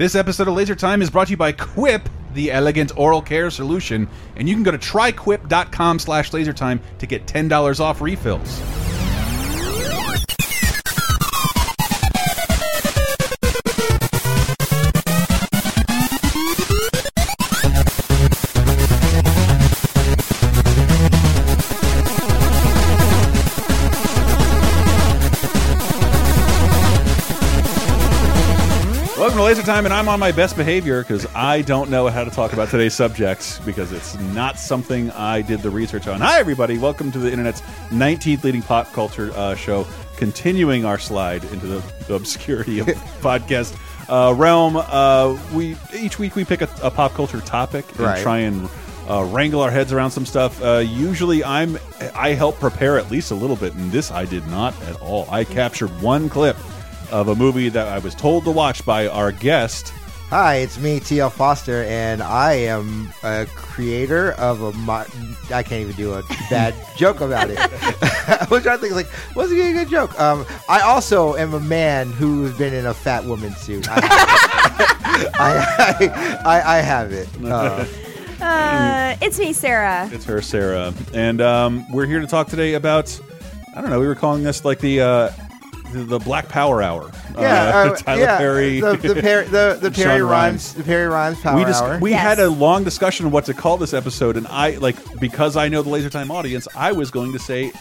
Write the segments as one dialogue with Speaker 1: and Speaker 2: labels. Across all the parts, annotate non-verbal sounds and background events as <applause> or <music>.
Speaker 1: This episode of Laser Time is brought to you by Quip, the elegant oral care solution, and you can go to tryquip.com slash lasertime to get $10 off refills. Laser Time, and I'm on my best behavior because I don't know how to talk about today's subjects because it's not something I did the research on. Hi, everybody. Welcome to the internet's 19th leading pop culture uh, show, continuing our slide into the, the obscurity of <laughs> podcast uh, realm. Uh, we Each week we pick a, a pop culture topic and
Speaker 2: Right.
Speaker 1: try and uh, wrangle our heads around some stuff. Uh, usually, I'm I help prepare at least a little bit, and this I did not at all. I captured one clip of a movie that I was told to watch by our guest.
Speaker 2: Hi, it's me, TL Foster, and I am a creator of a. Mo- I can't even do a bad <laughs> joke about it. I was trying to think, like, what's a good joke? Um, I also am a man who's been in a fat woman suit. I, <laughs> I, I, I have it. <laughs> Uh,
Speaker 3: Uh, it's me, Sarah.
Speaker 1: It's her, Sarah, and um, we're here to talk today about. I don't know. We were calling this like the uh, the, Black Power Hour.
Speaker 2: Yeah,
Speaker 1: uh, <laughs> Tyler
Speaker 2: yeah,
Speaker 1: Perry.
Speaker 2: the the, Perry, the, the <laughs> Perry
Speaker 1: Rhimes.
Speaker 2: rhymes, the Perry rhymes power
Speaker 1: we just
Speaker 2: hour.
Speaker 1: we
Speaker 3: Yes.
Speaker 1: had a long discussion on what to call this episode, and I like because I know the Laser Time audience, I was going to say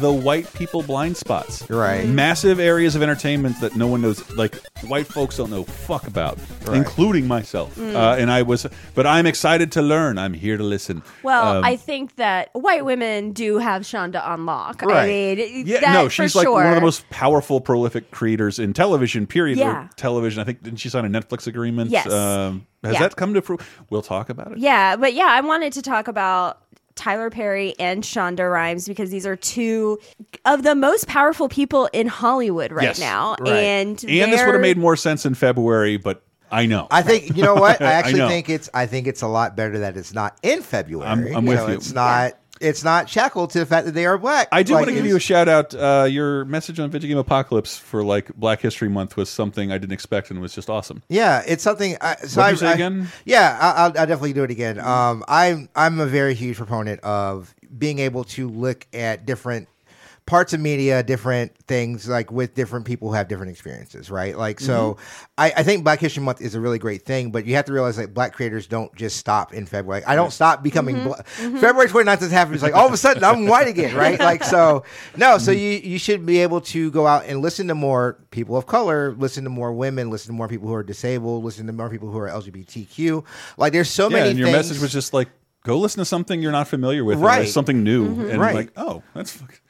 Speaker 1: the white people blind spots.
Speaker 2: Right.
Speaker 1: Massive areas of entertainment that no one knows, like white folks don't know fuck about,
Speaker 2: Right.
Speaker 1: including myself. Uh, and I was, but I'm excited to learn. I'm here to listen.
Speaker 3: Well,
Speaker 1: Um,
Speaker 3: I think that white women do have Shonda on lock. I
Speaker 2: Right.
Speaker 3: mean,
Speaker 1: Yeah,
Speaker 3: that
Speaker 1: no,
Speaker 3: for
Speaker 1: she's like
Speaker 3: sure.
Speaker 1: one of the most powerful, prolific creators in television. Period.
Speaker 3: Yeah.
Speaker 1: Or television. I think didn't she sign a Netflix agreement?
Speaker 3: Yes.
Speaker 1: Um, has
Speaker 3: Yeah.
Speaker 1: that come to fruition? We'll talk about it.
Speaker 3: Yeah, but yeah, I wanted to talk about Tyler Perry and Shonda Rhimes because these are two of the most powerful people in Hollywood right
Speaker 1: Yes.
Speaker 3: now,
Speaker 2: Right.
Speaker 3: and
Speaker 1: And this would have made more sense in February, but I know.
Speaker 2: I think you know what <laughs> I
Speaker 1: I
Speaker 2: actually
Speaker 1: know.
Speaker 2: think it's I think it's a lot better that it's not in February.
Speaker 1: I'm- I'm with
Speaker 2: So
Speaker 1: you.
Speaker 2: It's not it's not shackled to the fact that they are black.
Speaker 1: I do
Speaker 2: Like,
Speaker 1: want to give you a shout out. Uh, your message on Video Game Apocalypse for like Black History Month was something I didn't expect and was just awesome.
Speaker 2: Yeah, it's something. I, so I,
Speaker 1: you say
Speaker 2: I-
Speaker 1: again?
Speaker 2: Yeah, I, I'll, I'll definitely do it again. Um, I'm I'm a very huge proponent of being able to look at different parts of media, different things, like with different people who have different experiences, right? Like, so
Speaker 1: Mm-hmm.
Speaker 2: I, I think Black History Month is a really great thing, but you have to realize that black creators don't just stop in February. I don't stop becoming
Speaker 3: Mm-hmm.
Speaker 2: bla- February 29th has happened. It's like all of a sudden I'm white again, right? <laughs> Like, so no,
Speaker 1: Mm-hmm.
Speaker 2: so you, you should be able to go out and listen to more people of color, listen to more women, listen to more people who are disabled, listen to more people who are LGBTQ. Like, there's so
Speaker 1: Yeah,
Speaker 2: many
Speaker 1: and your
Speaker 2: things.
Speaker 1: message was just like, go listen to something you're not familiar with, or
Speaker 2: Right.
Speaker 1: something new, and
Speaker 2: Right.
Speaker 1: like, oh, that's. fuck-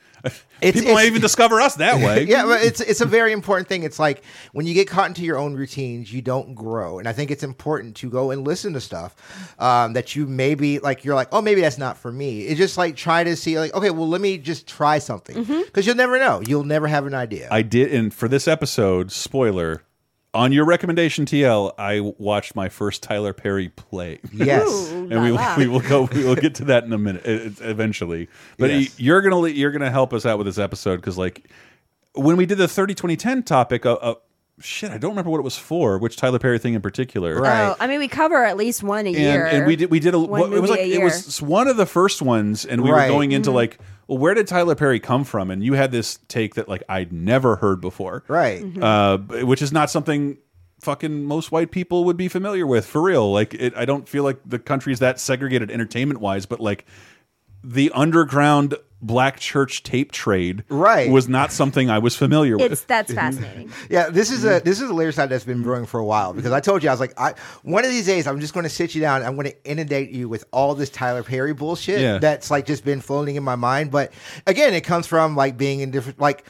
Speaker 2: It's-
Speaker 1: People might
Speaker 2: it's-
Speaker 1: even discover us that way. <laughs>
Speaker 2: yeah, but it's it's a very important thing. It's like when you get caught into your own routines, you don't grow, and I think it's important to go and listen to stuff um, that you maybe like. You're like, oh, maybe that's not for me. It's just like try to see, like, okay, well, let me just try something because you'll never know. You'll never have an idea.
Speaker 1: I did, and for this episode, spoiler, on your recommendation, TL, I watched my first Tyler Perry play.
Speaker 2: yes,
Speaker 3: Ooh,
Speaker 1: and we,
Speaker 3: la la.
Speaker 1: we will go. We will get to that in a minute, eventually. But
Speaker 2: Yes.
Speaker 1: you're gonna you're gonna help us out with this episode because like when we did the 30 2010 topic, uh, uh, shit, I don't remember what it was for, which Tyler Perry thing in particular.
Speaker 2: Right.
Speaker 3: Oh, I mean, we cover at least one a
Speaker 1: And,
Speaker 3: year,
Speaker 1: and we did we did a
Speaker 3: One
Speaker 1: well, it was like it was one of the first ones, and we
Speaker 2: Right.
Speaker 1: were going into
Speaker 3: Mm-hmm.
Speaker 1: like, well, where did Tyler Perry come from? And you had this take that like I'd never heard before,
Speaker 2: right.
Speaker 3: Mm-hmm.
Speaker 1: uh, which is not something fucking most white people would be familiar with for real. Like, it, I don't feel like the country's that segregated entertainment wise, but like the underground black church tape trade,
Speaker 2: Right.
Speaker 1: was not something I was familiar
Speaker 3: it's
Speaker 1: with.
Speaker 3: that's <laughs> fascinating.
Speaker 2: Yeah, this is a this is a layer side that's been brewing for a while because I told you I was like, I one of these days I'm just going to sit you down. I'm going to inundate you with all this Tyler Perry bullshit
Speaker 1: Yeah.
Speaker 2: that's like just been floating in my mind. But again, it comes from like being in different like.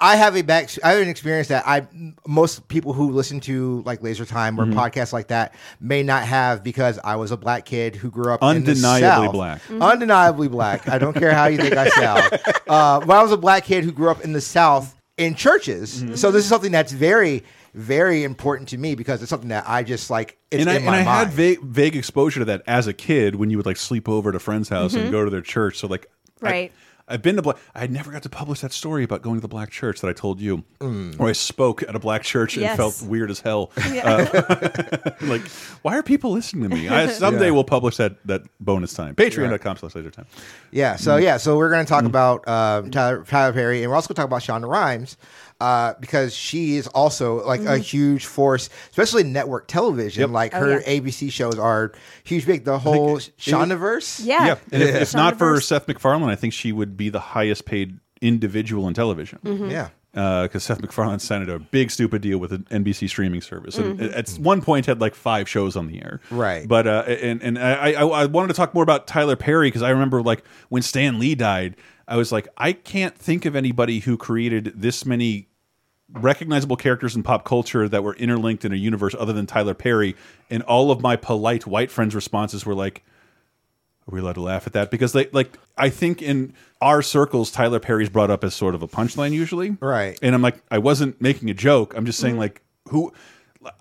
Speaker 2: I have a back. I have an experience that I most people who listen to like Laser Time or
Speaker 1: Mm-hmm.
Speaker 2: podcasts like that may not have because I was a black kid who grew up in the
Speaker 1: Undeniably
Speaker 2: South.
Speaker 1: black.
Speaker 2: undeniably black. I don't care how you think I sound. <laughs> Uh, but I was a black kid who grew up in the South in churches.
Speaker 1: Mm-hmm.
Speaker 2: So this is something that's very, very important to me because it's something that I just like. It's
Speaker 1: and I,
Speaker 2: in
Speaker 1: and
Speaker 2: my
Speaker 1: I had vague, vague exposure to that as a kid when you would like sleep over at a friend's house and go to their church. So like, I-
Speaker 3: Right.
Speaker 1: I've been to black. I never got to publish that story about going to the black church that I told you, where I spoke at a black church and
Speaker 3: Yes.
Speaker 1: felt weird as hell. <laughs> Uh, <laughs> like, why are people listening to me? I, <laughs> someday
Speaker 2: Yeah.
Speaker 1: we'll publish that that bonus time. Patreon.com slash laser time.
Speaker 2: Yeah. So yeah. So we're going to talk about um, Tyler, Tyler Perry, and we're also going to talk about Shonda Rhimes uh, because she is also like a huge force, especially network television.
Speaker 1: Yep.
Speaker 2: Like
Speaker 3: Oh,
Speaker 2: her
Speaker 3: yeah.
Speaker 2: ABC shows are huge, big. The whole Shondaverse.
Speaker 3: Yeah.
Speaker 1: Yeah, and if, if not for Seth MacFarlane, I think she would be the highest paid individual in television.
Speaker 3: Mm-hmm.
Speaker 2: Yeah.
Speaker 1: because Seth MacFarlane signed a big stupid deal with an NBC streaming service, and at one point had like five shows on the air.
Speaker 2: Right.
Speaker 1: But uh, and and I, I I wanted to talk more about Tyler Perry because I remember like when Stan Lee died, I was like, I can't think of anybody who created this many recognizable characters in pop culture that were interlinked in a universe other than Tyler Perry. And all of my polite white friends' responses were like, are we allowed to laugh at that? Because they like I think in our circles, Tyler Perry's brought up as sort of a punchline usually.
Speaker 2: Right.
Speaker 1: And I'm like, I wasn't making a joke. I'm just saying mm-hmm. like who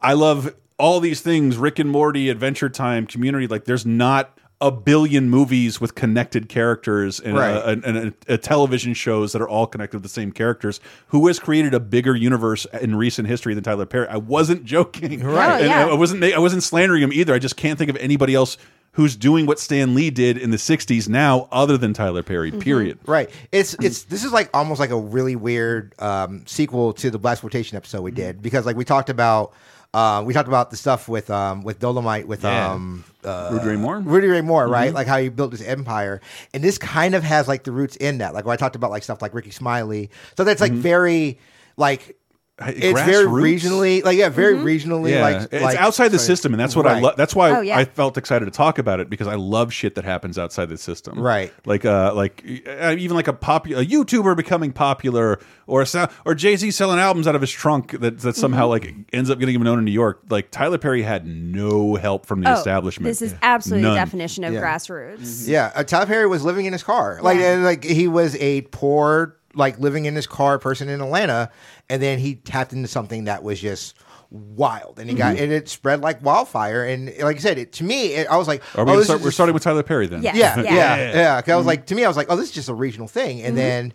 Speaker 1: I love all these things, Rick and Morty, Adventure Time, Community, like there's not a billion movies with connected characters and,
Speaker 2: Right.
Speaker 1: uh, and, and a, television shows that are all connected with the same characters. Who has created a bigger universe in recent history than Tyler Perry? I wasn't <laughs> joking.
Speaker 3: Right.
Speaker 1: And
Speaker 3: yeah.
Speaker 1: I wasn't. I wasn't slandering him either. I just can't think of anybody else who's doing what Stan Lee did in the '60s now, other than Tyler Perry.
Speaker 3: Mm-hmm.
Speaker 1: Period.
Speaker 2: Right. It's it's this is like almost like a really weird um, sequel to the Black Exploitation episode we did because like we talked about uh, we talked about the stuff with um, with Dolomite with
Speaker 1: Yeah.
Speaker 2: um, uh,
Speaker 1: Rudy Ray Moore.
Speaker 2: Rudy Ray Moore, right?
Speaker 1: Mm-hmm.
Speaker 2: Like how he built his empire, and this kind of has like the roots in that. Like when I talked about like stuff like Rickey Smiley, so that's like very like it's very. Regionally, like yeah, very regionally,
Speaker 1: Yeah,
Speaker 2: like
Speaker 1: it's
Speaker 2: like-
Speaker 1: outside the
Speaker 2: sorry.
Speaker 1: system, and that's what I love. That's why
Speaker 3: Oh, yeah.
Speaker 1: I felt excited to talk about it because I love shit that happens outside the system.
Speaker 2: Right.
Speaker 1: Like, uh, like uh, even like a popular a YouTuber becoming popular, or a sou- or Jay Z selling albums out of his trunk that that somehow
Speaker 3: Mm-hmm.
Speaker 1: like ends up getting him known in New York. Like Tyler Perry had no help from the
Speaker 3: Oh,
Speaker 1: establishment.
Speaker 3: This is absolutely
Speaker 1: None.
Speaker 3: the definition of
Speaker 2: Yeah.
Speaker 3: grassroots.
Speaker 2: Yeah, uh, Tyler Perry was living in his car. Like,
Speaker 3: Yeah.
Speaker 2: and, like he was a poor, like living in his car person in Atlanta, and then he tapped into something that was just wild, and he got
Speaker 1: Mm-hmm.
Speaker 2: and it spread like wildfire. And like I said, it, to me, it, I was like,
Speaker 1: Are we
Speaker 2: oh,
Speaker 1: gonna
Speaker 2: this
Speaker 1: start,
Speaker 2: is
Speaker 1: we're
Speaker 2: just-
Speaker 1: starting with Tyler Perry then.
Speaker 3: Yeah.
Speaker 2: Yeah, yeah,
Speaker 3: Yeah.
Speaker 2: yeah. 'Cause I
Speaker 1: Mm-hmm.
Speaker 2: was like, to me, I was like, oh, this is just a regional thing. And then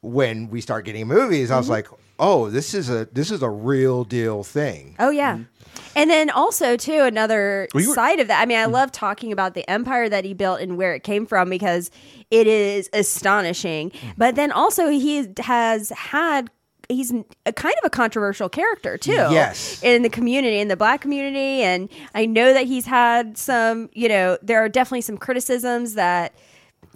Speaker 2: when we start getting movies,
Speaker 3: Mm-hmm.
Speaker 2: I was like, oh, this is a this is a real deal thing.
Speaker 3: Oh yeah. And then also too another
Speaker 1: Well, were-
Speaker 3: side of that. I mean, I mm-hmm. love talking about the empire that he built and where it came from because it is astonishing. Mm-hmm. But then also he has had he's a kind of a controversial character too.
Speaker 2: Yes.
Speaker 3: In the community, in the black community and I know that he's had some, you know, there are definitely some criticisms that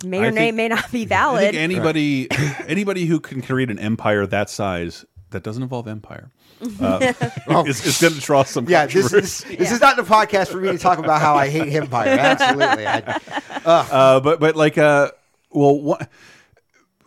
Speaker 3: may or may,
Speaker 1: think-
Speaker 3: may not be <laughs>
Speaker 1: I
Speaker 3: valid.
Speaker 1: think anybody <coughs> anybody who can create an empire that size that doesn't involve empire uh, is, is going to draw some
Speaker 2: Yeah, this is
Speaker 1: controversy.
Speaker 2: this is not the podcast for me to talk about how I hate Empire. Absolutely, I,
Speaker 1: uh, but but like uh, well, what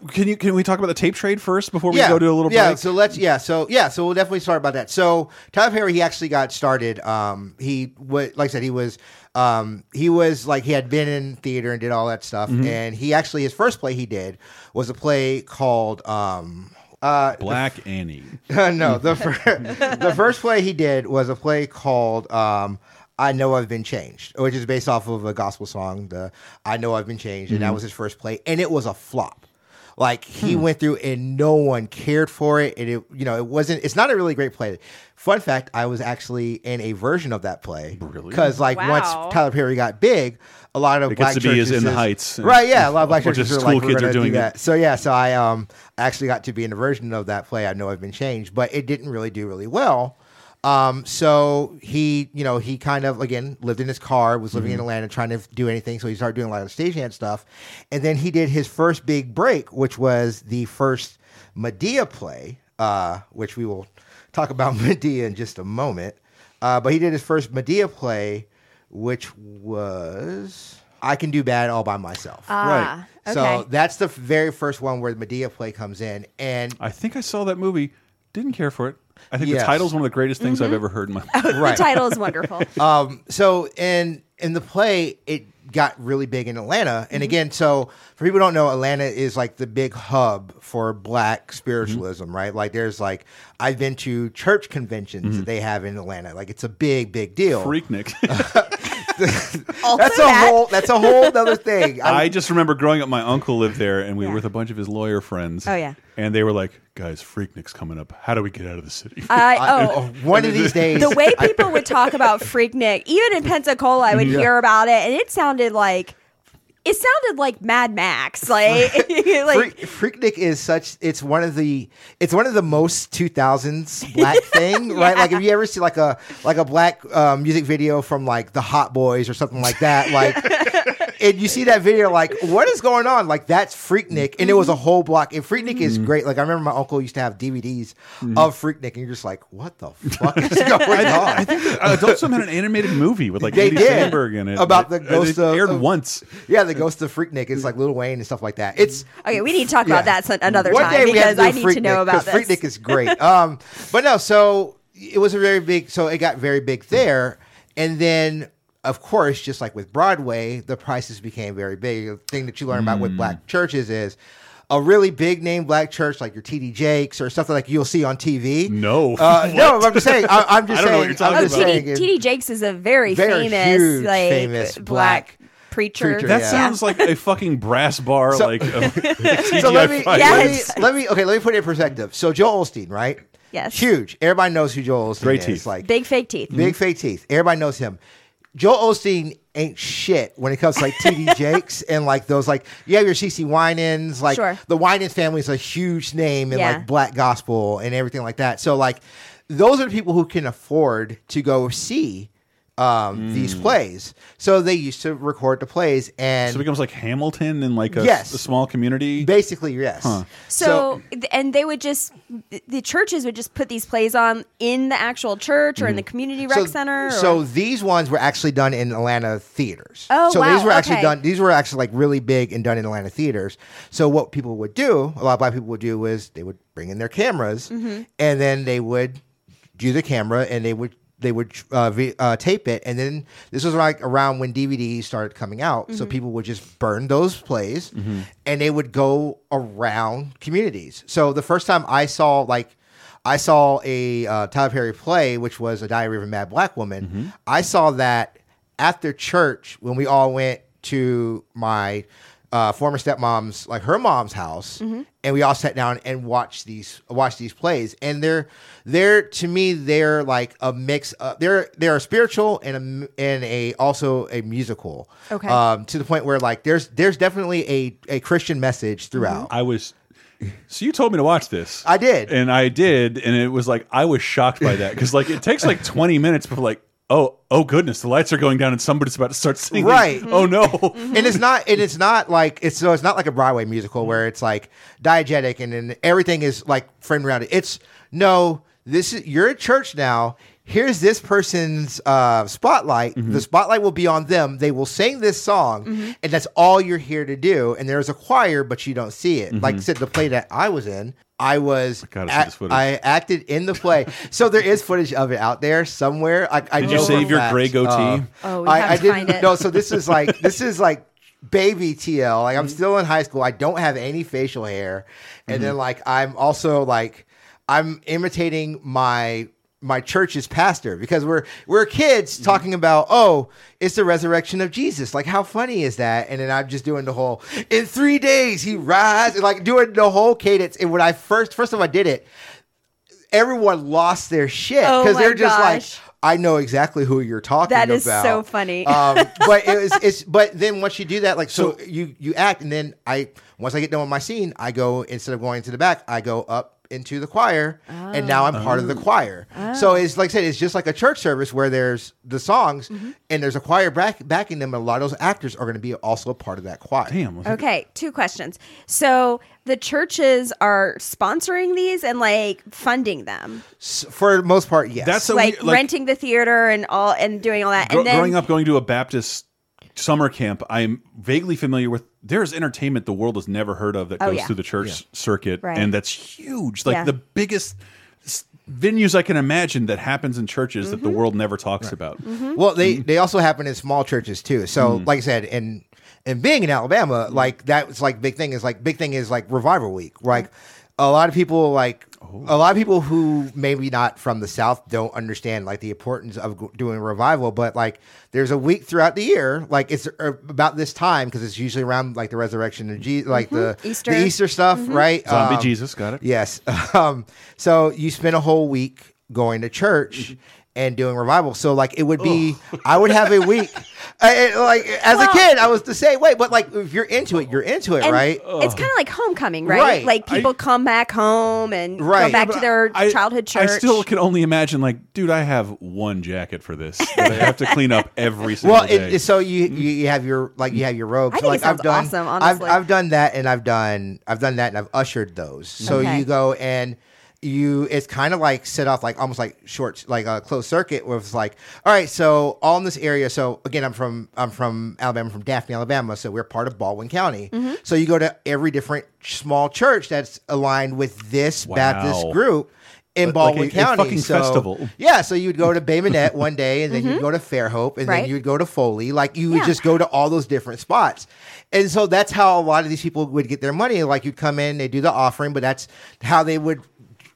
Speaker 1: can you can we talk about the tape trade first before we go to a little
Speaker 2: yeah.
Speaker 1: break?
Speaker 2: So let's yeah. So yeah. So we'll definitely start about that. So Tyler Perry, he actually got started. Um, he what like I said, he was um he was like he had been in theater and did all that stuff,
Speaker 1: Mm-hmm.
Speaker 2: and he actually his first play he did was a play called um. Uh,
Speaker 1: Black Annie. <laughs>
Speaker 2: no, the fir- <laughs> the first play he did was a play called um, "I Know I've Been Changed," which is based off of a gospel song. The "I Know I've Been Changed," and that was his first play, and it was a flop. Like he went through, and no one cared for it, and it you know it wasn't. It's not a really great play. Fun fact: I was actually in a version of that play.
Speaker 1: Really?
Speaker 2: Because like
Speaker 3: Wow.
Speaker 2: once Tyler Perry got big, a lot of
Speaker 1: It
Speaker 2: black
Speaker 1: gets to be as
Speaker 2: churches
Speaker 1: in the Heights.
Speaker 2: right? Yeah, a lot of black
Speaker 1: A bunch of
Speaker 2: churches are like, we're
Speaker 1: kids are
Speaker 2: gonna do
Speaker 1: doing it.
Speaker 2: that. So yeah, so I um actually got to be in a version of that play. I know I've been changed, but it didn't really do really well. Um, so he, you know, he kind of again lived in his car, was living in
Speaker 1: Mm-hmm.
Speaker 2: Atlanta, trying to do anything. So he started doing a lot of stagehand stuff, and then he did his first big break, which was the first Madea play, uh, which we will talk about <laughs> Madea in just a moment. Uh, but he did his first Madea play, which was I Can Do Bad All by Myself.
Speaker 3: ah, okay.
Speaker 2: So that's the very first one where the Madea play comes in, and
Speaker 1: I think I saw that movie. Didn't care for it. I think
Speaker 2: Yes.
Speaker 1: the title's one of the greatest things
Speaker 3: Mm-hmm.
Speaker 1: I've ever heard in my <laughs> life.
Speaker 2: right.
Speaker 3: The title is wonderful. <laughs>
Speaker 2: Um, so in in the play, it got really big in Atlanta, and again, so for people who don't know, Atlanta is like the big hub for Black spiritualism, right? Like, there's like I've been to church conventions that they have in Atlanta, like it's a big, big deal.
Speaker 1: Freaknik. <laughs> <laughs>
Speaker 3: Also
Speaker 2: that's a
Speaker 3: that.
Speaker 2: whole that's a whole other thing.
Speaker 1: I just remember growing up, my uncle lived there, and we
Speaker 3: Yeah.
Speaker 1: were with a bunch of his lawyer friends.
Speaker 3: Oh, yeah.
Speaker 1: and they were like, "Guys, Freaknik's coming up. How do we get out of the city?"
Speaker 3: I,
Speaker 2: I-
Speaker 3: oh, oh
Speaker 2: one of these <laughs> days.
Speaker 3: the way people would talk about Freaknik, even in Pensacola, I would
Speaker 2: Yeah.
Speaker 3: hear about it, and it sounded like it sounded like Mad Max, like <laughs> like
Speaker 2: Freak, Freaknik is such. It's one of the. It's one of the most 2000s black <laughs> thing, right? Like if you ever see like a like a black uh, music video from like the Hot Boys or something like that, like. And you see that video, like, what is going on? Like, that's Freaknik, and it was a mm-hmm. whole block. And Freaknik is mm-hmm. great. Like, I remember my uncle used to have DVDs mm-hmm. of Freaknik, and you're just like, what the fuck is <laughs> going on?
Speaker 1: I think that Adult Swim had an animated movie with like
Speaker 2: They
Speaker 1: Andy
Speaker 2: did.
Speaker 1: Samberg in it
Speaker 2: About the
Speaker 1: It-
Speaker 2: ghost
Speaker 1: it
Speaker 2: of-
Speaker 1: aired
Speaker 2: of-
Speaker 1: once.
Speaker 2: Yeah, the Ghost of Freaknik. It's like Lil Wayne and stuff like that. It's
Speaker 3: okay. We need to talk about that another
Speaker 2: One
Speaker 3: time
Speaker 2: day we have
Speaker 3: because I
Speaker 2: do
Speaker 3: need to know
Speaker 2: Freaknik,
Speaker 3: about
Speaker 2: 'cause
Speaker 3: this.
Speaker 2: Freaknik is great. <laughs> Um, but no, so it was a very big. So it got very big there, and then of course, just like with Broadway, the prices became very big. The thing that you learn about
Speaker 1: Mm.
Speaker 2: with black churches is. A really big name black church like your TD Jakes or something like you'll see on TV.
Speaker 1: No.
Speaker 2: uh, <laughs> no, I'm just saying. I, I'm just <laughs>
Speaker 1: I don't know what
Speaker 2: saying.
Speaker 1: you're talking
Speaker 2: I'm
Speaker 3: Oh,
Speaker 2: just
Speaker 1: about.
Speaker 2: saying.
Speaker 3: TD, Jakes is a very,
Speaker 2: Very
Speaker 3: famous,
Speaker 2: huge,
Speaker 3: like
Speaker 2: famous
Speaker 3: black,
Speaker 2: black
Speaker 3: preacher.
Speaker 2: preacher,
Speaker 1: that
Speaker 2: yeah.
Speaker 1: sounds like a fucking brass bar,
Speaker 2: So-
Speaker 1: like a <laughs>
Speaker 2: so let me,
Speaker 1: TGI
Speaker 2: let me let me okay let me put it in perspective. So Joel Osteen, right?
Speaker 3: Yes.
Speaker 2: Huge. Everybody knows who Joel Osteen
Speaker 1: Great
Speaker 2: is.
Speaker 1: teeth.
Speaker 2: Like
Speaker 3: Big fake teeth.
Speaker 2: big fake teeth. Everybody knows him. Joel Osteen ain't shit when it comes to like TD <laughs> Jakes and like those like you have your CeCe Winans like
Speaker 3: Sure.
Speaker 2: the Winans family is a huge name in
Speaker 3: Yeah.
Speaker 2: like black gospel and everything like that. So like those are the people who can afford to go see um, these plays. So they used to record the plays and
Speaker 1: So it becomes like Hamilton in like a,
Speaker 2: Yes.
Speaker 1: a small community.
Speaker 2: basically yes.
Speaker 3: So, th- and they would just, the churches would just put these plays on in the actual church or in the community rec
Speaker 2: so,
Speaker 3: center. Or,
Speaker 2: So these ones were actually done in Atlanta theaters.
Speaker 3: Oh,
Speaker 2: so
Speaker 3: wow,
Speaker 2: these were actually
Speaker 3: okay.
Speaker 2: done. These were actually like really big and done in Atlanta theaters. So what people would do, a lot of black people would do, was they would bring in their cameras
Speaker 3: Mm-hmm.
Speaker 2: and then they would do the camera and they would they would uh, v- uh, tape it and then this was like around when DVDs started coming out
Speaker 3: Mm-hmm.
Speaker 2: so people would just burn those plays and they would go around communities. So the first time I saw like I saw a uh, Tyler Perry play which was a Diary of a Mad Black Woman I saw that after church when we all went to my uh, former stepmom's like her mom's house and we all sat down and watched these watched these plays and they're they're to me they're like a mix of, they're they're a spiritual and a m- and a also a musical
Speaker 3: Okay.
Speaker 2: um to the point where like there's there's definitely a a christian message throughout
Speaker 1: I was. So you told me to watch this.
Speaker 2: I did.
Speaker 1: and I did, and it was like I was shocked by that because like it takes like twenty minutes before like oh oh goodness the lights are going down and somebody's about to start singing.
Speaker 2: Right.
Speaker 1: Oh no. <laughs>
Speaker 2: and it's not and it's not like it's so it's not like a Broadway musical where it's like diegetic and then everything is like framed around it. It's no, this is you're at church now. Here's this person's uh, spotlight. Mm-hmm. The spotlight will be on them. They will sing this song, mm-hmm. and that's all you're here to do. And there's a choir, but you don't see it. Like mm-hmm. I said, the play that I was in, I was
Speaker 1: gotta see
Speaker 2: act-
Speaker 1: this.
Speaker 2: I acted in the play. so there is footage of it out there somewhere. I, I
Speaker 1: Did you save your
Speaker 2: fact.
Speaker 1: gray goatee?
Speaker 2: Uh,
Speaker 3: Oh, we
Speaker 2: I,
Speaker 3: have
Speaker 2: I
Speaker 3: to
Speaker 2: didn't
Speaker 3: find it.
Speaker 2: no. So this is like this is like baby TL. Like I'm still in high school. I don't have any facial hair, and then like I'm also like I'm imitating my my church's pastor because we're we're kids talking about oh it's the resurrection of Jesus like how funny is that and then I'm just doing the whole in three days he rise and like doing the whole cadence and when I first first time I did it everyone lost their shit
Speaker 3: Oh
Speaker 2: because
Speaker 3: my
Speaker 2: they're just
Speaker 3: gosh.
Speaker 2: like I know exactly who you're talking about.
Speaker 3: That is
Speaker 2: about.
Speaker 3: so funny.
Speaker 2: Um, <laughs> but it was, it's but then once you do that, like so, you you act, and then I once I get done with my scene, I go instead of going to the back, I go up into the choir, and now I'm part of
Speaker 1: Oh.
Speaker 2: the choir. So it's like I said, it's just like a church service where there's the songs,
Speaker 3: Mm-hmm.
Speaker 2: and there's a choir back, backing them, and a lot of those actors are going to be also a part of that choir.
Speaker 1: Damn. was it-
Speaker 3: Okay, two questions. So the churches are sponsoring these and like funding them,
Speaker 2: For the most part, yes.
Speaker 1: That's
Speaker 3: like,
Speaker 1: weird, like
Speaker 3: renting the theater and all and doing all that.
Speaker 1: gro-
Speaker 3: and then
Speaker 1: growing up going to a Baptist summer camp, I'm vaguely familiar with. There's entertainment the world has never heard of that
Speaker 3: Oh,
Speaker 1: goes
Speaker 3: yeah.
Speaker 1: through the church circuit,
Speaker 3: Right.
Speaker 1: and that's huge. Like
Speaker 3: Yeah.
Speaker 1: the biggest venues I can imagine that happens in churches that the
Speaker 3: Mm-hmm.
Speaker 1: world never talks about.
Speaker 2: Well, they they also happen in small churches too. So,
Speaker 1: Mm.
Speaker 2: like I said, in and being in Alabama, like that was like big thing is like big thing is like revival week. Like a lot of people like
Speaker 1: Oh.
Speaker 2: a lot of people who maybe not from the south don't understand like the importance of g- doing revival but like there's a week throughout the year like it's uh, about this time because it's usually around like the resurrection of jesus like the
Speaker 3: Easter.
Speaker 2: the easter stuff right
Speaker 1: Zombie
Speaker 2: Um,
Speaker 1: Jesus, got it.
Speaker 2: Yes. <laughs> Um, so you spend a whole week going to church and doing revival. So like it would be, oh. <laughs> I would have a week. I, I- like as
Speaker 3: Well-
Speaker 2: a kid, I was the same way. But like if you're into it, you're into it, right?
Speaker 3: It's kind of like homecoming, right?
Speaker 2: Right.
Speaker 3: Like people come back home and
Speaker 2: Right.
Speaker 3: go back
Speaker 2: Yeah,
Speaker 3: to their
Speaker 1: I-
Speaker 3: childhood church.
Speaker 1: I still can only imagine, like, dude, I have one jacket for this that I have to clean up every single
Speaker 2: Well,
Speaker 1: day.
Speaker 2: it, so you, you you have your like you have your robes.
Speaker 3: I
Speaker 2: So,
Speaker 3: think
Speaker 2: like
Speaker 3: it sounds
Speaker 2: I've done,
Speaker 3: awesome,
Speaker 2: I've. I've done that, and I've done I've done that, and I've ushered those. So
Speaker 3: Okay.
Speaker 2: you go and you it's kind of like set off like almost like short like a closed circuit where it's like all right so all in this area so again i'm from i'm from alabama from daphne alabama so we're part of baldwin county
Speaker 3: Mm-hmm.
Speaker 2: so you go to every different small church that's aligned with this
Speaker 1: Wow.
Speaker 2: baptist group in
Speaker 1: Like
Speaker 2: Baldwin
Speaker 1: a- a
Speaker 2: County,
Speaker 1: fucking
Speaker 2: so,
Speaker 1: festival.
Speaker 2: Yeah, so you'd go to Bay Minette <laughs> one day, and then you'd go to Fairhope, and
Speaker 3: Right.
Speaker 2: then you'd go to Foley. Like you would
Speaker 3: Yeah.
Speaker 2: just go to all those different spots. And so that's how a lot of these people would get their money. Like you'd come in, they do the offering, but that's how they would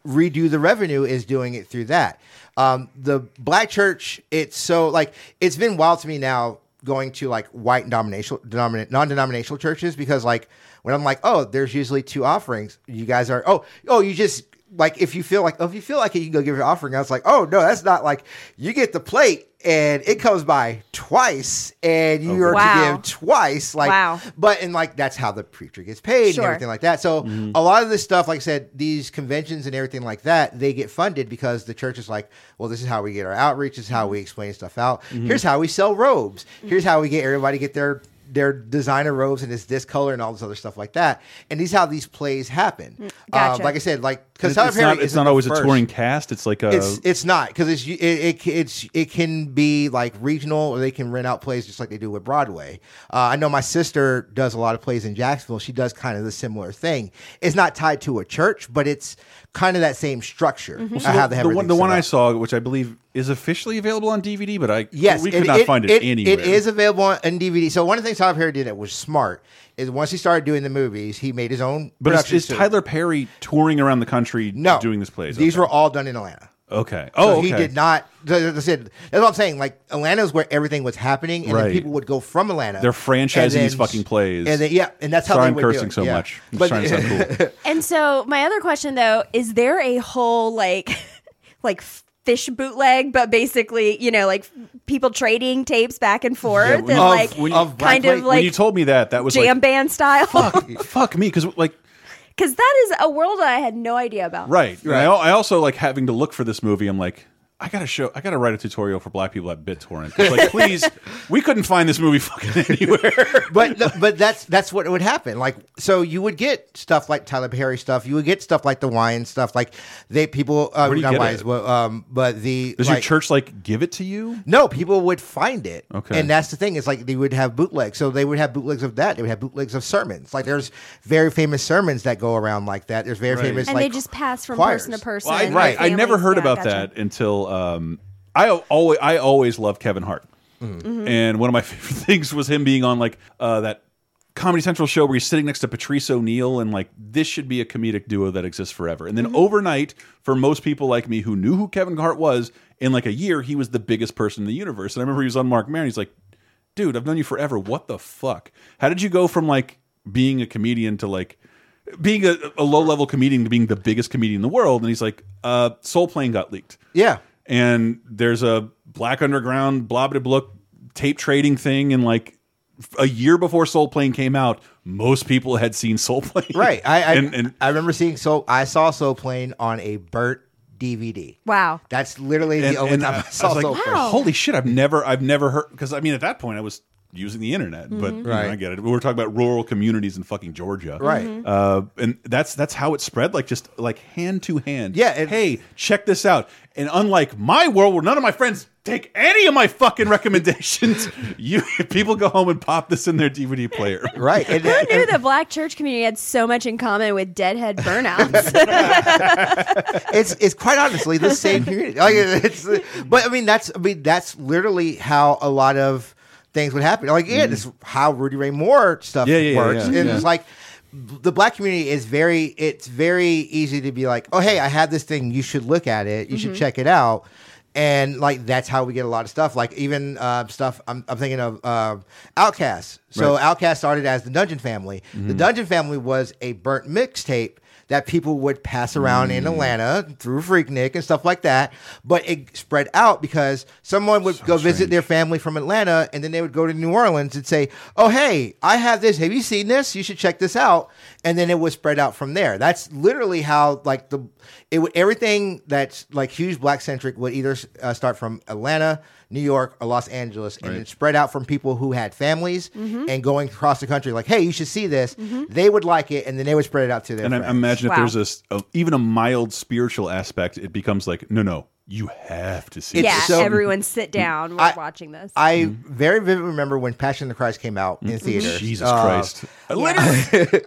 Speaker 2: redo the revenue is doing it through that. Um, the black church, it's so like it's been wild to me now going to like white denominational, denomin- non-denominational churches because like when I'm like, oh, there's usually two offerings. You guys are, oh, oh, you just like if you feel like, oh, if you feel like it, you can go give your offering. I was like, oh no, that's not like you get the plate and it comes by twice and oh, you are
Speaker 3: Wow.
Speaker 2: to give twice. Like,
Speaker 3: Wow.
Speaker 2: but and like that's how the preacher gets paid
Speaker 3: Sure.
Speaker 2: and everything like that. So mm-hmm. a lot of this stuff, like I said, these conventions and everything like that, they get funded because the church is like, well, this is how we get our outreach. This is how mm-hmm. we explain stuff out. Mm-hmm. Here's how we sell robes. Here's how we get everybody get their their designer robes and it's this color and all this other stuff like that. And these how these plays happen.
Speaker 3: Gotcha.
Speaker 2: Um, like I said, like because
Speaker 1: it's,
Speaker 2: Tyler Perry
Speaker 1: not, it's
Speaker 2: isn't
Speaker 1: not
Speaker 2: the
Speaker 1: always a touring cast. It's like a.
Speaker 2: It's it's not because it's it, it it's it can be like regional or they can rent out plays just like they do with Broadway. Uh, I know my sister does a lot of plays in Jacksonville. She does kind of the similar thing. It's not tied to a church, but it's kind of that same structure.
Speaker 3: Mm-hmm.
Speaker 2: of how they have
Speaker 1: the one, the one
Speaker 2: set
Speaker 1: I saw, which I believe is officially available on DVD, but I
Speaker 2: Yes,
Speaker 1: we could
Speaker 2: it-
Speaker 1: not
Speaker 2: it-
Speaker 1: find it,
Speaker 2: it,
Speaker 1: anywhere.
Speaker 2: It is available on, on DVD. So one of the things Tyler Perry did that was smart is once he started doing the movies, he made his own.
Speaker 1: But is,
Speaker 2: production
Speaker 1: is
Speaker 2: studio.
Speaker 1: Tyler Perry touring around the country
Speaker 2: no
Speaker 1: doing this plays?
Speaker 2: These
Speaker 1: okay.
Speaker 2: were all done in Atlanta.
Speaker 1: okay.
Speaker 2: So
Speaker 1: Oh, okay.
Speaker 2: he did not. That's that's what I'm saying. Like Atlanta is where everything was happening, and
Speaker 1: Right.
Speaker 2: then people would go from Atlanta.
Speaker 1: They're franchising
Speaker 2: then-
Speaker 1: these fucking plays.
Speaker 2: and then, yeah, and that's how
Speaker 1: Sorry,
Speaker 2: they
Speaker 1: I'm
Speaker 2: would do
Speaker 1: cursing
Speaker 2: it.
Speaker 1: so
Speaker 2: yeah.
Speaker 1: much. I'm
Speaker 2: But-
Speaker 1: just trying to sound cool. <laughs>
Speaker 3: And so my other question though, is there a whole like <laughs> like Phish bootleg, but basically, you know, like people trading tapes back and forth
Speaker 1: Yeah,
Speaker 3: and
Speaker 1: when-
Speaker 3: like
Speaker 2: when you- of
Speaker 3: kind
Speaker 2: Black
Speaker 3: of like
Speaker 1: when you told me that, that was
Speaker 3: jam
Speaker 1: like,
Speaker 3: band style.
Speaker 1: fuck, fuck me, because like
Speaker 3: Because that is a world that I had no idea about.
Speaker 1: Right.
Speaker 2: Right.
Speaker 1: I, I also like having to look for this movie. I'm like, I gotta show, I gotta write a tutorial for black people at BitTorrent. It's like, please, <laughs> we couldn't find this movie fucking <laughs> anywhere.
Speaker 2: but no, but that's that's what would happen. Like so, you would get stuff like Tyler Perry stuff. You would get stuff like the wine stuff. Like they people, uh,
Speaker 1: Where do you
Speaker 2: not
Speaker 1: get
Speaker 2: wines,
Speaker 1: it?
Speaker 2: but, um, but the
Speaker 1: Does
Speaker 2: like,
Speaker 1: your church like give it to you?
Speaker 2: No, people would find it.
Speaker 1: Okay.
Speaker 2: And that's the thing. It's like they would have bootlegs. So they would have bootlegs of that. They would have bootlegs of sermons. Like there's very famous sermons that go around like that. There's very
Speaker 1: Right.
Speaker 2: famous
Speaker 3: And
Speaker 2: like
Speaker 3: they just pass from
Speaker 2: choirs.
Speaker 3: person to person.
Speaker 1: Well, I,
Speaker 3: and
Speaker 1: I, I
Speaker 3: families.
Speaker 1: never heard
Speaker 3: Yeah,
Speaker 1: about
Speaker 3: gotcha.
Speaker 1: that until um, I always I always loved Kevin Hart,
Speaker 3: Mm-hmm.
Speaker 1: and one of my <laughs> favorite things was him being on like uh, that Comedy Central show where he's sitting next to Patrice O'Neal, and like this should be a comedic duo that exists forever. And then
Speaker 3: Mm-hmm.
Speaker 1: overnight, for most people like me who knew who Kevin Hart was, in like a year, he was the biggest person in the universe. And I remember he was on Marc Maron. He's like, "Dude, I've known you forever. What the fuck? How did you go from like being a comedian to like?" Being a, a low level comedian to being the biggest comedian in the world, and he's like, uh, "Soul Plane got leaked."
Speaker 2: Yeah.
Speaker 1: And there's a black underground blah blah blah tape trading thing and like a year before soul plane came out most people had seen soul plane
Speaker 2: Right. I I,
Speaker 1: and, and
Speaker 2: I remember seeing Soul. I saw Soul Plane on a Burt DVD.
Speaker 3: Wow.
Speaker 2: That's literally the
Speaker 1: and,
Speaker 2: only
Speaker 1: and
Speaker 2: time
Speaker 1: I,
Speaker 2: I,
Speaker 1: I
Speaker 2: saw
Speaker 1: was like
Speaker 2: Soul Plane.
Speaker 1: Holy shit i've never i've never heard because i mean at that point i was using the internet but you know,
Speaker 2: Right.
Speaker 1: i get it We're talking about rural communities in fucking georgia
Speaker 2: Right.
Speaker 1: uh, and that's that's how it spread like just like hand to hand
Speaker 2: Yeah, it-
Speaker 1: hey check this out and unlike my world where none of my friends take any of my fucking recommendations <laughs> you people go home and pop this in their dvd player <laughs>
Speaker 2: Right. And,
Speaker 3: Who knew
Speaker 2: and-
Speaker 3: the black church community had so much in common with deadhead burnouts? <laughs>
Speaker 2: it's it's quite honestly the same community. Like it's, but I mean that's I mean that's literally how a lot of things would happen. Like yeah, this is how Rudy Ray Moore stuff
Speaker 1: Yeah, yeah, yeah,
Speaker 2: works.
Speaker 1: yeah,
Speaker 2: and
Speaker 1: yeah.
Speaker 2: it's like the black community is very it's very easy to be like, oh hey, I have this thing, you should look at it, you should check it out. And like that's how we get a lot of stuff. Like even uh, stuff I'm, I'm thinking of uh, OutKast. So
Speaker 1: Right.
Speaker 2: OutKast started as the Dungeon Family. The Dungeon Family was a burnt mixtape that people would pass around in Atlanta through Freaknik and stuff like that. But it spread out because someone would go visit their family from Atlanta and then they would go to New Orleans and say, Oh, hey, I have this. Have you seen this? You should check this out. And then it would spread out from there. That's literally how, like, the it would everything that's like huge black centric would either uh, start from Atlanta, New York, or Los Angeles, and it spread out from people who had families and going across the country. Like, hey, you should see this. They would like it, and then they would spread it out to their
Speaker 1: And I
Speaker 2: friends.
Speaker 1: imagine if
Speaker 3: Wow.
Speaker 1: there's a, s- a- even a mild spiritual aspect, it becomes like, no, no, you have to see.
Speaker 2: It's
Speaker 3: yeah,
Speaker 2: so-
Speaker 3: everyone sit down. We're
Speaker 2: I-
Speaker 3: watching this.
Speaker 2: I very vividly remember when Passion of the Christ came out in theaters.
Speaker 1: Mm-hmm. Jesus
Speaker 2: Uh,
Speaker 1: Christ. Literally.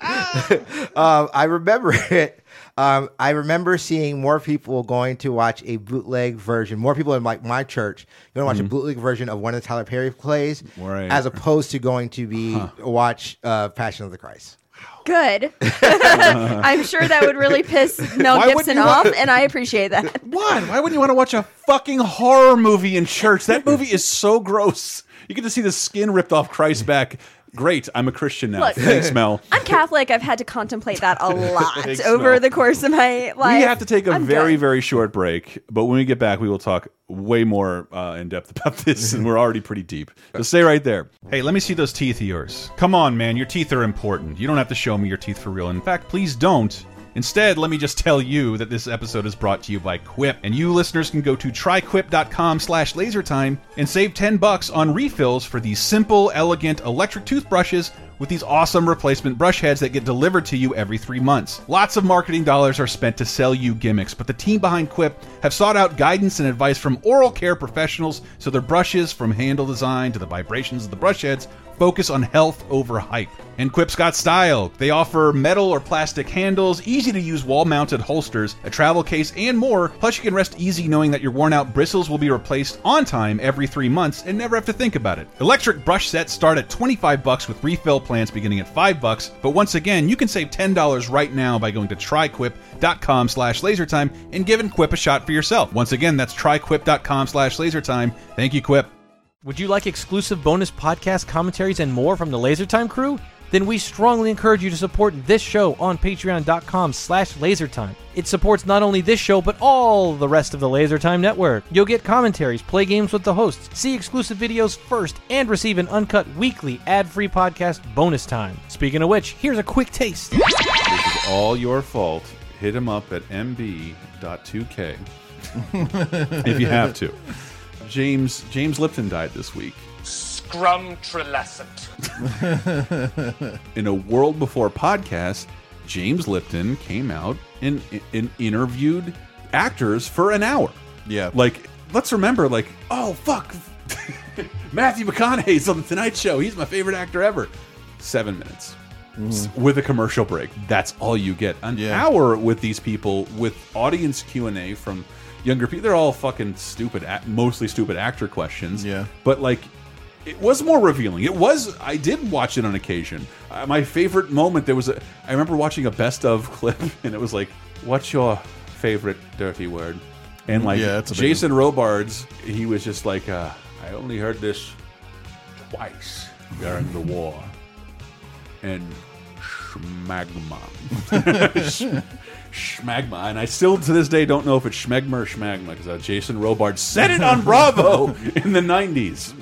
Speaker 2: um, <laughs> I remember it. Um, I remember seeing more people going to watch a bootleg version. More people in like my church going to watch a bootleg version of one of the Tyler Perry plays,
Speaker 1: Mm-hmm. Right.
Speaker 2: as opposed to going to be watch uh, Passion of the Christ.
Speaker 3: Good. <laughs> I'm sure that would really piss <laughs> Mel
Speaker 1: Why wouldn't
Speaker 3: Gibson off,
Speaker 1: want-
Speaker 3: and I appreciate that. <laughs>
Speaker 1: Why? Why wouldn't you want to watch a fucking horror movie in church? That movie is so gross. You get to see the skin ripped off Christ's back. Great, I'm a Christian now.
Speaker 3: Look.
Speaker 1: Thanks, Mel.
Speaker 3: I'm <laughs> Catholic. I've had to contemplate that a lot
Speaker 1: Thanks,
Speaker 3: over
Speaker 1: Mel.
Speaker 3: the course of my life.
Speaker 1: We have to take a
Speaker 3: I'm
Speaker 1: very,
Speaker 3: good.
Speaker 1: very short break, but when we get back, we will talk way more uh, in depth about this, and we're already pretty deep. <laughs> So stay right there. Hey, let me see those teeth of yours. Come on, man, your teeth are important. You don't have to show me your teeth for real. In fact, please don't. Instead, let me just tell you that this episode is brought to you by Quip, and you listeners can go to tryquip.com slash lasertime and save 10 bucks on refills for these simple, elegant electric toothbrushes with these awesome replacement brush heads that get delivered to you every three months. Lots of marketing dollars are spent to sell you gimmicks, but the team behind Quip have sought out guidance and advice from oral care professionals so their brushes, from handle design to the vibrations of the brush heads, focus on health over hype. And Quip's got style. They offer metal or plastic handles, easy to use wall mounted holsters, a travel case, and more. Plus, you can rest easy knowing that your worn out bristles will be replaced on time every three months and never have to think about it. Electric brush sets start at 25 bucks with refill plans beginning at 5 bucks. But once again, you can save $10 right now by going to tryquip.com slash lasertime and giving Quip a shot for yourself. Once again, that's tryquip.com slash lasertime. Thank you, Quip.
Speaker 4: Would you like exclusive bonus podcast commentaries and more from the LaserTime crew? Then we strongly encourage you to support this show on patreon.com slash lasertime. It supports not only this show, but all the rest of the LaserTime network. You'll get commentaries, play games with the hosts, see exclusive videos first, and receive an uncut weekly ad-free podcast bonus time. Speaking of which, here's a quick taste.
Speaker 1: This is all your fault. Hit him up at mb.2k <laughs> if you have to. James James Lipton died this week.
Speaker 5: Scrum Trelescent.
Speaker 1: In a world before podcast, James Lipton came out and, and interviewed actors for an hour.
Speaker 6: Yeah.
Speaker 1: Like, let's remember, like, oh fuck, <laughs> Matthew McConaughey's on the Tonight Show. He's my favorite actor ever. Seven minutes. S- mm-hmm. With a commercial break, that's all you get. An
Speaker 6: Yeah.
Speaker 1: hour with these people, with audience Q and A from younger people. They're all fucking stupid, mostly stupid actor questions.
Speaker 6: Yeah.
Speaker 1: but like, it was more revealing. It was. I did watch it on occasion. Uh, my favorite moment there was a. I remember watching a best of <laughs> clip, and it was like, "What's your favorite dirty word?" And like
Speaker 6: Yeah,
Speaker 1: Jason Robards, he was just like, uh, "I only heard this twice during the war," and schmagma, <laughs> <laughs> schmagma, and I still to this day don't know if it's schmegma or schmagma because uh, Jason Robards said it on <laughs> Bravo in the '90s.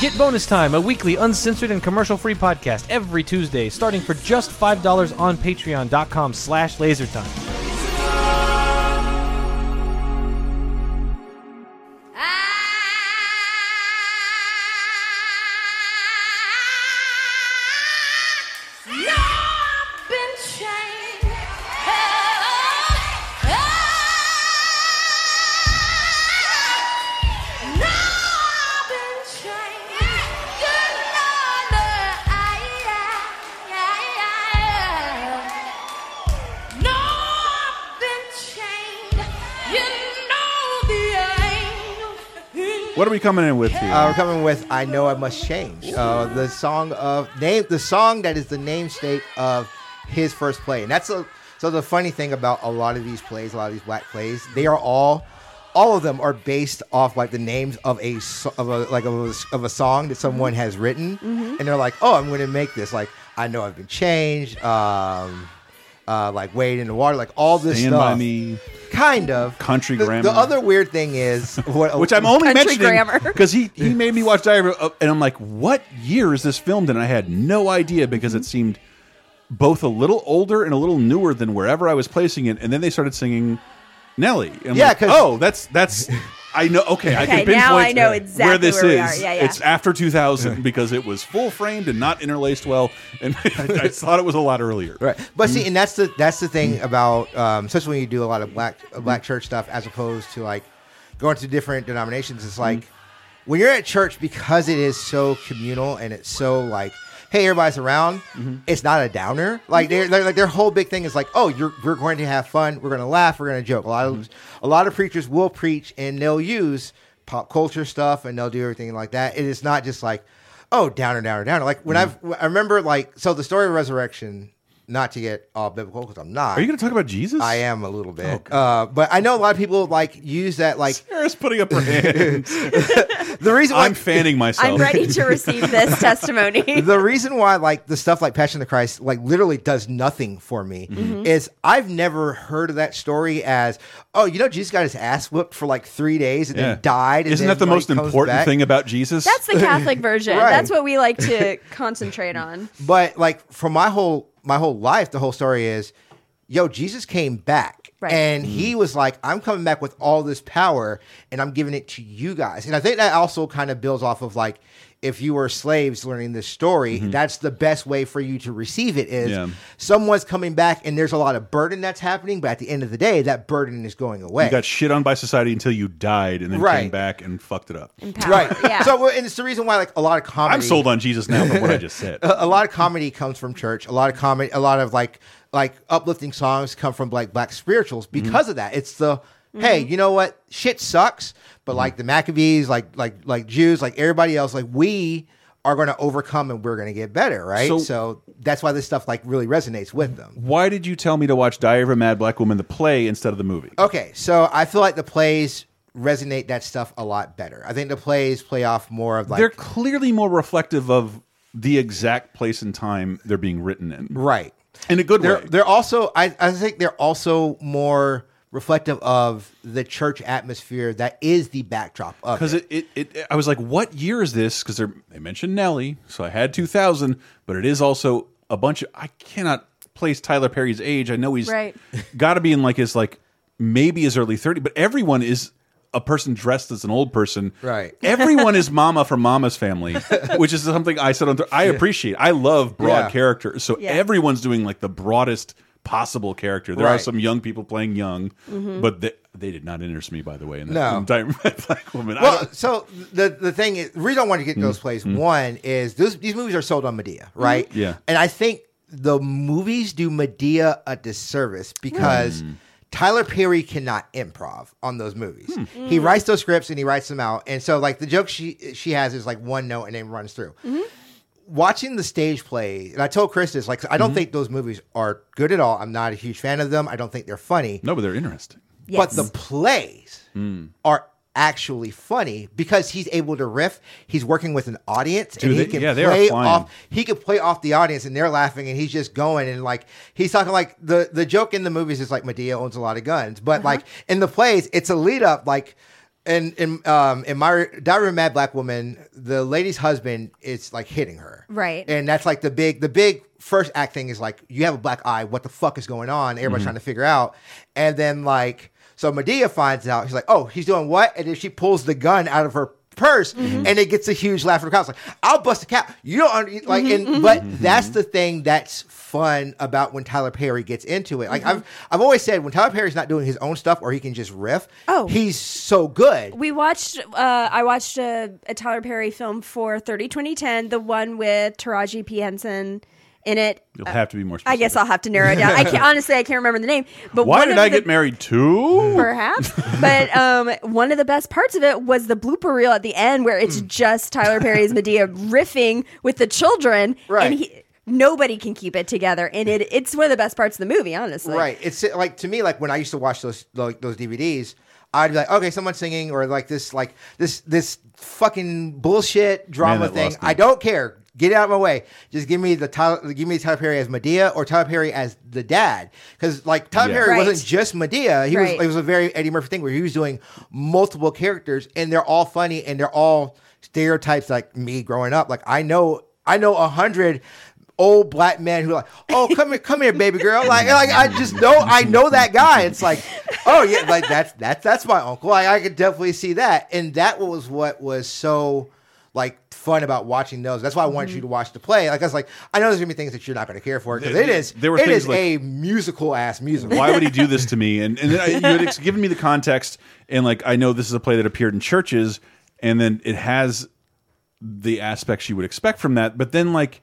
Speaker 4: Get Bonus Time, a weekly uncensored and commercial-free podcast every Tuesday, starting for just $5 on patreon.com slash lasertime.
Speaker 1: Coming in with here?
Speaker 2: Uh, we're coming with "I Know I Must Change," uh, the song of name, the song that is the namesake of his first play, and that's a. So the funny thing about a lot of these plays, a lot of these black plays, they are all, all of them are based off like the names of a of a like of a, of a song that someone has written, and they're like, oh, I'm going to make this. Like I know I've been changed. Um, uh, like wade in the water, like all this
Speaker 1: Stand
Speaker 2: stuff.
Speaker 1: by me.
Speaker 2: Kind of
Speaker 1: Country
Speaker 2: the,
Speaker 1: grammar.
Speaker 2: The other weird thing is <laughs> what,
Speaker 1: Which I'm only
Speaker 3: Country
Speaker 1: mentioning
Speaker 3: grammar.
Speaker 1: because he he <laughs> made me watch Diary of, and I'm like, what year is this filmed? And I had no idea because it seemed both a little older and a little newer than wherever I was placing it. And then they started singing Nelly. And I'm
Speaker 2: Yeah,
Speaker 1: like,
Speaker 2: 'cause-
Speaker 1: oh, that's that's. I know. Okay, I can pinpoint
Speaker 3: now I know
Speaker 1: where
Speaker 3: exactly
Speaker 1: this
Speaker 3: where we
Speaker 1: is.
Speaker 3: are. Yeah, yeah.
Speaker 1: It's after 2000 because it was full framed and not interlaced well, and <laughs> I thought it was a lot earlier.
Speaker 2: Right, but see, mm. and that's the that's the thing about um, especially when you do a lot of black uh, black mm. church stuff as opposed to like going to different denominations. It's mm. like when you're at church because it is so communal and it's so like, hey, everybody's around. Mm-hmm. It's not a downer. Like mm-hmm. they're, they're like their whole big thing is like, oh, you're we're going to have fun. We're going to laugh. We're going to joke. A lot of mm-hmm. A lot of preachers will preach and they'll use pop culture stuff and they'll do everything like that. It is not just like oh downer downer downer like when
Speaker 1: Mm-hmm.
Speaker 2: i've i remember like so the story of resurrection not to get all biblical because i'm not
Speaker 1: Are you going to talk about Jesus?
Speaker 2: i am a little bit uh, but i know a lot of people like use that like
Speaker 1: Sarah's putting up her hands. <laughs>
Speaker 2: the reason why
Speaker 1: I'm fanning myself.
Speaker 3: I'm ready to receive this <laughs> testimony.
Speaker 2: the reason why like the stuff like passion of the christ like literally does nothing for me
Speaker 1: Mm-hmm.
Speaker 2: is i've never heard of that story as oh you know jesus got his ass whipped for like three days and
Speaker 1: Yeah.
Speaker 2: then died and
Speaker 1: Isn't
Speaker 2: then,
Speaker 1: that the
Speaker 2: like,
Speaker 1: most important
Speaker 2: back.
Speaker 1: thing about Jesus?
Speaker 3: That's the Catholic <laughs> version.
Speaker 2: Right.
Speaker 3: That's what we like to concentrate on.
Speaker 2: But like for my whole my whole life, the whole story is, yo, Jesus came back.
Speaker 3: Right.
Speaker 2: And he mm-hmm. was like, I'm coming back with all this power and I'm giving it to you guys. And I think that also kind of builds off of like, if you were slaves learning this story, that's the best way for you to receive it is
Speaker 1: Mm-hmm. Yeah.
Speaker 2: someone's coming back and there's a lot of burden that's happening, but at the end of the day, that burden is going away.
Speaker 1: you got shit on by society until you died and then came back and fucked it up.
Speaker 3: Power.
Speaker 2: right. <laughs>
Speaker 3: Yeah.
Speaker 2: So and it's the reason why like a lot of comedy
Speaker 1: I'm sold on Jesus now from what I just said. <laughs>
Speaker 2: a, a lot of comedy comes from church. A lot of comedy, a lot of like like uplifting songs come from like black spirituals
Speaker 1: Mm-hmm.
Speaker 2: because of that. It's the hey, you know what? Shit sucks, but
Speaker 1: Mm-hmm.
Speaker 2: like the Maccabees, like like like Jews, like everybody else, like we are going to overcome and we're going to get better, right?
Speaker 1: So-
Speaker 2: So, that's why this stuff like really resonates with them.
Speaker 1: Why did you tell me to watch Diary of a Mad Black Woman, the play, instead of the movie?
Speaker 2: Okay, so I feel like the plays resonate that stuff a lot better. I think the plays play off more of like
Speaker 1: they're clearly more reflective of the exact place and time they're being written in,
Speaker 2: right.
Speaker 1: in a good
Speaker 2: they're
Speaker 1: way.
Speaker 2: they're also I, I think they're also more reflective of the church atmosphere that is the backdrop of
Speaker 1: Because
Speaker 2: it.
Speaker 1: it, it, it, I was like, what year is this? Because they mentioned Nelly, so I had 2000, but it is also a bunch of. I cannot place Tyler Perry's age. I know he's
Speaker 3: Right. <laughs>
Speaker 1: got to be in like his like maybe his early 30, but everyone is a person dressed as an old person.
Speaker 2: Right. <laughs>
Speaker 1: Everyone is Mama from Mama's Family, which is something I said on. I appreciate. I love broad
Speaker 2: Yeah.
Speaker 1: characters, so
Speaker 3: Yeah.
Speaker 1: everyone's doing like the broadest possible character. There are some young people playing young,
Speaker 3: Mm-hmm.
Speaker 1: but they, they did not interest me. By the way, in that
Speaker 2: No. <laughs>
Speaker 1: in Diamond <laughs> Black Woman.
Speaker 2: Well, so the the thing is, the reason I want to get mm-hmm. those plays mm-hmm. one is those these movies are sold on Madea, mm-hmm. right?
Speaker 1: Yeah.
Speaker 2: and I think the movies do Madea a disservice because. Hmm. Tyler Perry cannot improv on those movies. Hmm. He mm. writes those scripts and he writes them out, and so like the joke she she has is like one note and then runs through. Watching the stage play, and I told Chris this, like, I don't think those movies are good at all. I'm not a huge fan of them. I don't think they're funny.
Speaker 1: no, but they're interesting.
Speaker 2: But the plays are actually funny because he's able to riff. He's working with an audience,
Speaker 1: Dude,
Speaker 2: and he
Speaker 1: they-
Speaker 2: can
Speaker 1: yeah,
Speaker 2: play off. He can play off the audience, and they're laughing, and he's just going and like he's talking like the the joke in the movies is like Madea owns a lot of guns, but
Speaker 3: Uh-huh.
Speaker 2: like in the plays, it's a lead up like. In in um in my Diary of a Mad Black Woman, the lady's husband is like hitting her,
Speaker 3: Right.
Speaker 2: And that's like the big the big first act thing is like you have a black eye, what the fuck is going on? Everybody's
Speaker 1: Mm-hmm.
Speaker 2: trying to figure out, and then like so Madea finds out. She's like, "Oh, he's doing what?" And then she pulls the gun out of her purse,
Speaker 1: Mm-hmm.
Speaker 2: and it gets a huge laugh from the crowd. Like, "I'll bust a cap." You don't like,
Speaker 1: Mm-hmm.
Speaker 2: and but that's the thing that's fun about when Tyler Perry gets into it. Like
Speaker 3: Mm-hmm.
Speaker 2: I've I've always said, when Tyler Perry's not doing his own stuff or he can just riff,
Speaker 3: Oh.
Speaker 2: he's so good.
Speaker 3: We watched. Uh, I watched a, a Tyler Perry film for 30 2010, the one with Taraji P Henson in it.
Speaker 1: You'll have to be more.
Speaker 3: I guess I'll have to narrow it down. I can't <laughs> honestly. I can't remember the name. But
Speaker 1: Why did I
Speaker 3: the-
Speaker 1: get married too?
Speaker 3: Perhaps, but um, one of the best parts of it was the blooper reel at the end, where it's just Tyler Perry's <laughs> Madea riffing with the children,
Speaker 2: Right.
Speaker 3: and he, nobody can keep it together, and it it's one of the best parts of the movie, honestly.
Speaker 2: Right. It's like to me, like when I used to watch those like, those DVDs, I'd be like, okay, someone's singing, or like this, like this, this fucking bullshit drama
Speaker 1: that
Speaker 2: thing. I don't care. Get out of my way. Just give me the Tyler, give me Tyler Perry as Madea or Tyler Perry as the dad, because like Tyler
Speaker 1: Yeah.
Speaker 2: Perry
Speaker 3: Right.
Speaker 2: wasn't just Madea. He
Speaker 3: Right.
Speaker 2: was. It was a very Eddie Murphy thing where he was doing multiple characters, and they're all funny, and they're all stereotypes like me growing up. Like I know, I know a hundred old black men who are like, oh, come here, come here, baby girl. Like, like I just know, I know that guy. It's like, oh yeah, like that's that's that's my uncle. Like, I could definitely see that, and that was what was so like fun about watching those. That's why I wanted you mm-hmm. to watch the play. Like I was like, I know there's gonna be things that you're not gonna care for because it is.
Speaker 1: There were
Speaker 2: it is
Speaker 1: like-
Speaker 2: a musical ass musical.
Speaker 1: Why would he do this to <laughs> me? And and I, you had ex- given me the context, and like I know this is a play that appeared in churches, and then it has the aspects you would expect from that. But then like,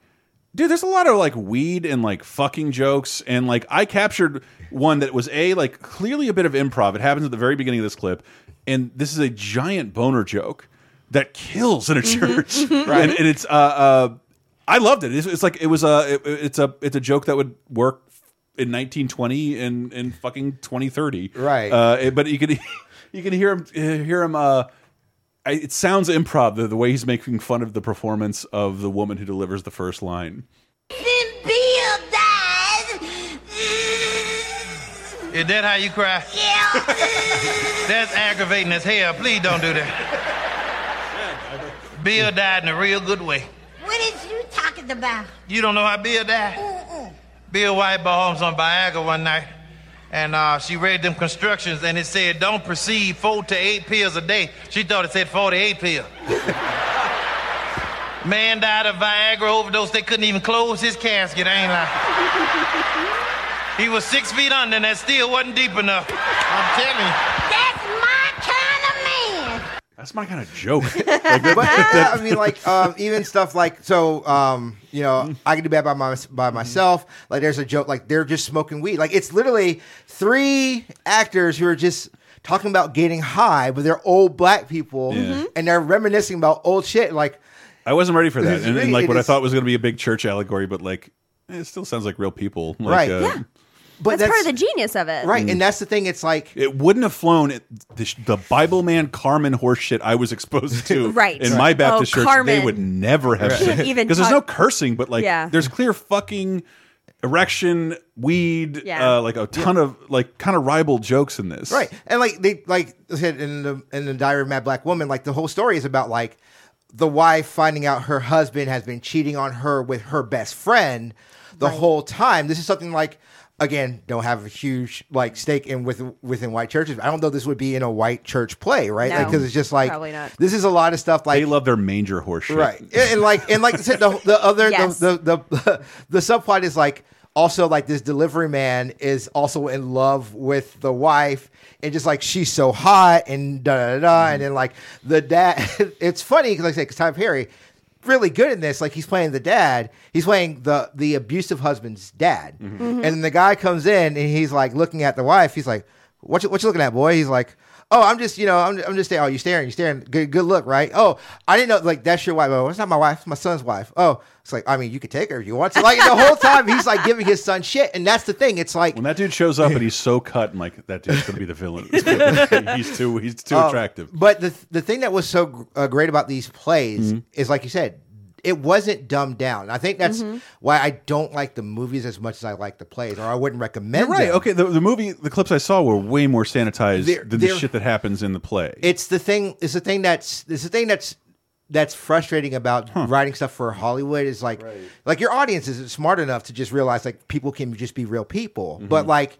Speaker 1: dude, there's a lot of like weed and like fucking jokes, and like I captured one that was a like clearly a bit of improv. It happens at the very beginning of this clip, and this is a giant boner joke that kills in a church, and, and it's uh uh. I loved it. It's, it's like it was a it, it's a it's a joke that would work in 1920 and in fucking 2030.
Speaker 2: Right.
Speaker 1: Uh, it- but you can <laughs> you can hear him hear him. Uh, I, it sounds improv the, the way he's making fun of the performance of the woman who delivers the first line.
Speaker 6: Then Bill died.
Speaker 7: Is that how you cry?
Speaker 6: Yeah. <laughs>
Speaker 7: That's aggravating as hell. Please don't do that. Bill died in a real good way.
Speaker 6: what is you talking about?
Speaker 7: You don't know how Bill died? Bill White bought homes on Viagra one night, and uh, she read them constructions, and it said, don't proceed four to eight pills a day. She thought it said 48 pills. <laughs> Man died of Viagra overdose. They couldn't even close his casket. I ain't lying. He was six feet under, and that still wasn't deep enough. I'm telling you.
Speaker 6: That's my kind of man.
Speaker 1: That's my kind of joke. <laughs> Like, that-
Speaker 2: but yeah, I mean, like um, even stuff like so. Um, you know, I can do bad by my by myself. Like, there's a joke like they're just smoking weed. Like, it's literally three actors who are just talking about getting high, but they're old black people,
Speaker 1: Yeah.
Speaker 2: and they're reminiscing about old shit. Like,
Speaker 1: I wasn't ready for that, and, and like
Speaker 2: it
Speaker 1: what I thought was going to be a big church allegory, but like it still sounds like real people. Like,
Speaker 2: Right.
Speaker 1: Uh,
Speaker 2: Yeah. But
Speaker 3: That's, part of the genius of it.
Speaker 2: right, and that's the thing. It's like
Speaker 1: It wouldn't have flown it, the, the Bible man Carman horseshit I was exposed to <laughs>
Speaker 3: Right.
Speaker 1: in my Baptist
Speaker 3: Oh,
Speaker 1: church.
Speaker 3: Carman.
Speaker 1: They would never have
Speaker 3: Can't
Speaker 1: said
Speaker 3: even
Speaker 1: because there's no cursing, but like
Speaker 3: Yeah.
Speaker 1: there's clear fucking erection, weed,
Speaker 3: Yeah.
Speaker 1: uh, like a ton of like kind of ribald jokes in this.
Speaker 2: Right. And like they like said in the in the Diary of a Mad Black Woman, like the whole story is about like the wife finding out her husband has been cheating on her with her best friend the whole time. This is something like again, don't have a huge like stake in with within white churches. I don't know this would be in a white church play, right?
Speaker 3: No,
Speaker 2: because it's just like
Speaker 3: probably not.
Speaker 2: this is a lot of stuff like
Speaker 1: They love their manger horse shit.
Speaker 2: right and, and like and like I said the, the other
Speaker 3: Yes.
Speaker 2: the, the, the the subplot is like also like this delivery man is also in love with the wife and just like she's so hot and da da da, da and mm-hmm. then like the dad <laughs> it's funny because like I say because Tyler Perry really good in this like he's playing the dad he's playing the the abusive husband's dad. Mm-hmm. And then the guy comes in and he's like looking at the wife he's like what you, what you looking at boy? He's like Oh, I'm just, you know, I'm, I'm just staring. Oh, you're staring, you're staring. Good, good look, right? Oh, I didn't know, like, that's your wife. Oh, it's not my wife, it's my son's wife. Oh, it's like, I mean, you could take her if you want to. Like, the whole time he's like giving his son shit. And that's the thing. It's like,
Speaker 1: When that dude shows up and he's <laughs> so cut, I'm like, that dude's going to be the villain. <laughs> he's too he's too
Speaker 2: um,
Speaker 1: attractive.
Speaker 2: But the the thing that was so uh, great about these plays
Speaker 1: Mm-hmm.
Speaker 2: is, like you said, it wasn't dumbed down. I think that's
Speaker 3: Mm-hmm.
Speaker 2: why I don't like the movies as much as I like the plays, or I wouldn't recommend
Speaker 1: You're right.
Speaker 2: them.
Speaker 1: Okay, the, the movie, the clips I saw were way more sanitized
Speaker 2: They're-
Speaker 1: than the
Speaker 2: they're-
Speaker 1: shit that happens in the play.
Speaker 2: it's the thing it's the thing that's it's the thing that's that's frustrating about writing stuff for Hollywood is like like your audience isn't smart enough to just realize like people can just be real people.
Speaker 1: Mm-hmm.
Speaker 2: But like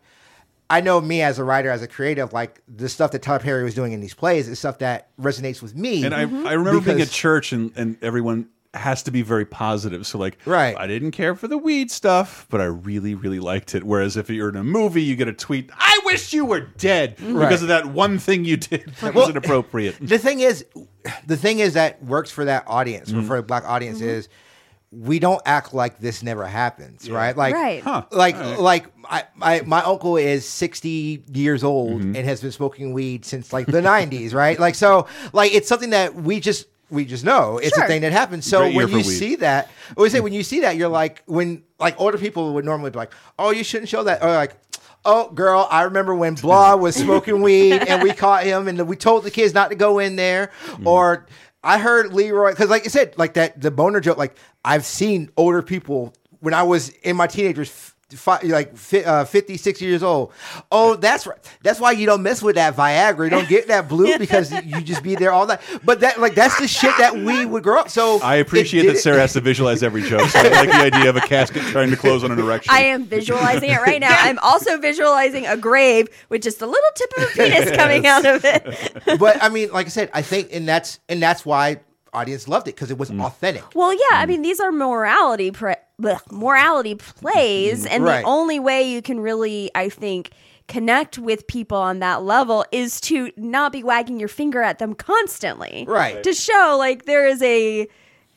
Speaker 2: I know me as a writer, as a creative, like the stuff that Tyler Perry was doing in these plays is stuff that resonates with me.
Speaker 1: And I, I remember being at
Speaker 2: Because-
Speaker 1: church and, and everyone has to be very positive. So like,
Speaker 2: Right.
Speaker 1: I didn't care for the weed stuff, but I really, really liked it. Whereas if you're in a movie, you get a tweet, "I wish you were dead" because of that one thing you did <laughs> that was inappropriate.
Speaker 2: the thing is, the thing is that works for that audience
Speaker 1: Mm-hmm.
Speaker 2: for a black audience is we don't act like this never happens, right? Like,
Speaker 3: Right.
Speaker 1: Huh.
Speaker 2: like,
Speaker 1: All right.
Speaker 2: like I, my my uncle is sixty years old
Speaker 1: Mm-hmm.
Speaker 2: and has been smoking weed since like the nineties, right? Like, so like it's something that we just we just know it's
Speaker 3: Sure.
Speaker 2: a thing that happens. So
Speaker 1: Great
Speaker 2: when you
Speaker 1: weed.
Speaker 2: see that, I would say when you see that, you're like when like older people would normally be like, oh, you shouldn't show that, or like. Oh, girl, I remember when Blah <laughs> was smoking weed and we caught him and we told the kids not to go in there.
Speaker 1: Mm-hmm.
Speaker 2: Or I heard Leroy, because like I said, like that, the boner joke, like I've seen older people when I was in my teenagers, f- fi- like fi- uh, 50, 60 years old. Oh, that's right. That's why you don't mess with that Viagra. You don't get that blue <laughs> because you just be there all night. But that, like, that's the shit that we would grow up. So
Speaker 1: I appreciate that Sarah has to visualize every joke. So I like the idea of a casket trying to close on an erection.
Speaker 3: I am visualizing it right now. <laughs> I'm also visualizing a grave with just a little tip of a penis coming out of it.
Speaker 2: but I mean, like I said, I think, and that's and that's why audience loved it because it was
Speaker 1: Mm.
Speaker 2: authentic.
Speaker 3: Well, yeah, I mean these are morality pre- bleh, morality plays, and
Speaker 2: Right.
Speaker 3: the only way you can really, I think, connect with people on that level is to not be wagging your finger at them constantly,
Speaker 2: Right.
Speaker 3: To show like there is a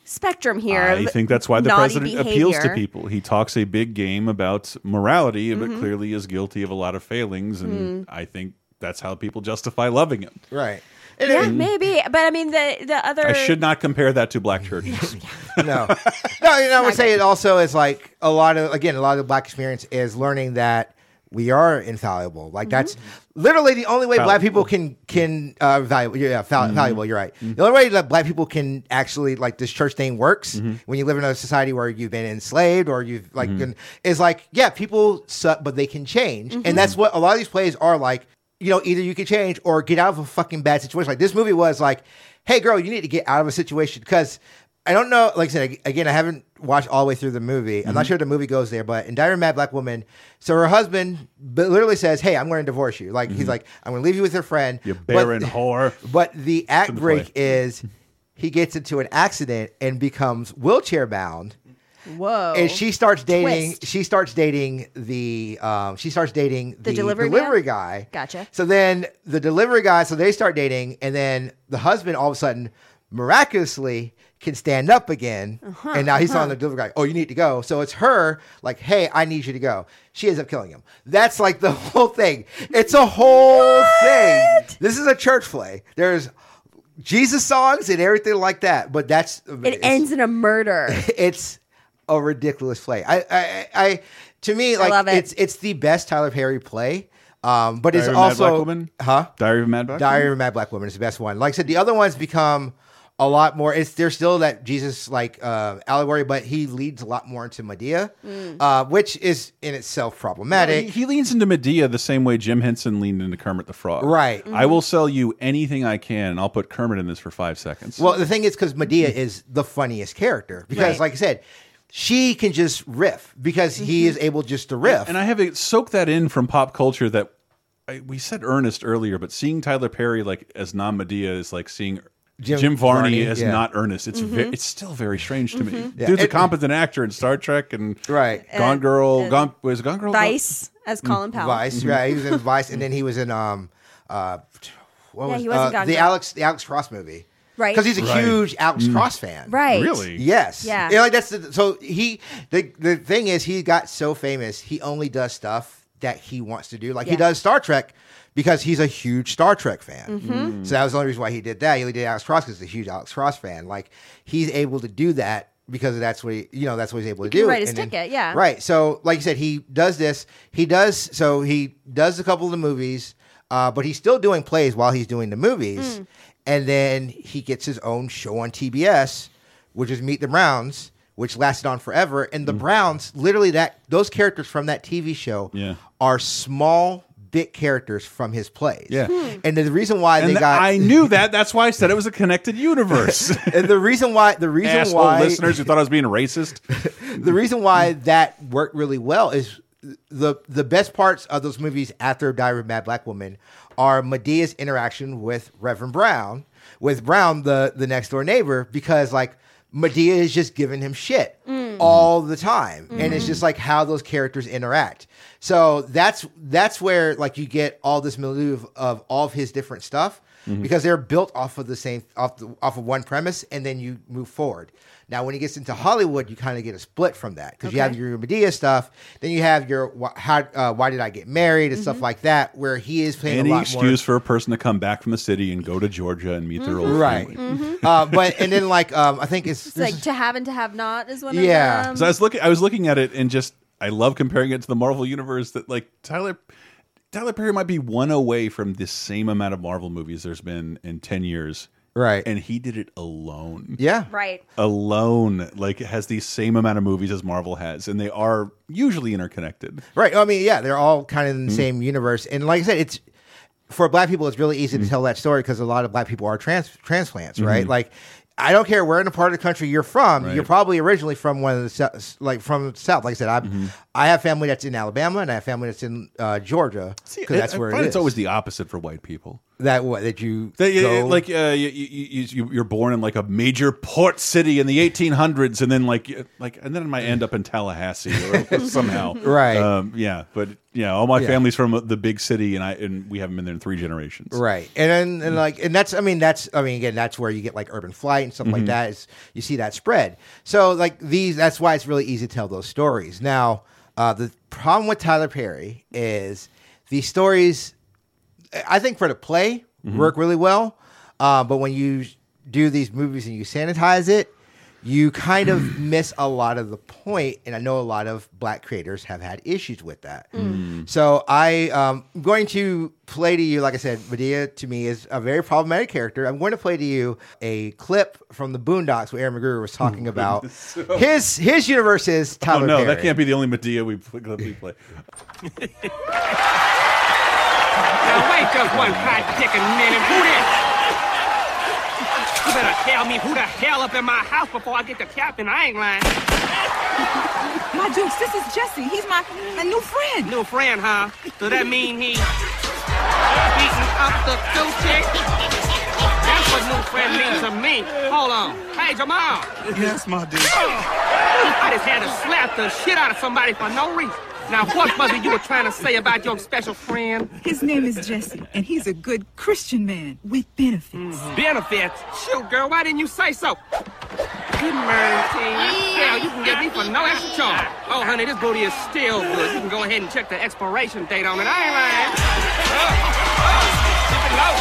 Speaker 3: spectrum here.
Speaker 1: I think that's why the
Speaker 3: naughty
Speaker 1: president appeals to people. He talks a big game about morality,
Speaker 3: Mm-hmm.
Speaker 1: but clearly is guilty of a lot of failings, and
Speaker 3: Mm.
Speaker 1: I think that's how people justify loving him.
Speaker 2: Right. And
Speaker 3: Yeah,
Speaker 2: it-
Speaker 3: maybe, but I mean the the other.
Speaker 1: I should not compare that to black churches. <laughs>
Speaker 2: no, <laughs> no. You know, I would say it also is like a lot of again, a lot of the black experience is learning that we are infallible. Like that's mm-hmm. literally the only way black people can can uh, valuable. Yeah, val- valuable. Mm-hmm. You're right. Mm-hmm. The only way that black people can actually like this church thing works when you live in a society where you've been enslaved or you've like been, is like yeah, people suck, but they can change, and that's what a lot of these plays are like. You know, either you can change or get out of a fucking bad situation. Like this movie was like, hey, girl, you need to get out of a situation because I don't know. Like I said, again, I haven't watched all the way through the movie. I'm
Speaker 1: Mm-hmm.
Speaker 2: not sure the movie goes there, but in Diary Mad Black Woman, so her husband literally says, "Hey, I'm going to divorce you." Like he's like, "I'm going to leave you with your friend."
Speaker 1: You
Speaker 2: But-
Speaker 1: barren whore.
Speaker 2: But the act break is he gets into an accident and becomes wheelchair bound.
Speaker 3: Whoa,
Speaker 2: And she starts dating.
Speaker 3: Twist.
Speaker 2: She starts dating the. Um, she starts dating the,
Speaker 3: The delivery
Speaker 2: delivery guy.
Speaker 3: Gotcha.
Speaker 2: So then the delivery guy. So they start dating, and then the husband all of a sudden miraculously can stand up again,
Speaker 3: Uh-huh,
Speaker 2: and now he's on the delivery guy, "Oh, you need to go." So it's her like, "Hey, I need you to go." She ends up killing him. That's like the <laughs> whole thing. It's a whole thing. This is a church play. There's Jesus songs and everything like that, but that's
Speaker 3: it ends in a murder. <laughs>
Speaker 2: it's a ridiculous play. I, I, I, I to me, like
Speaker 3: love it.
Speaker 2: it's it's the best Tyler Perry play. Um, but it's
Speaker 1: Diary of a Mad
Speaker 2: also
Speaker 1: Black Woman?
Speaker 2: huh?
Speaker 1: Diary of a Mad Black.
Speaker 2: Diary of a Mad Black Woman is the best one. Like I said, the other ones become a lot more. It's there's still that Jesus like uh, allegory, but he leads a lot more into Madea,
Speaker 3: Mm.
Speaker 2: uh, which is in itself
Speaker 1: He,
Speaker 2: problematic.
Speaker 1: he leans into Madea the same way Jim Henson leaned into Kermit the Frog.
Speaker 2: Right.
Speaker 1: I will sell you anything I can, and I'll put Kermit in this for five seconds.
Speaker 2: Well, the thing is, because Madea is the funniest character, because
Speaker 3: Right.
Speaker 2: like I said, she can just riff because he is able just to riff.
Speaker 1: and I have soaked that in from pop culture that I, we said Ernest earlier, but seeing Tyler Perry like as non Madea is like seeing Jim,
Speaker 2: Jim
Speaker 1: Varney,
Speaker 2: Varney,
Speaker 1: as
Speaker 2: yeah.
Speaker 1: not Ernest. It's
Speaker 3: Mm-hmm.
Speaker 1: it's still very strange to me.
Speaker 2: Yeah.
Speaker 1: Dude's a competent actor in Star Trek and
Speaker 2: Right.
Speaker 1: Gone Girl. Gone was it Gone Girl.
Speaker 3: Vice as Colin Powell.
Speaker 2: Vice, right? He was in Vice, and then he <laughs> was in um, uh, what
Speaker 3: Yeah,
Speaker 2: was
Speaker 3: he was in
Speaker 2: uh,
Speaker 3: Gone
Speaker 2: the
Speaker 3: Girl.
Speaker 2: Alex the Alex Cross movie,
Speaker 3: Right.
Speaker 2: Because he's a
Speaker 1: Right.
Speaker 2: huge Alex Cross fan,
Speaker 3: Right.
Speaker 1: Really?
Speaker 2: Yes.
Speaker 3: Yeah.
Speaker 2: like that's the, so he the the thing is he got so famous he only does stuff that he wants to do. Like he does Star Trek because he's a huge Star Trek fan.
Speaker 3: Mm-hmm.
Speaker 2: So that was the only reason why he did that. He only did Alex Cross because he's a huge Alex Cross fan. Like he's able to do that because that's what he you know that's what he's able to
Speaker 3: can
Speaker 2: do.
Speaker 3: write his
Speaker 2: And then-
Speaker 3: yeah.
Speaker 2: Right. So like you said, he does this. He does so he does a couple of the movies, uh, but he's still doing plays while he's doing the movies.
Speaker 3: Hmm.
Speaker 2: And then he gets his own show on TBS, which is Meet the Browns, which lasted on forever. And the
Speaker 1: Hmm.
Speaker 2: Browns, literally that those characters from that TV show
Speaker 1: Yeah.
Speaker 2: are small bit characters from his plays.
Speaker 1: Yeah.
Speaker 3: Hmm.
Speaker 2: And the reason why
Speaker 1: And
Speaker 2: they
Speaker 1: th-
Speaker 2: got
Speaker 1: I knew that. That's why I said it was a connected universe. <laughs>
Speaker 2: and the reason why the reason
Speaker 1: Asshole
Speaker 2: why
Speaker 1: listeners who thought I was being racist. <laughs>
Speaker 2: the reason why that worked really well is the the best parts of those movies after Diary of a Mad Black Woman are Madea's interaction with Reverend Brown, with Brown the the next door neighbor, because like Madea is just giving him shit mm. all the time, and it's mm-hmm. just like how those characters interact. So that's that's where like you get all this milieu of, of all of his different stuff. Because they're built off of the same off the, off of one premise, and then you move forward. Now, when he gets into Hollywood, you kind of get a split from that because you have your Madea stuff, then you have your wh- how uh, why did I get married and stuff like that, where he is playing
Speaker 1: Any
Speaker 2: a lot
Speaker 1: excuse
Speaker 2: more.
Speaker 1: for a person to come back from the city and go to Georgia and meet their old
Speaker 2: Right,
Speaker 1: family.
Speaker 2: uh, but and then like um, I think it's,
Speaker 3: It's like to have and to have not is one
Speaker 2: Yeah.
Speaker 3: of them.
Speaker 1: So I was looking, I was looking at it and just, I love comparing it to the Marvel universe. That like Tyler, Tyler Perry might be one away from the same amount of Marvel movies there's been in ten years,
Speaker 2: right,
Speaker 1: and he did it alone.
Speaker 2: yeah,
Speaker 3: right.
Speaker 1: alone like has the same amount of movies as Marvel has, and they are usually interconnected.
Speaker 2: Right. I mean, yeah, they're all kind of in the
Speaker 1: Mm-hmm.
Speaker 2: same universe. And like I said, it's for black people, it's really easy
Speaker 1: Mm-hmm.
Speaker 2: to tell that story because a lot of black people are trans transplants, right? Like, I don't care where in the part of the country you're from.
Speaker 1: Right.
Speaker 2: You're probably originally from one of the like from the south. Like I said, I
Speaker 1: Mm-hmm.
Speaker 2: I have family that's in Alabama and I have family that's in uh, Georgia because that's
Speaker 1: I
Speaker 2: where it
Speaker 1: it's always the opposite for white people.
Speaker 2: That what that you
Speaker 1: They,
Speaker 2: go-
Speaker 1: like uh, you, you, you, you're born in like a major port city in the 1800s, and then like like and then I might end up in Tallahassee or <laughs> <laughs> somehow.
Speaker 2: Right.
Speaker 1: Um, yeah. But yeah, all my
Speaker 2: Yeah.
Speaker 1: family's from the big city, and I and we haven't been there in three generations.
Speaker 2: Right. And then and like and that's I mean that's I mean again that's where you get like urban flight and stuff like that is you see that spread. So like these that's why it's really easy to tell those stories. Now, uh the problem with Tyler Perry is these stories I think for the play work really well. Uh, but when you do these movies and you sanitize it, you kind of <clears throat> miss a lot of the point, and I know a lot of black creators have had issues with that. So I um, I'm going to play to you, like I said, Madea to me is a very problematic character. I'm going to play to you a clip from the Boondocks where Aaron McGruder was talking about <laughs> his his universe is
Speaker 1: Oh no,
Speaker 2: Perry.
Speaker 1: that can't be the only Madea we play. We play. <laughs>
Speaker 8: Now wait just one hot dickin' minute. Who this? You better tell me who the hell up in my house before I get to capping. I ain't lying.
Speaker 9: My Dukes, this is Jesse. He's my, my new friend.
Speaker 8: New friend, huh? Does that mean he beating up the coochie? That's what new friend means to me. Hold on. Hey, Jamal.
Speaker 10: Yes, my dude. Oh.
Speaker 8: I just had to slap the shit out of somebody for no reason. Now, what was it you were trying to say about your special friend?
Speaker 9: His name is Jesse, and he's a good Christian man with benefits.
Speaker 8: Benefits? Shoot, girl, why didn't you say so? Good morning, Hell, you can get me for no extra charge. Oh, honey, this booty is still good. You can go ahead and check the expiration date on it. I ain't lying. Uh, uh, low.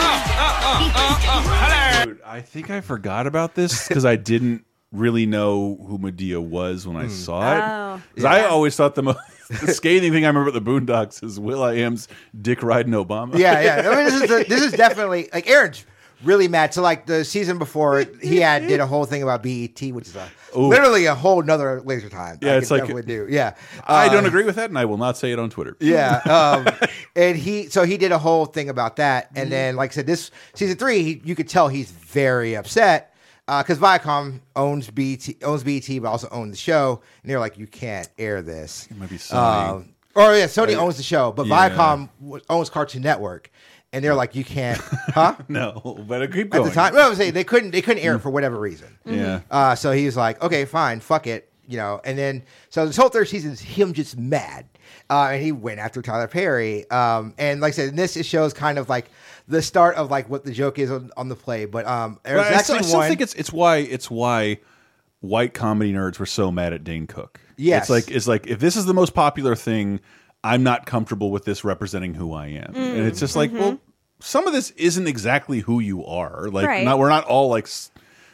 Speaker 8: Uh, uh, uh, uh, uh. Hello.
Speaker 1: Dude, I think I forgot about this because I didn't really know who Madea was when I saw it.
Speaker 3: Oh.
Speaker 1: 'Cause I always thought the most <laughs> the scathing thing I remember at the Boondocks is Will I Am's dick riding Obama.
Speaker 2: Yeah, yeah. I mean, this is <laughs> the, this is definitely like Aaron's really mad. So like the season before, he had did a whole thing about BET, which is a literally a whole nother laser time.
Speaker 1: Yeah,
Speaker 2: I
Speaker 1: it's like-
Speaker 2: definitely do. Yeah,
Speaker 1: I
Speaker 2: Uh,
Speaker 1: don't agree with that, and I will not say it on Twitter.
Speaker 2: Yeah, <laughs> um, and he so he did a whole thing about that, and then like I said, this season three, he, you could tell he's very upset because Viacom owns BT owns BT, but also owns the show, and they're like, you can't air this. It
Speaker 1: might be Sony.
Speaker 2: Um, or yeah, Sony owns the show, but
Speaker 1: Yeah.
Speaker 2: Viacom owns Cartoon Network, and they're like, you can't, <laughs> huh?
Speaker 1: No, better keep
Speaker 2: At the time, no, I was saying they couldn't they couldn't air it for whatever reason.
Speaker 1: Yeah.
Speaker 2: Uh, so he was like, okay, fine, fuck it, you know. And then so this whole third season is him just mad, uh, and he went after Tyler Perry. Um, and like I said, this it shows kind of like the start of like what the joke is on, on the play. But um, there's
Speaker 1: But I still, I still think it's it's why it's why white comedy nerds were so mad at Dane Cook.
Speaker 2: Yes.
Speaker 1: it's like it's like if this is the most popular thing, I'm not comfortable with this representing who I am, and it's just like, well, some of this isn't exactly who you are. Like,
Speaker 3: Right.
Speaker 1: not we're not all like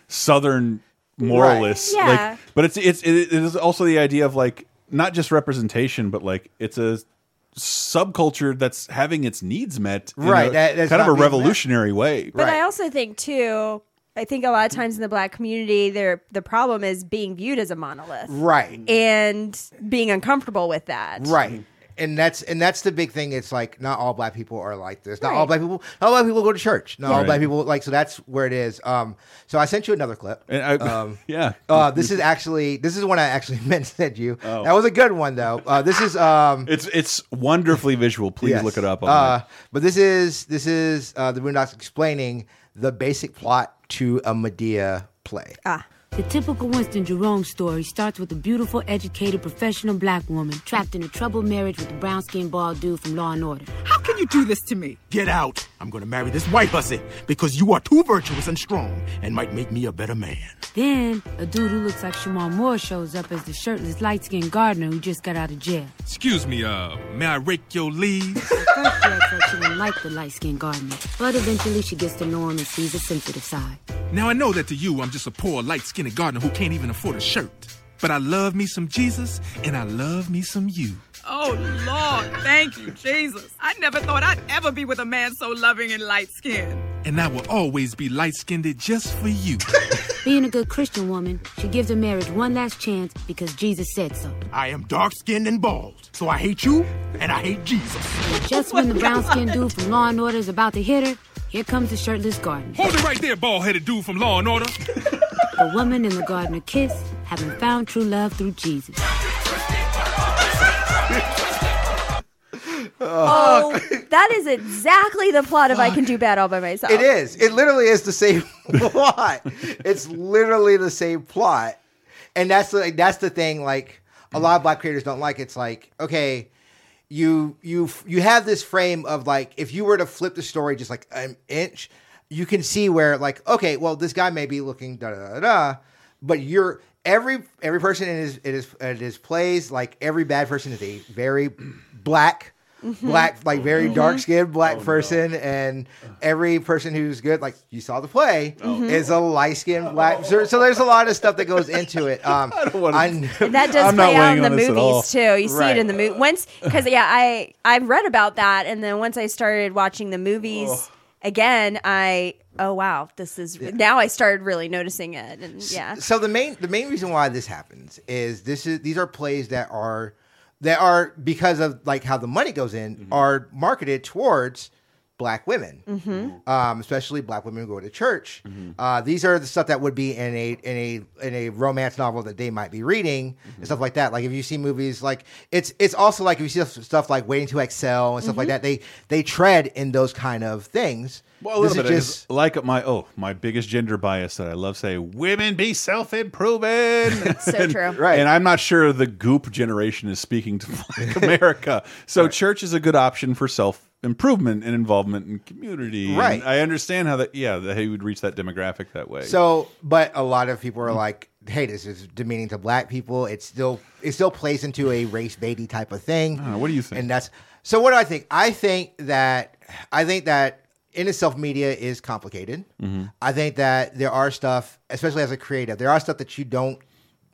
Speaker 1: Southern moralists.
Speaker 3: Right. Yeah.
Speaker 1: Like, but it's it's it, it is also the idea of like not just representation, but like it's a subculture that's having its needs met, in
Speaker 2: Right,
Speaker 1: a-
Speaker 2: that-
Speaker 1: kind of a
Speaker 2: being met.
Speaker 1: revolutionary way.
Speaker 3: But
Speaker 2: Right.
Speaker 3: I also think too. I think a lot of times in the black community, there the problem is being viewed as a monolith,
Speaker 2: right,
Speaker 3: and being uncomfortable with that.
Speaker 2: right. And that's and that's the big thing. It's like not all black people are like this. Not all black people. Not all black people go to church. Not all
Speaker 1: Right.
Speaker 2: black people like. So that's where it is. Um. So I sent you another clip.
Speaker 1: And I, <laughs>
Speaker 2: Um,
Speaker 1: yeah,
Speaker 2: Uh, this is actually this is one I actually <laughs> meant to send you.
Speaker 1: Oh.
Speaker 2: That was a good one though. Uh, this is um,
Speaker 1: It's it's wonderfully visual. Please
Speaker 2: yes.
Speaker 1: look it up. On
Speaker 2: Uh, but this is this is uh, the Boondocks explaining the basic plot to a Madea play.
Speaker 3: Ah.
Speaker 10: The typical Winston Jerome story starts with a beautiful, educated, professional black woman trapped in a troubled marriage with a brown skinned bald dude from Law and Order.
Speaker 11: How can you do this to me? Get out. I'm gonna marry this white hussy because you are too virtuous and strong and might make me a better man.
Speaker 10: Then, a dude who looks like Shemar Moore shows up as the shirtless, light skinned gardener who just got out of jail.
Speaker 12: Excuse me, uh, may I rake your leaves?
Speaker 10: At <laughs> first, she acts like she didn't like the light skinned gardener, but eventually she gets to know him and sees a sensitive side.
Speaker 12: Now I know that to you, I'm just a poor, light-skinned gardener who can't even afford a shirt. But I love me some Jesus, and I love me some you.
Speaker 9: Oh, Lord, thank you, Jesus. I never thought I'd ever be with a man so loving and light skinned.
Speaker 12: And I will always be light-skinned just for you. <laughs>
Speaker 10: Being a good Christian woman, she gives her marriage one last chance because Jesus said so.
Speaker 11: I am dark skinned and bald, so I hate you and I hate Jesus.
Speaker 10: And just when the oh, brown skinned dude from Law and Order is about to hit her, here comes the shirtless gardener.
Speaker 12: Hold it right there, bald-headed dude from Law and Order.
Speaker 10: The woman and the gardener kiss, having found true love through Jesus.
Speaker 3: Oh, <laughs> that is exactly the plot of I Can Do Bad All by Myself.
Speaker 2: It is. It literally is the same <laughs> plot. It's literally the same plot, and that's the that's the thing. Like a lot of black creators don't like. It's like okay, you you you have this frame of like if you were to flip the story just like an inch, you can see where like okay, well this guy may be looking da da da da, but you're every every person in his in his in his plays like every bad person is a very black black like very dark skinned black person and every person who's good like you saw the play is a light skinned black so, so there's a lot of stuff that goes into it. <laughs> Um I
Speaker 1: wanna-
Speaker 3: And that does
Speaker 1: I'm
Speaker 3: play out in the
Speaker 1: on this at all.
Speaker 3: movies too. You see
Speaker 2: Right.
Speaker 3: it in the movie once because yeah, I I've read about that, and then once I started watching the movies again, I oh wow, this is now I started really noticing it, and yeah,
Speaker 2: so the main the main reason why this happens is this is these are plays that are that are because of like how the money goes in mm-hmm. are marketed towards black women. Mm-hmm. Um, especially black women who go to church. Mm-hmm. Uh, these are the stuff that would be in a in a in a romance novel that they might be reading and stuff like that. Like if you see movies like it's it's also like if you see stuff like waiting to exhale and stuff like that they they tread in those kind of things
Speaker 1: Well, a little
Speaker 2: This
Speaker 1: bit. Just like my oh, my biggest gender bias that I love say, women be self improving. <laughs>
Speaker 3: so true. <laughs>
Speaker 2: Right.
Speaker 1: And I'm not sure the goop generation is speaking to <laughs> Black America. So church is a good option for self improvement and involvement in community. And
Speaker 2: Right.
Speaker 1: I understand how that yeah, that he would reach that demographic that way.
Speaker 2: So, but a lot of people are like, "Hey, this is demeaning to black people." It still it still plays into a race baity type of thing.
Speaker 1: Uh, what do you think?
Speaker 2: And that's so. What do I think? I think that I think that in itself, media is complicated.
Speaker 1: Mm-hmm.
Speaker 2: I think that there are stuff, especially as a creative, there are stuff that you don't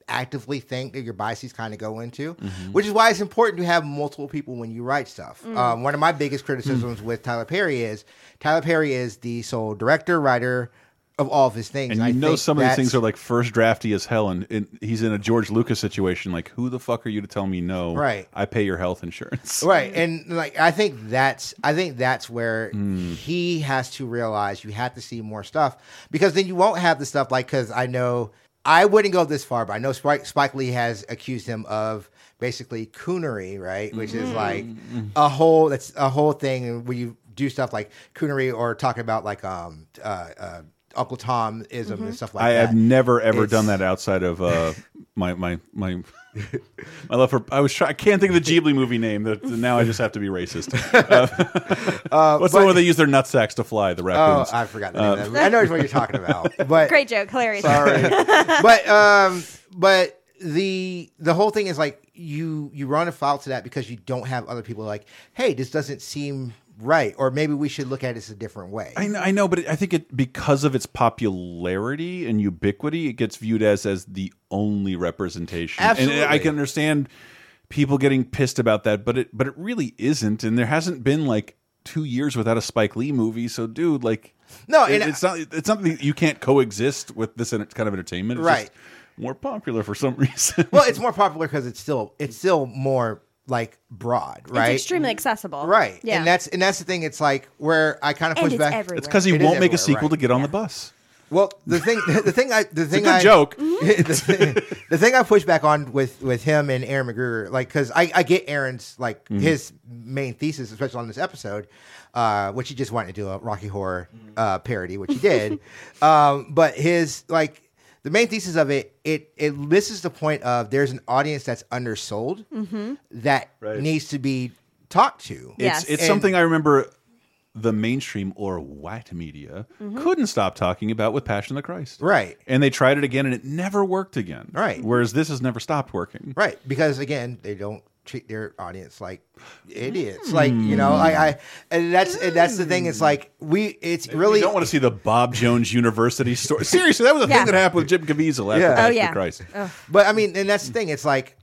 Speaker 2: actively think that your biases kind of go into,
Speaker 1: Mm-hmm.
Speaker 2: which is why it's important to have multiple people when you write stuff.
Speaker 3: Mm.
Speaker 2: Um, one of my biggest criticisms with Tyler Perry is Tyler Perry is the sole director, writer of all of his things.
Speaker 1: and
Speaker 2: I
Speaker 1: you know
Speaker 2: think
Speaker 1: some of these things are like first drafty as hell, and, and he's in a George Lucas situation. Like, who the fuck are you to tell me no?
Speaker 2: Right.
Speaker 1: I pay your health insurance. <laughs>
Speaker 2: right and like i think that's i think that's where
Speaker 1: Hmm.
Speaker 2: he has to realize you have to see more stuff because then you won't have the stuff like because i know i wouldn't go this far but i know spike, spike lee has accused him of basically coonery right which is like
Speaker 1: Mm-hmm.
Speaker 2: a whole that's a whole thing where you do stuff like coonery or talking about like um uh, uh uncle tom ism and stuff like
Speaker 1: I
Speaker 2: that I
Speaker 1: have never ever
Speaker 2: It's-
Speaker 1: done that outside of uh, my my my my love for. I was trying. I can't think of the Ghibli movie name. That now I just have to be racist. <laughs> Uh, what's the
Speaker 2: but-
Speaker 1: one where they use their nutsacks to fly? The raccoons.
Speaker 2: oh i forgot the name that. i know what you're talking about <laughs> but
Speaker 3: great joke, hilarious.
Speaker 2: Sorry, <laughs> but um, but the the whole thing is like you you run afoul to that because you don't have other people like, hey, this doesn't seem right, or maybe we should look at this a different way.
Speaker 1: I know, I know, but I think it because of its popularity and ubiquity, it gets viewed as as the only representation. And I can understand people getting pissed about that, but it but it really isn't. And there hasn't been like two years without a Spike Lee movie. So, dude, like,
Speaker 2: No,
Speaker 1: it-
Speaker 2: and
Speaker 1: it's not it's something you can't coexist with this kind of entertainment. It's
Speaker 2: Right.
Speaker 1: just more popular for some <laughs> reason.
Speaker 2: well, it's more popular because it's still it's still more like broad, right?
Speaker 3: It's extremely accessible,
Speaker 2: Right,
Speaker 3: Yeah,
Speaker 2: and that's and that's the thing. It's like where I kind of
Speaker 3: And
Speaker 2: push
Speaker 3: it's
Speaker 2: back.
Speaker 3: everywhere.
Speaker 1: it's because he
Speaker 2: It is
Speaker 1: won't make a
Speaker 2: everywhere,
Speaker 1: sequel
Speaker 2: right.
Speaker 1: to get on the bus.
Speaker 2: Well, the thing, <laughs> the thing I, the thing
Speaker 1: good
Speaker 2: I,
Speaker 1: joke. <laughs>
Speaker 2: the, thing, the thing I push back on with with him and Aaron McGruder, like, because I, I get Aaron's like
Speaker 1: Mm-hmm.
Speaker 2: his main thesis, especially on this episode, uh, which he just wanted to do a Rocky Horror uh, parody, which he did. <laughs> um, but his like the main thesis of it, it it lists the point of there's an audience that's undersold
Speaker 3: Mhm.
Speaker 2: that needs to be talked to.
Speaker 1: It's it's
Speaker 2: And-
Speaker 1: something I remember the mainstream or white media
Speaker 2: Mhm.
Speaker 1: couldn't stop talking about with Passion of the Christ.
Speaker 2: Right.
Speaker 1: And they tried it again and it never worked again.
Speaker 2: Right.
Speaker 1: Whereas this has never stopped working.
Speaker 2: Right, because again, they don't treat their audience like idiots. Like you know, I, I and that's and that's the thing. It's like we, it's really
Speaker 1: you don't want to see the Bob Jones University story. <laughs> Seriously, that was a
Speaker 2: Yeah.
Speaker 1: thing that happened with Jim Caviezel after
Speaker 2: Yeah.
Speaker 1: Passion
Speaker 2: Oh, yeah.
Speaker 1: the Christ.
Speaker 2: But I mean, and that's the thing. It's like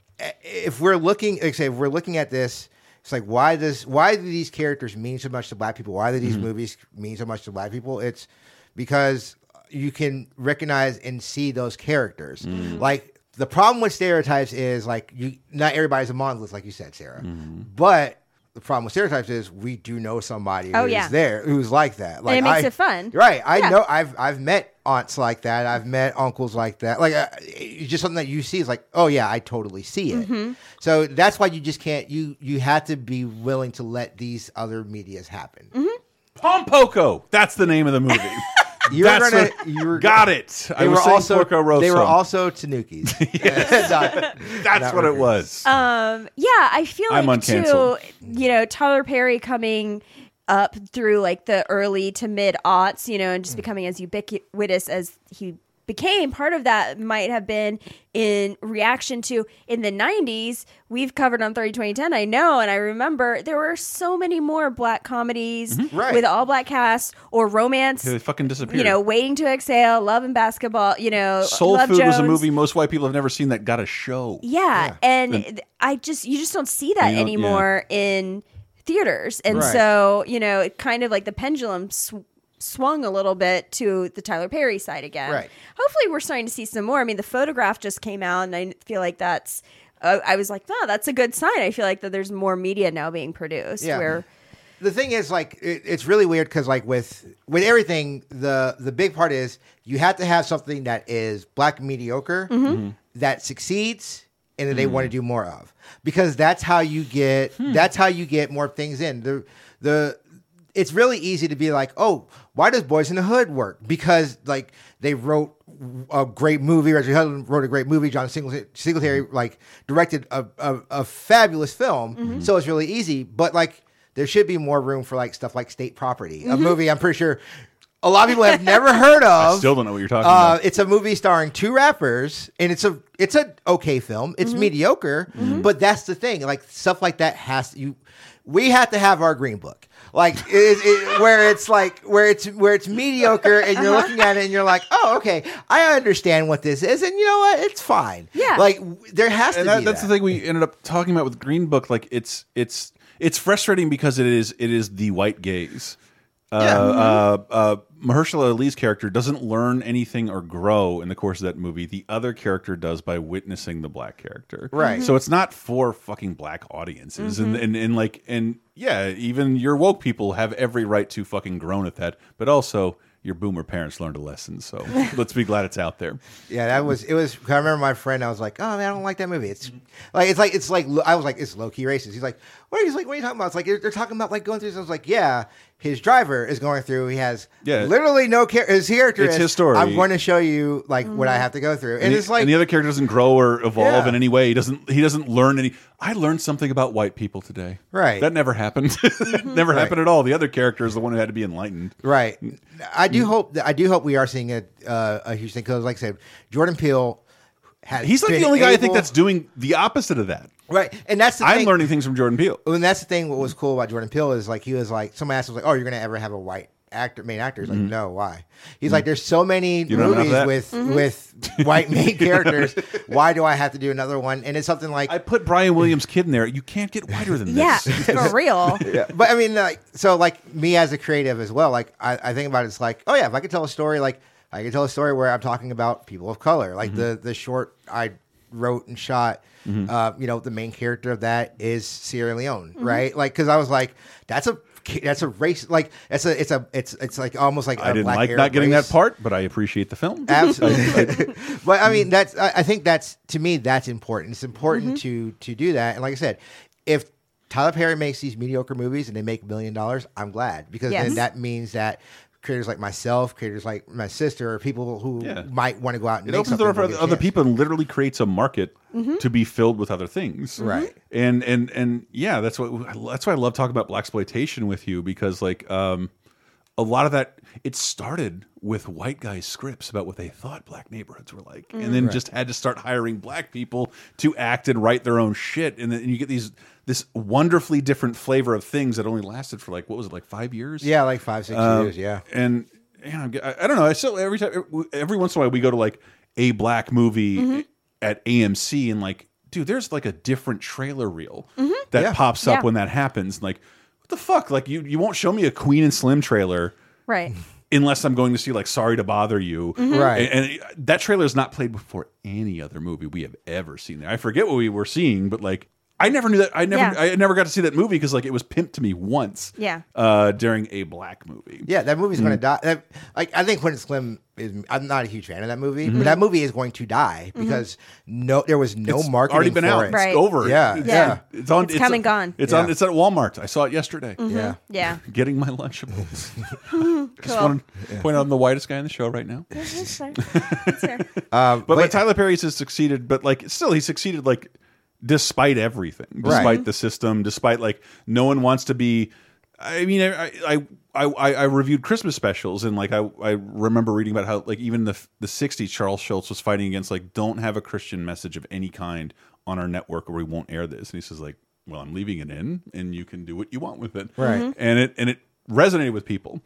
Speaker 2: if we're looking, like I say, if we're looking at this, it's like why does why do these characters mean so much to black people? Why do these
Speaker 1: Mhm.
Speaker 2: movies mean so much to black people? It's because you can recognize and see those characters.
Speaker 1: Mhm.
Speaker 2: Like the problem with stereotypes is like you not everybody's a monolith, like you said, Sarah.
Speaker 1: Mm-hmm.
Speaker 2: But the problem with stereotypes is we do know somebody
Speaker 3: Oh,
Speaker 2: who's
Speaker 3: yeah.
Speaker 2: there who's like that. Like
Speaker 3: it makes
Speaker 2: I-
Speaker 3: it fun.
Speaker 2: Right. I
Speaker 3: Yeah.
Speaker 2: know I've I've met aunts like that. I've met uncles like that. Like uh, it's just something that you see is like, "Oh yeah, I totally see it."
Speaker 3: Mhm.
Speaker 2: So that's why you just can't you you have to be willing to let these other medias happen.
Speaker 1: Pom Poko. That's the name of the movie. <laughs>
Speaker 2: You were
Speaker 1: That's
Speaker 2: gonna
Speaker 1: what-
Speaker 2: you were
Speaker 1: got it. I
Speaker 2: They
Speaker 1: was
Speaker 2: were
Speaker 1: saying
Speaker 2: also
Speaker 1: Porco Rosso.
Speaker 2: they were also Tanukis. <laughs> Not- <laughs>
Speaker 1: That's
Speaker 2: not
Speaker 1: what it was.
Speaker 3: Um, yeah, I feel
Speaker 1: I'm
Speaker 3: like too.
Speaker 1: uncanceled.
Speaker 3: You know, Tyler Perry coming up through like the early to mid aughts, you know, and just
Speaker 1: Mm.
Speaker 3: becoming as ubiquitous as he became. Part of that might have been in reaction to in the '90s. We've covered on 30 2010. I know, and I remember there were so many more black comedies
Speaker 1: Mhm. Right.
Speaker 3: with all black casts or romance.
Speaker 1: They fucking disappeared.
Speaker 3: You know, waiting to exhale, love and basketball. You know,
Speaker 1: Soul
Speaker 3: Love
Speaker 1: Food was a movie most white people have never seen that got a show.
Speaker 3: Yeah, and
Speaker 1: And-
Speaker 3: th- I just you just don't see that anymore in theaters, and
Speaker 1: Right.
Speaker 3: so you know, it kind of like the pendulum sw- swung a little bit to the Tyler Perry side again.
Speaker 2: Right.
Speaker 3: Hopefully, we're starting to see some more. I mean, the photograph just came out, and I feel like that's. Uh, I was like, oh, that's a good sign. I feel like that there's more media now being produced.
Speaker 2: Yeah.
Speaker 3: Where
Speaker 2: the thing is like it, it's really weird because like with with everything the the big part is you have to have something that is black mediocre
Speaker 3: Mhm.
Speaker 1: Mm-hmm.
Speaker 3: Mhm.
Speaker 2: that succeeds and that they
Speaker 1: Mm.
Speaker 2: want to do more of because that's how you get
Speaker 3: Hmm.
Speaker 2: that's how you get more things in the the it's really easy to be like oh why does boys in the hood work because like they wrote a great movie Reggie Hudlin wrote a great movie John Singletary, Singletary like directed a, a, a fabulous film
Speaker 3: Mm-hmm.
Speaker 1: Mhm.
Speaker 2: so it's really easy but like there should be more room for like stuff like state property a
Speaker 1: Mhm.
Speaker 2: movie i'm pretty sure a lot of people have never heard <laughs> of
Speaker 1: I still don't know what you're talking
Speaker 2: uh,
Speaker 1: about.
Speaker 2: it's a movie starring two rappers, and it's a it's a okay film. It's
Speaker 1: Mm-hmm.
Speaker 2: mediocre, but that's the thing. Like stuff like that has you. We have to have our green book, like it, it, where it's like where it's where it's mediocre, and you're
Speaker 3: Uh-huh.
Speaker 2: looking at it and you're like, oh, okay, I understand what this is, and you know what, it's fine.
Speaker 3: Yeah.
Speaker 2: like there has to
Speaker 1: that,
Speaker 2: be
Speaker 1: that's
Speaker 2: that.
Speaker 1: the thing we ended up talking about with Green Book. Like it's it's it's frustrating because it is it is the white gaze. Uh, uh, uh, Mahershala Ali's character doesn't learn anything or grow in the course of that movie. The other character does by witnessing the black character.
Speaker 2: Right.
Speaker 1: So it's not for fucking black audiences. And,
Speaker 2: Mhm.
Speaker 1: and and like and yeah, even your woke people have every right to fucking groan at that. But also your boomer parents learned a lesson. So <laughs> let's be glad it's out there.
Speaker 2: Yeah, that was it. Was I remember my friend? I was like, "Oh man, I don't like that movie." It's like it's like it's like I was like, "It's low key racist." He's like, "What are you like? What are you talking about?" It's like they're, they're talking about like going through. So I was like, "Yeah, his driver is going through. He has
Speaker 1: Yeah.
Speaker 2: literally no care. His character
Speaker 1: It's
Speaker 2: is,
Speaker 1: his story.
Speaker 2: I'm going to show you like what I have to go through." And,
Speaker 1: and,
Speaker 2: it's
Speaker 1: the-
Speaker 2: like
Speaker 1: and the other character doesn't grow or evolve
Speaker 2: Yeah.
Speaker 1: in any way. He doesn't. He doesn't learn any. I learned something about white people today.
Speaker 2: Right.
Speaker 1: That never happened. That <laughs> never
Speaker 2: Right.
Speaker 1: happened at all. The other character is the one who had to be enlightened.
Speaker 2: right. I do hope that I do hope we are seeing a uh, a huge thing because, like I said, Jordan Peele. Has
Speaker 1: He's like the only guy I think that's doing the opposite of that.
Speaker 2: Right, and that's the
Speaker 1: I'm
Speaker 2: thing.
Speaker 1: learning things from Jordan Peele.
Speaker 2: And that's the thing. What was cool about Jordan Peele is like he was like somebody asked him like, "Oh, you're gonna ever have a white actor, main actor?" He's like,
Speaker 1: Mhm.
Speaker 2: "No, why?" He's like, "There's so many
Speaker 1: You don't have
Speaker 2: movies with
Speaker 3: Mm-hmm.
Speaker 2: with white main <laughs> characters. Why do I have to do another one?" And it's something like
Speaker 1: I put Brian Williams' kid in there. You can't get whiter than
Speaker 3: yeah,
Speaker 1: this.
Speaker 3: Yeah, for <laughs> real.
Speaker 2: yeah. But I mean, like, so like me as a creative as well. Like I, I think about it, it's like, oh yeah, if I could tell a story, like I could tell a story where I'm talking about people of color, like
Speaker 1: Mm-hmm.
Speaker 2: the the short I wrote and shot.
Speaker 1: Mhm.
Speaker 2: Uh, you know, the main character of that is Sierra Leone,
Speaker 1: Mm-hmm.
Speaker 2: right? Like, because I was like, that's a that's a race, like it's a it's a it's it's like almost like
Speaker 1: I
Speaker 2: a
Speaker 1: didn't
Speaker 2: black
Speaker 1: like not getting
Speaker 2: race.
Speaker 1: that part, but I appreciate the film.
Speaker 2: Absolutely. <laughs> <laughs> but I mean, that's I, I think that's to me that's important. It's important to to do that. And like I said, if Tyler Perry makes these mediocre movies and they make a million dollars, I'm glad because
Speaker 3: Yes.
Speaker 2: then that means that creators like myself, creators like my sister, or people who
Speaker 1: Yeah.
Speaker 2: might want to go out and do
Speaker 1: It
Speaker 2: make
Speaker 1: opens the door for
Speaker 2: will
Speaker 1: other people and literally creates a market
Speaker 2: Mhm.
Speaker 1: to be filled with other things.
Speaker 2: Right.
Speaker 1: And and and yeah, that's what that's why I love talking about black exploitation with you because like um a lot of that it started with white guys scripts about what they thought black neighborhoods were like and then
Speaker 2: Right.
Speaker 1: just had to start hiring black people to act and write their own shit and then you get these this wonderfully different flavor of things that only lasted for like what was it like 5 years
Speaker 2: Yeah, like five, six
Speaker 1: Um,
Speaker 2: years. Yeah.
Speaker 1: and yeah, I, I don't know. I still every time, every once in a while, we go to like a black movie
Speaker 3: Mm-hmm.
Speaker 1: at AMC, and like, dude, there's like a different trailer reel that
Speaker 2: Mm-hmm. Yeah.
Speaker 1: pops up
Speaker 3: Yeah.
Speaker 1: when that happens. Like, what the fuck? Like, you you won't show me a Queen and Slim trailer
Speaker 3: Right. <laughs>
Speaker 1: unless I'm going to see like Sorry to Bother You,
Speaker 3: Mhm.
Speaker 2: Right.
Speaker 1: And, and that trailer is not played before any other movie we have ever seen. There, I forget what we were seeing, but like. I never knew that. I never,
Speaker 3: Yeah.
Speaker 1: I never got to see that movie because like it was pimped to me once.
Speaker 3: Yeah.
Speaker 1: Uh, during a black movie.
Speaker 2: Yeah, that movie's going
Speaker 1: Mm.
Speaker 2: to die. That, like, I think Queen and Slim is. I'm not a huge fan of that movie,
Speaker 1: Mhm.
Speaker 2: but that movie is going to die because no, there was no
Speaker 1: It's
Speaker 2: marketing.
Speaker 1: already been
Speaker 2: for
Speaker 1: out.
Speaker 2: It.
Speaker 3: Right.
Speaker 1: It's over.
Speaker 2: Yeah,
Speaker 1: It's,
Speaker 2: yeah.
Speaker 1: It's on.
Speaker 3: It's come and gone.
Speaker 1: It's
Speaker 2: Yeah.
Speaker 1: on. It's at Walmart. I saw it yesterday.
Speaker 3: Mhm.
Speaker 2: Yeah.
Speaker 3: Yeah. <laughs>
Speaker 1: Getting my Lunchables. <laughs> <laughs> Just
Speaker 3: Cool.
Speaker 1: want to point out I'm the whitest guy in the show right now.
Speaker 3: That's fair. That's fair.
Speaker 2: Um,
Speaker 1: But, but Tyler Perry has succeeded. But like, still, he succeeded. Like, despite everything, despite
Speaker 2: Right.
Speaker 1: the system, despite like, no one wants to be. I mean, I I I, I, reviewed Christmas specials, and like, I I remember reading about how like even the the '60s, Charles Schulz was fighting against like, don't have a Christian message of any kind on our network, or we won't air this. And he says like, well, I'm leaving it in, and you can do what you want with it.
Speaker 2: Right. Mhm.
Speaker 1: And it and it resonated with people.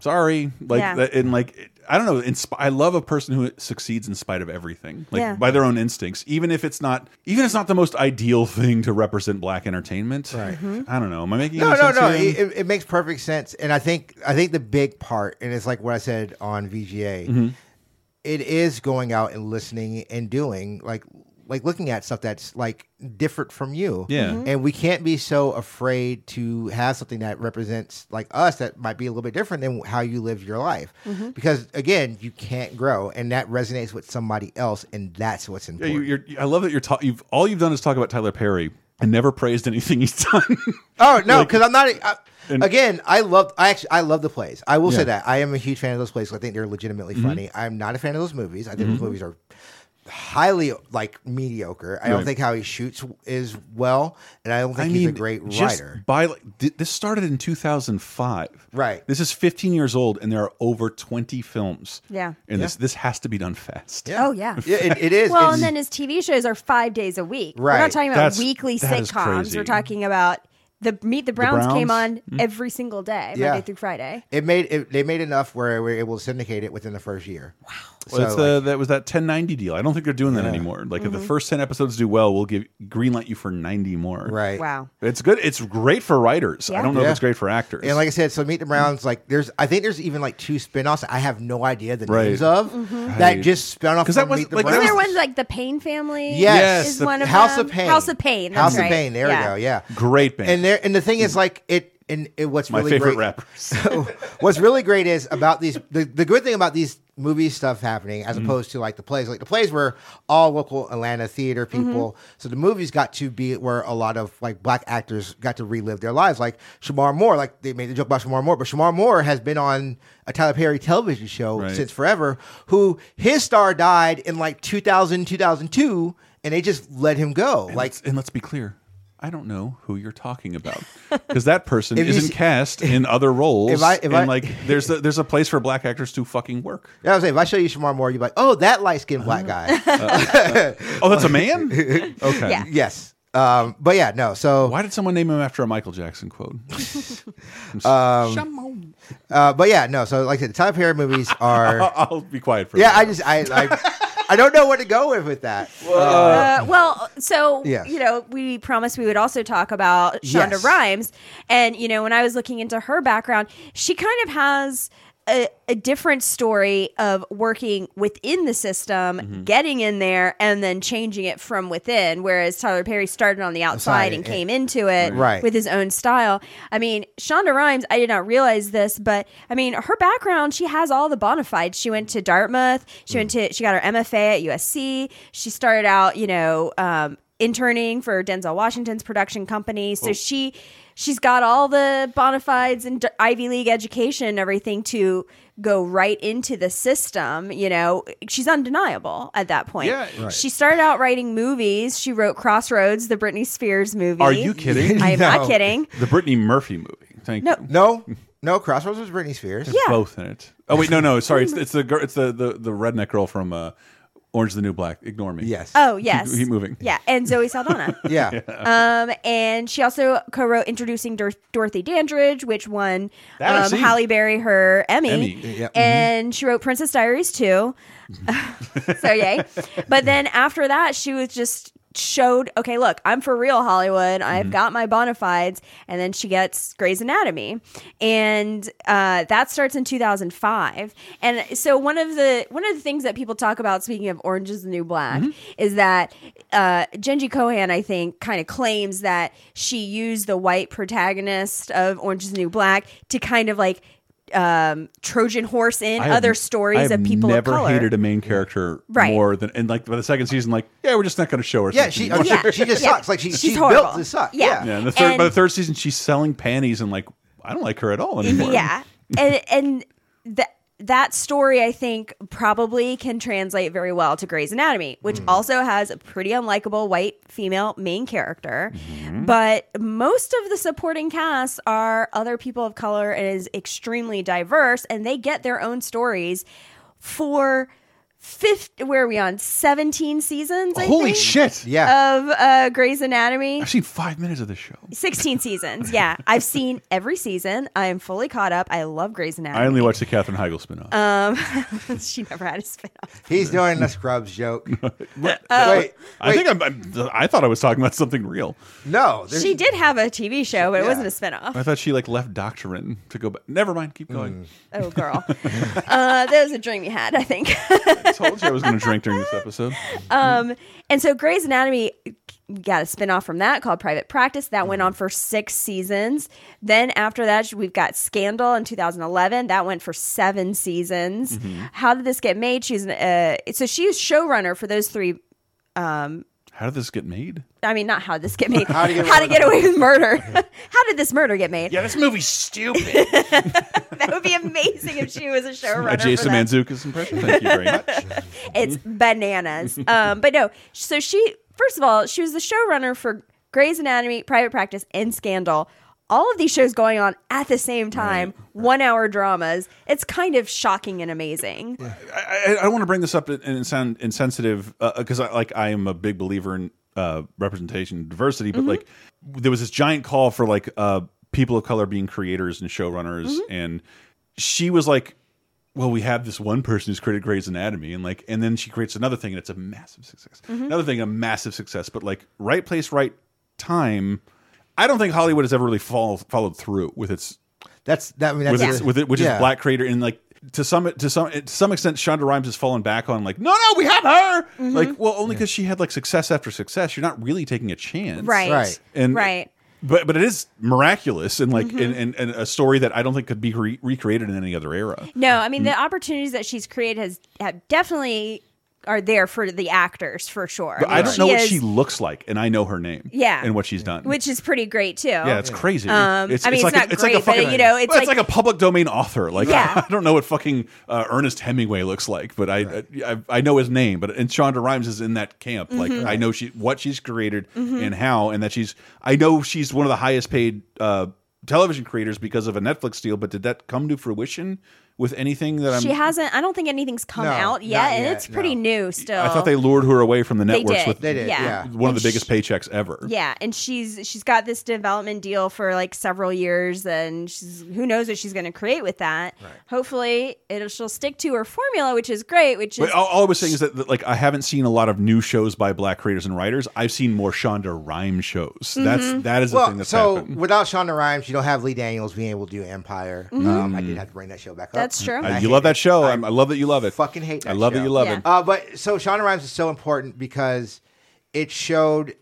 Speaker 1: Sorry, like
Speaker 3: Yeah.
Speaker 1: that, and like I don't know. Insp I love a person who succeeds in spite of everything, like
Speaker 3: Yeah.
Speaker 1: by their own instincts, even if it's not, even if it's not the most ideal thing to represent black entertainment.
Speaker 2: Right.
Speaker 1: I don't know. Am I making
Speaker 2: No,
Speaker 1: any
Speaker 2: no,
Speaker 1: sense
Speaker 2: no.
Speaker 1: here?
Speaker 2: It, it- it makes perfect sense, and I think I think the big part, and it's like what I said on VGA.
Speaker 1: Mm-hmm.
Speaker 2: it is going out and listening and doing like like looking at stuff that's like different from you.
Speaker 1: Yeah. Mhm.
Speaker 2: And we can't be so afraid to have something that represents like us that might be a little bit different than how you live your life.
Speaker 3: Mhm.
Speaker 2: Because again, you can't grow and that resonates with somebody else and that's what's
Speaker 1: Yeah,
Speaker 2: important.
Speaker 1: you, you're, I love that you're talking. You've all you've done is talk about Tyler Perry and never praised anything <laughs> he's done.
Speaker 2: Oh no,
Speaker 1: Like-
Speaker 2: because I'm not. I,
Speaker 1: And-
Speaker 2: again, I love. I actually, I love the plays. I will
Speaker 1: Yeah.
Speaker 2: say that I am a huge fan of those plays. I think they're legitimately
Speaker 1: Mhm.
Speaker 2: funny. I'm not a fan of those movies. I think those movies are highly like mediocre. I don't
Speaker 1: Right.
Speaker 2: think how he shoots is well, and I don't think
Speaker 1: I
Speaker 2: he's
Speaker 1: mean,
Speaker 2: a great
Speaker 1: just
Speaker 2: writer.
Speaker 1: By like, th- this started in 2005.
Speaker 2: Right.
Speaker 1: This is 15 years old, and there are over 20 films.
Speaker 3: Yeah.
Speaker 1: And this this has to be done fast.
Speaker 3: Oh yeah. <laughs>
Speaker 2: Yeah, it, it is.
Speaker 3: Well,
Speaker 2: It's-
Speaker 3: and then his TV shows are five days a week. We're
Speaker 2: Right.
Speaker 3: not talking about
Speaker 1: That's-
Speaker 3: weekly
Speaker 1: that is
Speaker 3: sitcoms.
Speaker 1: crazy.
Speaker 3: We're talking about the Meet the Browns, came
Speaker 1: Browns?
Speaker 3: on mm-hmm. every single day,
Speaker 2: Yeah.
Speaker 3: Monday through Friday.
Speaker 2: it made it, they made enough where we were able to syndicate it within the first year. Wow.
Speaker 1: Well, it's the, that was that 1090 deal. I don't think they're doing that
Speaker 2: Yeah.
Speaker 1: anymore. Like if the
Speaker 3: Mm-hmm.
Speaker 1: first 10 episodes do well, we'll give greenlight you for 90 more.
Speaker 2: Right.
Speaker 3: Wow.
Speaker 1: It's good. It's great for writers. I don't know if it's great for actors.
Speaker 2: And like I said, so Meet the Browns, like there's, I think there's even like two spin-offs I have no idea the
Speaker 1: Right.
Speaker 2: names of
Speaker 3: Mm-hmm.
Speaker 2: that
Speaker 1: Right.
Speaker 2: just spun off
Speaker 1: 'Cause
Speaker 2: from
Speaker 1: that was-
Speaker 2: Meet the
Speaker 1: like, that
Speaker 2: Browns.
Speaker 3: Isn't there one like the Payne family?
Speaker 2: Yes,
Speaker 3: is
Speaker 1: the
Speaker 3: one of
Speaker 2: House
Speaker 3: them?
Speaker 2: of Pain.
Speaker 3: House of Pain. That's
Speaker 2: House
Speaker 3: right.
Speaker 2: of Pain. There
Speaker 3: yeah.
Speaker 2: we go. Yeah.
Speaker 1: great band.
Speaker 2: And there, and the thing is, like it, and it, what's
Speaker 1: My
Speaker 2: really
Speaker 1: favorite
Speaker 2: great,
Speaker 1: rappers. <laughs>
Speaker 2: what's really great is about these. The, the good thing about these movie stuff happening, as
Speaker 1: Mm-hmm.
Speaker 2: opposed to like the plays. Like the plays were all local Atlanta theater people, so the movies got to be where a lot of like black actors got to relive their lives. Like Shemar Moore, like they made the joke about Shemar Moore, but Shemar Moore has been on a Tyler Perry television show
Speaker 1: Right.
Speaker 2: since forever. Who his star died in like 2000, 2002, and they just let him go.
Speaker 1: And
Speaker 2: like
Speaker 1: let's, and let's be clear. I don't know who you're talking about <laughs> because that person isn't cast <laughs> in other roles.
Speaker 2: If I- if
Speaker 1: and
Speaker 2: I-
Speaker 1: like, there's a, there's a place for black actors to fucking work.
Speaker 2: Yeah, I was saying, if I show you Shemar Moore, you're like, oh, that light skinned black guy.
Speaker 1: Oh, that's a man. <laughs> Okay.
Speaker 3: Yeah.
Speaker 2: yes. Um, but yeah, no. So,
Speaker 1: Why did someone name him after a Michael Jackson quote?
Speaker 2: um, uh, but yeah, no. So, like I said, the Tyler Perry movies are.
Speaker 1: I'll be quiet for. a
Speaker 2: yeah, I just, I, I, I don't know where to go with, with that.
Speaker 3: Uh, well, so
Speaker 2: Yes.
Speaker 3: you know, we promised we would also talk about Shonda
Speaker 2: Yes.
Speaker 3: Rhimes, and you know, when I was looking into her background, she kind of has a, a different story of working within the system,
Speaker 2: Mm-hmm.
Speaker 3: getting in there, and then changing it from within. Whereas Tyler Perry started on the outside and
Speaker 2: and-
Speaker 3: came into it
Speaker 2: Right.
Speaker 3: with his own style. I mean, Shonda Rhimes, I did not realize this, but I mean, her background, she has all the bona fides. She went to Dartmouth. She went to, she got her MFA at USC. She started out, you know, um, interning for Denzel Washington's production company. So she she's got all the bona fides and Ivy League education and everything to go right into the system. You know, she's undeniable at that point.
Speaker 1: Yeah. Right.
Speaker 3: She started out writing movies. She wrote Crossroads, the Britney Spears movie.
Speaker 1: Are you kidding?
Speaker 3: I am <laughs>
Speaker 2: No.
Speaker 3: not kidding.
Speaker 1: The Brittany Murphy movie. Thank
Speaker 3: No.
Speaker 1: you.
Speaker 2: No, no, Crossroads was Britney Spears.
Speaker 3: Yeah.
Speaker 1: Both in it. Oh wait, no, no, sorry. It's, <laughs> it's the girl. It's the, the the redneck girl from uh, Orange is the New Black. Ignore me.
Speaker 2: Yes.
Speaker 3: Oh yes,
Speaker 1: Keep, keep moving.
Speaker 3: Yeah, and Zoe Saldana. <laughs>
Speaker 2: Yeah.
Speaker 3: Um, and she also co-wrote "Introducing Dor- Dorothy Dandridge," which won um. Halle Berry her Emmy.
Speaker 1: Emmy.
Speaker 2: Yeah.
Speaker 3: And she wrote "Princess Diaries" too. <laughs> <laughs> so yay! But then after that, she was just showed, okay, look, I'm for real Hollywood. I've got my bona fides, and then she gets Grey's Anatomy, and uh, that starts in 2005. And so one of the one of the things that people talk about, speaking of Orange Is the New Black, is that uh, Jenji Kohan, I think, kind of claims that she used the white protagonist of Orange Is the New Black to kind of like um, Trojan horse in
Speaker 1: have-
Speaker 3: other stories of people
Speaker 1: never
Speaker 3: of color.
Speaker 1: hated a main character
Speaker 3: Right.
Speaker 1: more than and like by the second season, like yeah, we're just not going to show her.
Speaker 2: Yeah, she,
Speaker 1: anymore.
Speaker 2: oh, she, she just
Speaker 3: Yeah.
Speaker 2: sucks. Like she,
Speaker 3: She's
Speaker 2: she
Speaker 3: horrible.
Speaker 2: built to suck.
Speaker 3: Yeah.
Speaker 1: Yeah, and the third by the third season, she's selling panties and like I don't like her at all anymore.
Speaker 3: Yeah, and and that that story I think probably can translate very well to Grey's Anatomy, which
Speaker 1: Hmm.
Speaker 3: also has a pretty unlikable white female main character.
Speaker 1: Mm-hmm.
Speaker 3: But most of the supporting cast are other people of color and is extremely diverse, and they get their own stories for. 50, where are we on 17 seasons I
Speaker 1: Holy
Speaker 3: think,
Speaker 1: shit!
Speaker 2: Yeah.
Speaker 3: of uh, Grey's Anatomy
Speaker 1: I've seen five minutes of this show.
Speaker 3: 16 seasons. Yeah. <laughs> I've seen every season. I am fully caught up. I love Grey's Anatomy.
Speaker 1: I only watched the Katherine Heigl spinoff.
Speaker 3: Um, <laughs> she never had a spinoff.
Speaker 2: He's doing the Scrubs joke. <laughs>
Speaker 3: Oh.
Speaker 2: Wait,
Speaker 1: I think I'm, I'm. I thought I was talking about something real.
Speaker 2: no.
Speaker 3: She did have a TV show, but it wasn't a spinoff.
Speaker 1: I thought she like left doctrine to go back. Never mind. Keep going.
Speaker 3: Oh, girl. uh, that was a dream you had, I think.
Speaker 1: I told you I was going to drink during this episode.
Speaker 3: um, and so Grey's Anatomy got a spinoff from that called Private Practice. That went on for six seasons. Then after that, we've got Scandal in 2011. That went for seven seasons. How did this get made? She's uh, so she was showrunner for those three. Um,
Speaker 1: How did this get made?
Speaker 3: I mean, not how did this get made. <laughs>
Speaker 2: How to Get
Speaker 3: how
Speaker 2: Away
Speaker 3: to get away with murder. <laughs> how did this murder get made?
Speaker 1: Yeah, this movie's stupid. <laughs>
Speaker 3: That would be amazing if she was a showrunner.
Speaker 1: A Jason
Speaker 3: for that.
Speaker 1: Mantzoukas impression. Thank you very much.
Speaker 3: It's bananas. Um, but no, so she first of all, she was the showrunner for Grey's Anatomy, Private Practice, and Scandal. All of these shows going on at the same time, one hour dramas. It's kind of shocking and amazing.
Speaker 1: I, I, I want to bring this up and sound insensitive uh, uh, because I like I am a big believer in uh, representation and diversity, but mm-hmm. like there was this giant call for like uh, people of color being creators and showrunners, mm-hmm. and she was like, "Well, we have this one person who's created Grey's Anatomy, and like, and then she creates another thing, and it's a massive success. Mm-hmm. Another thing, a massive success, but like right place, right time. I don't think Hollywood has ever really follow, followed through with its
Speaker 2: That's that. I mean, that's
Speaker 1: with its, with it, which
Speaker 2: yeah.
Speaker 1: is black creator, and like to some to some to some extent, Shonda Rhimes has fallen back on like, no, no, we have her.
Speaker 3: Mm-hmm.
Speaker 1: Like, well, only because she had like success after success. You're not really taking a chance,
Speaker 3: Right.
Speaker 2: Right.
Speaker 1: And
Speaker 3: right.
Speaker 1: But but it is miraculous and like
Speaker 3: Mm-hmm.
Speaker 1: and, and, and a story that I don't think could be re recreated in any other era.
Speaker 3: No, I mean the opportunities that she's created has have definitely are there for the actors for sure.
Speaker 1: But I
Speaker 3: mean,
Speaker 1: don't know what
Speaker 3: is-
Speaker 1: she looks like, and I know her name.
Speaker 3: Yeah.
Speaker 1: and what she's done.
Speaker 3: which is pretty great too.
Speaker 1: yeah, it's crazy.
Speaker 3: Um,
Speaker 1: it's,
Speaker 3: I mean, it's
Speaker 1: like
Speaker 3: not
Speaker 1: a, it's like a fucking,
Speaker 3: but, you know, it's
Speaker 1: well,
Speaker 3: like-
Speaker 1: a public domain author. Like
Speaker 3: Yeah. <laughs>
Speaker 1: I don't know what fucking uh, Ernest Hemingway looks like, but I, I I know his name. But and Shonda Rhimes is in that camp. Like
Speaker 3: Mm-hmm.
Speaker 1: I know she what she's created and how, and that she's I know she's one of the highest paid uh, television creators because of a Netflix deal. But did that come to fruition with anything that I'm?
Speaker 3: she hasn't. I don't think anything's come
Speaker 2: No,
Speaker 3: out
Speaker 2: not
Speaker 3: yet, and
Speaker 2: yet,
Speaker 3: it's pretty
Speaker 2: no.
Speaker 3: new still.
Speaker 1: I thought they lured her away from the
Speaker 3: They
Speaker 1: networks
Speaker 3: did.
Speaker 1: with
Speaker 2: They did,
Speaker 3: Yeah.
Speaker 2: yeah.
Speaker 1: one of
Speaker 3: And
Speaker 1: the biggest paychecks ever.
Speaker 3: Yeah, and she's she's got this development deal for like several years, and she's who knows what she's going to create with that. Hopefully, it'll she'll stick to her formula, which is great. Which is
Speaker 1: But all, all I was saying is that, that, like I haven't seen a lot of new shows by black creators and writers. I've seen more Shonda Rhimes shows.
Speaker 3: Mm-hmm.
Speaker 1: That's that is the
Speaker 2: Well,
Speaker 1: thing that's
Speaker 2: so
Speaker 1: happened.
Speaker 2: without Shonda Rhimes, you don't have Lee Daniels being able to do Empire. Um, I did have to bring that show back up.
Speaker 3: Mm-hmm. That's true.
Speaker 1: Uh,
Speaker 2: I
Speaker 1: you
Speaker 2: hate
Speaker 1: love that
Speaker 2: it.
Speaker 1: show. I, I love that you love it.
Speaker 2: fucking hate
Speaker 1: I
Speaker 2: that
Speaker 1: love that you love
Speaker 3: Yeah.
Speaker 1: it.
Speaker 2: Uh, but so Shonda Rhimes is so important because it showed.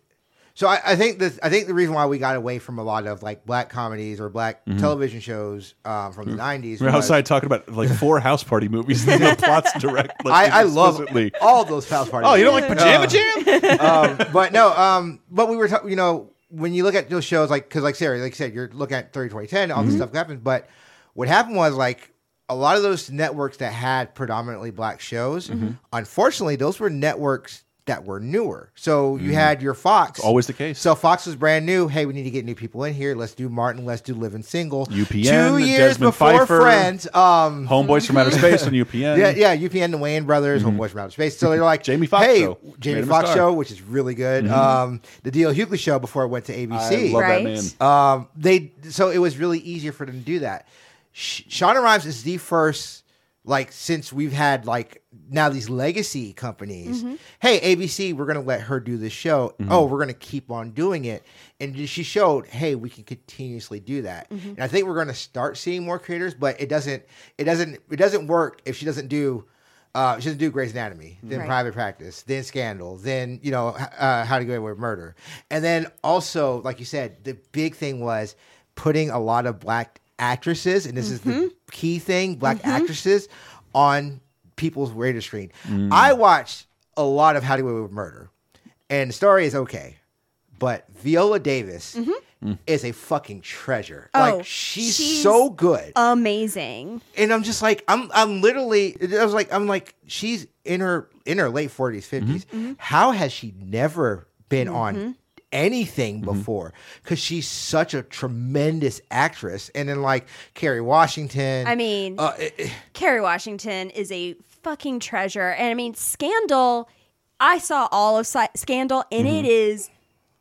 Speaker 2: So I, I think the I think the reason why we got away from a lot of like black comedies or black television shows um, from the nineties.
Speaker 1: We're outside talking about like four house party movies. and the <laughs> plots direct. like,
Speaker 2: I, I love all those house party.
Speaker 1: Oh, you don't like Pajama Jam? <laughs>
Speaker 2: um, but no, um, but we were, ta- you know, when you look at those shows, like because like Sarah, like you said, you're looking at 30, 20, 10, all
Speaker 1: Mm-hmm.
Speaker 2: this stuff happens. But what happened was like a lot of those networks that had predominantly black shows,
Speaker 1: Mm-hmm.
Speaker 2: unfortunately, those were networks that were newer. So you had your Fox.
Speaker 1: Mm. always the case.
Speaker 2: So Fox was brand new. Hey, we need to get new people in here. Let's do Martin. Let's do Living Single.
Speaker 1: UPN,
Speaker 2: Two years
Speaker 1: Desmond
Speaker 2: before
Speaker 1: Pfeiffer,
Speaker 2: Friends. Um,
Speaker 1: Homeboys from Outer Space on UPN. <laughs>
Speaker 2: yeah, yeah, UPN, the Wayne brothers, Homeboys from Outer Space. So they're like
Speaker 1: Mm-hmm. Jamie Foxx
Speaker 2: hey,
Speaker 1: show.
Speaker 2: Jamie
Speaker 1: him
Speaker 2: Foxx show, which is really good. Um, the D.L. Hughley show before it went to ABC.
Speaker 1: I love
Speaker 3: Right.
Speaker 1: that man.
Speaker 2: Um, they so it was really easier for them to do that. Sh- Shonda Rhimes is the first, like, since we've had like now these legacy companies. Hey, ABC, we're gonna let her do this show. Oh, we're gonna keep on doing it, and she showed, hey, we can continuously do that. And I think we're gonna start seeing more creators, but it doesn't, it doesn't, it doesn't work if she doesn't do. Uh, she doesn't do Grey's Anatomy, then
Speaker 3: Right.
Speaker 2: Private Practice, then Scandal, then you know uh, How to Get Away with Murder, and then also, like you said, the big thing was putting a lot of black actresses, and this is the mm-hmm. key thing: black mm-hmm. actresses on people's radar screen. Mm. I watched a lot of How to Get Away with Murder, and the story is okay, but Viola Davis mm-hmm. mm. is a fucking treasure.
Speaker 3: Oh,
Speaker 2: like she's,
Speaker 3: she's-
Speaker 2: so good
Speaker 3: Amazing.
Speaker 2: and I'm just like I'm I'm literally I was like I'm like she's in her in her late 40s 50s.
Speaker 3: Mm-hmm.
Speaker 2: How has she never been on anything before? Cuz she's such a tremendous actress. And then like Kerry Washington.
Speaker 3: I mean,
Speaker 2: uh, eh, eh,
Speaker 3: Kerry Washington is a fucking treasure. And I mean, Scandal, I saw all of Si- Scandal, and
Speaker 1: Mm-hmm.
Speaker 3: it is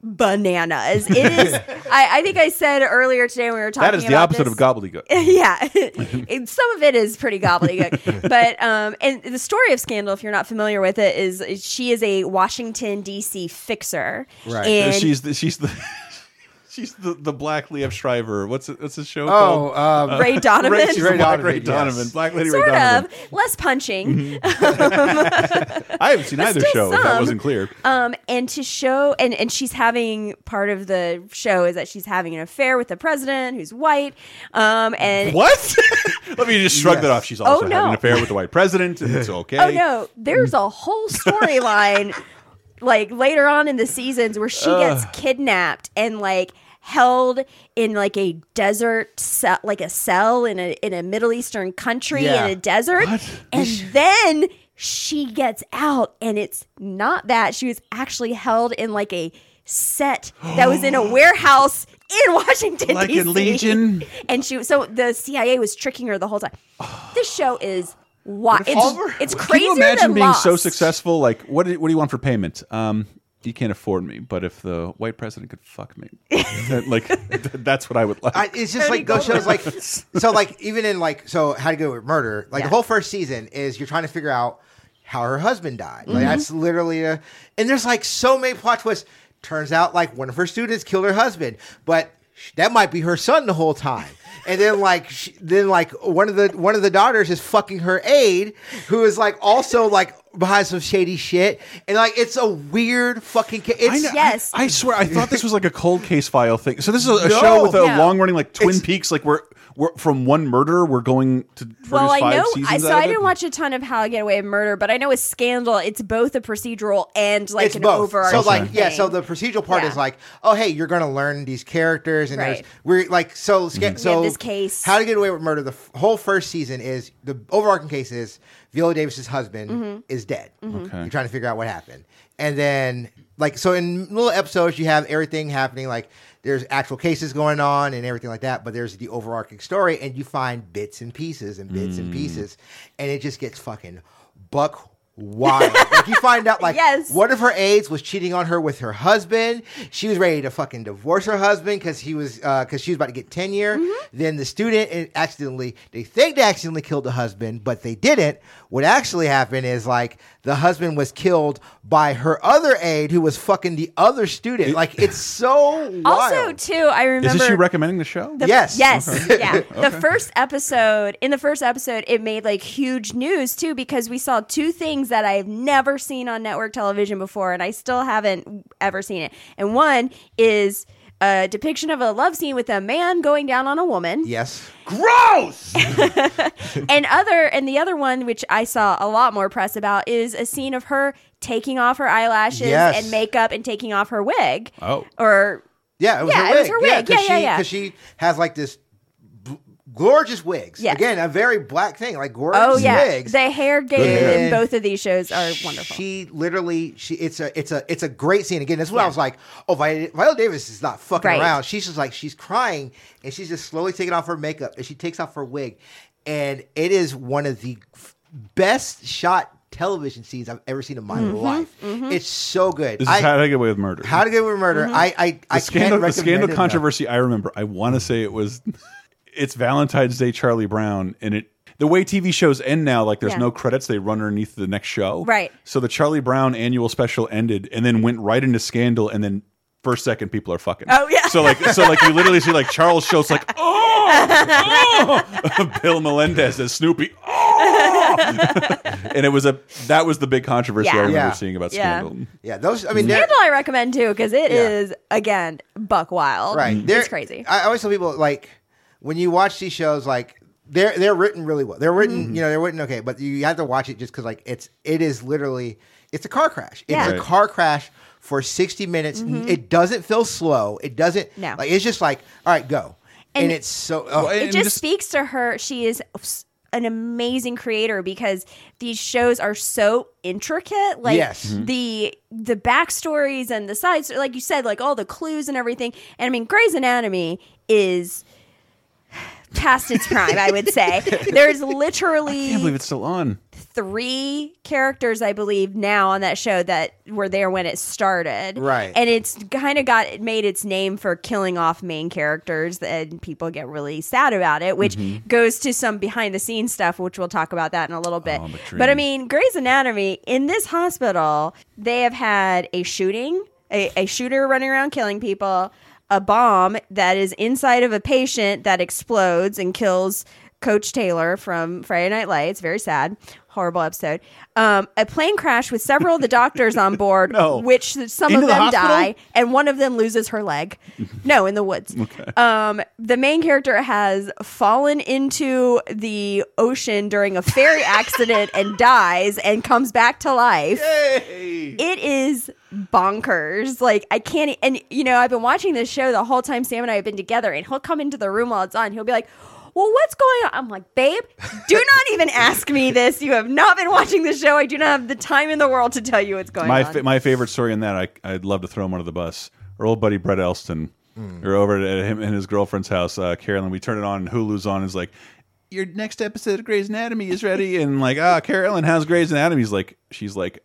Speaker 3: bananas. It is, <laughs> I, I think I said earlier today when we were talking
Speaker 1: That is the
Speaker 3: about
Speaker 1: opposite
Speaker 3: this-
Speaker 1: of gobbledygook. <laughs>
Speaker 3: yeah, <laughs> some of it is pretty gobbledygook, but um, and the story of Scandal, if you're not familiar with it, is is she is a Washington D.C. fixer,
Speaker 2: Right.
Speaker 3: And
Speaker 1: she's the, she's the she's the, the black Liev Schreiber. What's it, what's his show
Speaker 2: oh,
Speaker 1: called?
Speaker 2: um,
Speaker 3: Ray Donovan,
Speaker 1: Ray, she's the
Speaker 2: Ray Donovan,
Speaker 1: Ray
Speaker 2: yes.
Speaker 1: Donovan, Black Lady
Speaker 3: sort
Speaker 1: Ray Donovan.
Speaker 3: of less punching. <laughs>
Speaker 1: I haven't seen either
Speaker 3: still
Speaker 1: show. If that wasn't clear.
Speaker 3: Um, and to show, and and she's having part of the show is that she's having an affair with the president, who's white. Um, and
Speaker 1: What? <laughs> Let me just shrug
Speaker 2: Yes.
Speaker 1: that off. She's also
Speaker 3: Oh, no.
Speaker 1: having an affair with the white president, and it's <laughs> okay.
Speaker 3: oh no, there's a whole storyline, like later on in the seasons where she gets kidnapped and like held in like a desert cell, like a cell in a in a Middle Eastern country
Speaker 2: Yeah.
Speaker 3: in a desert,
Speaker 1: What?
Speaker 3: and then she gets out, and it's not that she was actually held in like a set that was in a <gasps> warehouse in <laughs> Washington,
Speaker 1: Like in
Speaker 3: DC.
Speaker 1: Legion?
Speaker 3: and she so the CIA was tricking her the whole time. <sighs> This show is wild. It's,
Speaker 2: Oliver?
Speaker 3: it's
Speaker 1: Can you imagine being
Speaker 3: Lost.
Speaker 1: so successful? Like, what do, what do you want for payment? Um, you can't afford me, but if the white president could fuck me, that, like <laughs> <laughs> th- that's what I would like.
Speaker 2: I, it's just like those shows like so like even in like so how to go with murder like
Speaker 3: Yeah.
Speaker 2: the whole first season is you're trying to figure out how her husband died
Speaker 3: Mm-hmm.
Speaker 2: like that's literally a and there's like so many plot twists turns out like one of her students killed her husband but that might be her son the whole time and then like sh then like one of the one of the daughters is fucking her aide who is like also like behind some shady shit and like it's a weird fucking ca-
Speaker 1: I
Speaker 2: it's
Speaker 1: know-
Speaker 3: Yes.
Speaker 1: I, I swear, I thought this was like a cold case file thing. So this is a, a
Speaker 2: No.
Speaker 1: show with a
Speaker 3: No.
Speaker 1: long running like Twin
Speaker 2: It's-
Speaker 1: Peaks. Like we're we're from one murder, we're going to produce
Speaker 3: well, I know. I, so I didn't watch a ton of How to Get Away with Murder, but I know with Scandal, it's both a procedural and like
Speaker 2: it's
Speaker 3: an
Speaker 2: both.
Speaker 3: overarching.
Speaker 2: So like yeah, so the procedural part
Speaker 3: Yeah.
Speaker 2: is like, oh hey, you're gonna learn these characters and there's we're like so sca- so
Speaker 3: this case.
Speaker 2: How to Get Away with Murder? The f- whole first season is the overarching case is Viola Davis's husband
Speaker 3: Mm-hmm.
Speaker 2: is dead.
Speaker 1: Okay.
Speaker 2: You're trying to figure out what happened, and then like so in little episodes you have everything happening like. There's actual cases going on and everything like that, but there's the overarching story, and you find bits and pieces and bits
Speaker 1: Mm.
Speaker 2: and pieces, and it just gets fucking buck wild. like you find out like
Speaker 3: Yes.
Speaker 2: one of her aides was cheating on her with her husband. She was ready to fucking divorce her husband because he was uh, because she was about to get tenure. Mm-hmm. Then the student accidentally they think they accidentally killed the husband, but they didn't. What actually happened is like the husband was killed by her other aide who was fucking the other student. Like it's <laughs> so wild.
Speaker 3: also too, I remember.
Speaker 1: Is this you recommending the show?
Speaker 3: The-
Speaker 2: Yes.
Speaker 3: Yes. Yeah. <laughs> The first episode, in the first episode, it made like huge news too because we saw two things that I've never seen on network television before and I still haven't ever seen it. And one is a depiction of a love scene with a man going down on a woman.
Speaker 2: yes.
Speaker 1: Gross. <laughs> <laughs>
Speaker 3: And other and the other one which I saw a lot more press about is a scene of her taking off her eyelashes
Speaker 2: Yes.
Speaker 3: and makeup and taking off her wig.
Speaker 1: Oh.
Speaker 3: Or
Speaker 2: Yeah, it was
Speaker 3: Yeah,
Speaker 2: her
Speaker 3: it was
Speaker 2: wig.
Speaker 3: her wig. Yeah,
Speaker 2: cause
Speaker 3: yeah,
Speaker 2: she,
Speaker 3: yeah.
Speaker 2: Because she has like this b- gorgeous wigs.
Speaker 3: Yes.
Speaker 2: Again, a very black thing, like gorgeous
Speaker 3: Oh yeah,
Speaker 2: wigs.
Speaker 3: the hair game
Speaker 2: hair.
Speaker 3: in both of these shows are wonderful.
Speaker 2: She literally, she it's a it's a it's a great scene. Again, that's what I was like. Oh, Vi- Viola Davis is not fucking
Speaker 3: Right.
Speaker 2: around. She's just like she's crying and she's just slowly taking off her makeup and she takes off her wig, and it is one of the f- best shot television scenes I've ever seen in my
Speaker 3: Mm-hmm.
Speaker 2: life. It's so good.
Speaker 1: This is
Speaker 2: I-
Speaker 1: How to Get Away with Murder.
Speaker 2: How to Get Away with Murder.
Speaker 3: Mm-hmm.
Speaker 2: I I, I
Speaker 1: the scandal,
Speaker 2: can't
Speaker 1: the scandal
Speaker 2: it enough.
Speaker 1: controversy. I remember. I want to say it was. <laughs> It's Valentine's Day, Charlie Brown, and it. The way TV shows end now, like there's
Speaker 3: Yeah.
Speaker 1: no credits, they run underneath the next show.
Speaker 3: Right.
Speaker 1: So the Charlie Brown annual special ended, and then went right into Scandal, and then first second people are fucking.
Speaker 3: Oh, yeah.
Speaker 1: So like, <laughs> so like you literally see like Charles Schulz like, oh, oh! <laughs> Bill Melendez as Snoopy, oh, <laughs> and it was a that was the big controversy I remember
Speaker 2: Yeah.
Speaker 1: seeing about Scandal.
Speaker 2: Yeah, those. I mean, they're-
Speaker 3: Scandal I recommend too because it
Speaker 2: Yeah.
Speaker 3: is again buck wild.
Speaker 2: Right. They're-
Speaker 3: It's crazy.
Speaker 2: I always tell people like when you watch these shows, like they're they're written really well. They're written,
Speaker 3: Mm-hmm.
Speaker 2: you know, they're written okay, but you have to watch it just because like it's it is literally it's a car crash. It's
Speaker 3: Yeah.
Speaker 2: a
Speaker 1: Right.
Speaker 2: car crash for sixty minutes. It doesn't feel slow. It doesn't.
Speaker 3: Mm-hmm. No.
Speaker 2: Like it's just like all right, go. And,
Speaker 3: And-
Speaker 2: it's so. Oh,
Speaker 1: Well,
Speaker 3: it just,
Speaker 1: just-
Speaker 3: speaks to her. She is an amazing creator because these shows are so intricate. Like
Speaker 2: Yes.
Speaker 1: Mm-hmm.
Speaker 2: Mhm.
Speaker 3: the the backstories and the sides, like you said, like all the clues and everything. And I mean, Grey's Anatomy is past its prime. I would say <laughs> there's literally
Speaker 1: I can't believe it's still on.
Speaker 3: three characters, I believe, now on that show that were there when it started.
Speaker 2: Right.
Speaker 3: And it's kind of got it made its name for killing off main characters, and people get really sad about it, which
Speaker 1: Mm-hmm.
Speaker 3: goes to some behind the scenes stuff, which we'll talk about that in a little bit.
Speaker 1: Oh, but
Speaker 3: I mean, Grey's Anatomy, in this hospital, they have had a shooting, a, a shooter running around killing people. A bomb that is inside of a patient that explodes and kills Coach Taylor from Friday Night Lights. Very sad, horrible episode. Um, a plane crash with several of the doctors on board, <laughs>
Speaker 1: No.
Speaker 3: which some
Speaker 1: Into
Speaker 3: of them
Speaker 1: hospital?
Speaker 3: die, and one of them loses her leg. <laughs> No, in the woods. Um, the main character has fallen into the ocean during a ferry <laughs> accident and dies and comes back to life. It is bonkers. Like I can't. And you know, I've been watching this show the whole time Sam and I have been together, and he'll come into the room while it's on. He'll be like. Well, what's going on? I'm like, babe, do <laughs> not even ask me this. You have not been watching the show. I do not have the time in the world to tell you what's going
Speaker 1: my
Speaker 3: on.
Speaker 1: my favorite story in that I I'd love to throw him under the bus. Our old buddy Brett Elston. We're over at him and his girlfriend's house, uh, Carolyn. We turn it on, and Hulu's on. Is like, your next episode of Grey's Anatomy is ready, and like, ah, Carolyn, how's Grey's Anatomy? He's like, she's like.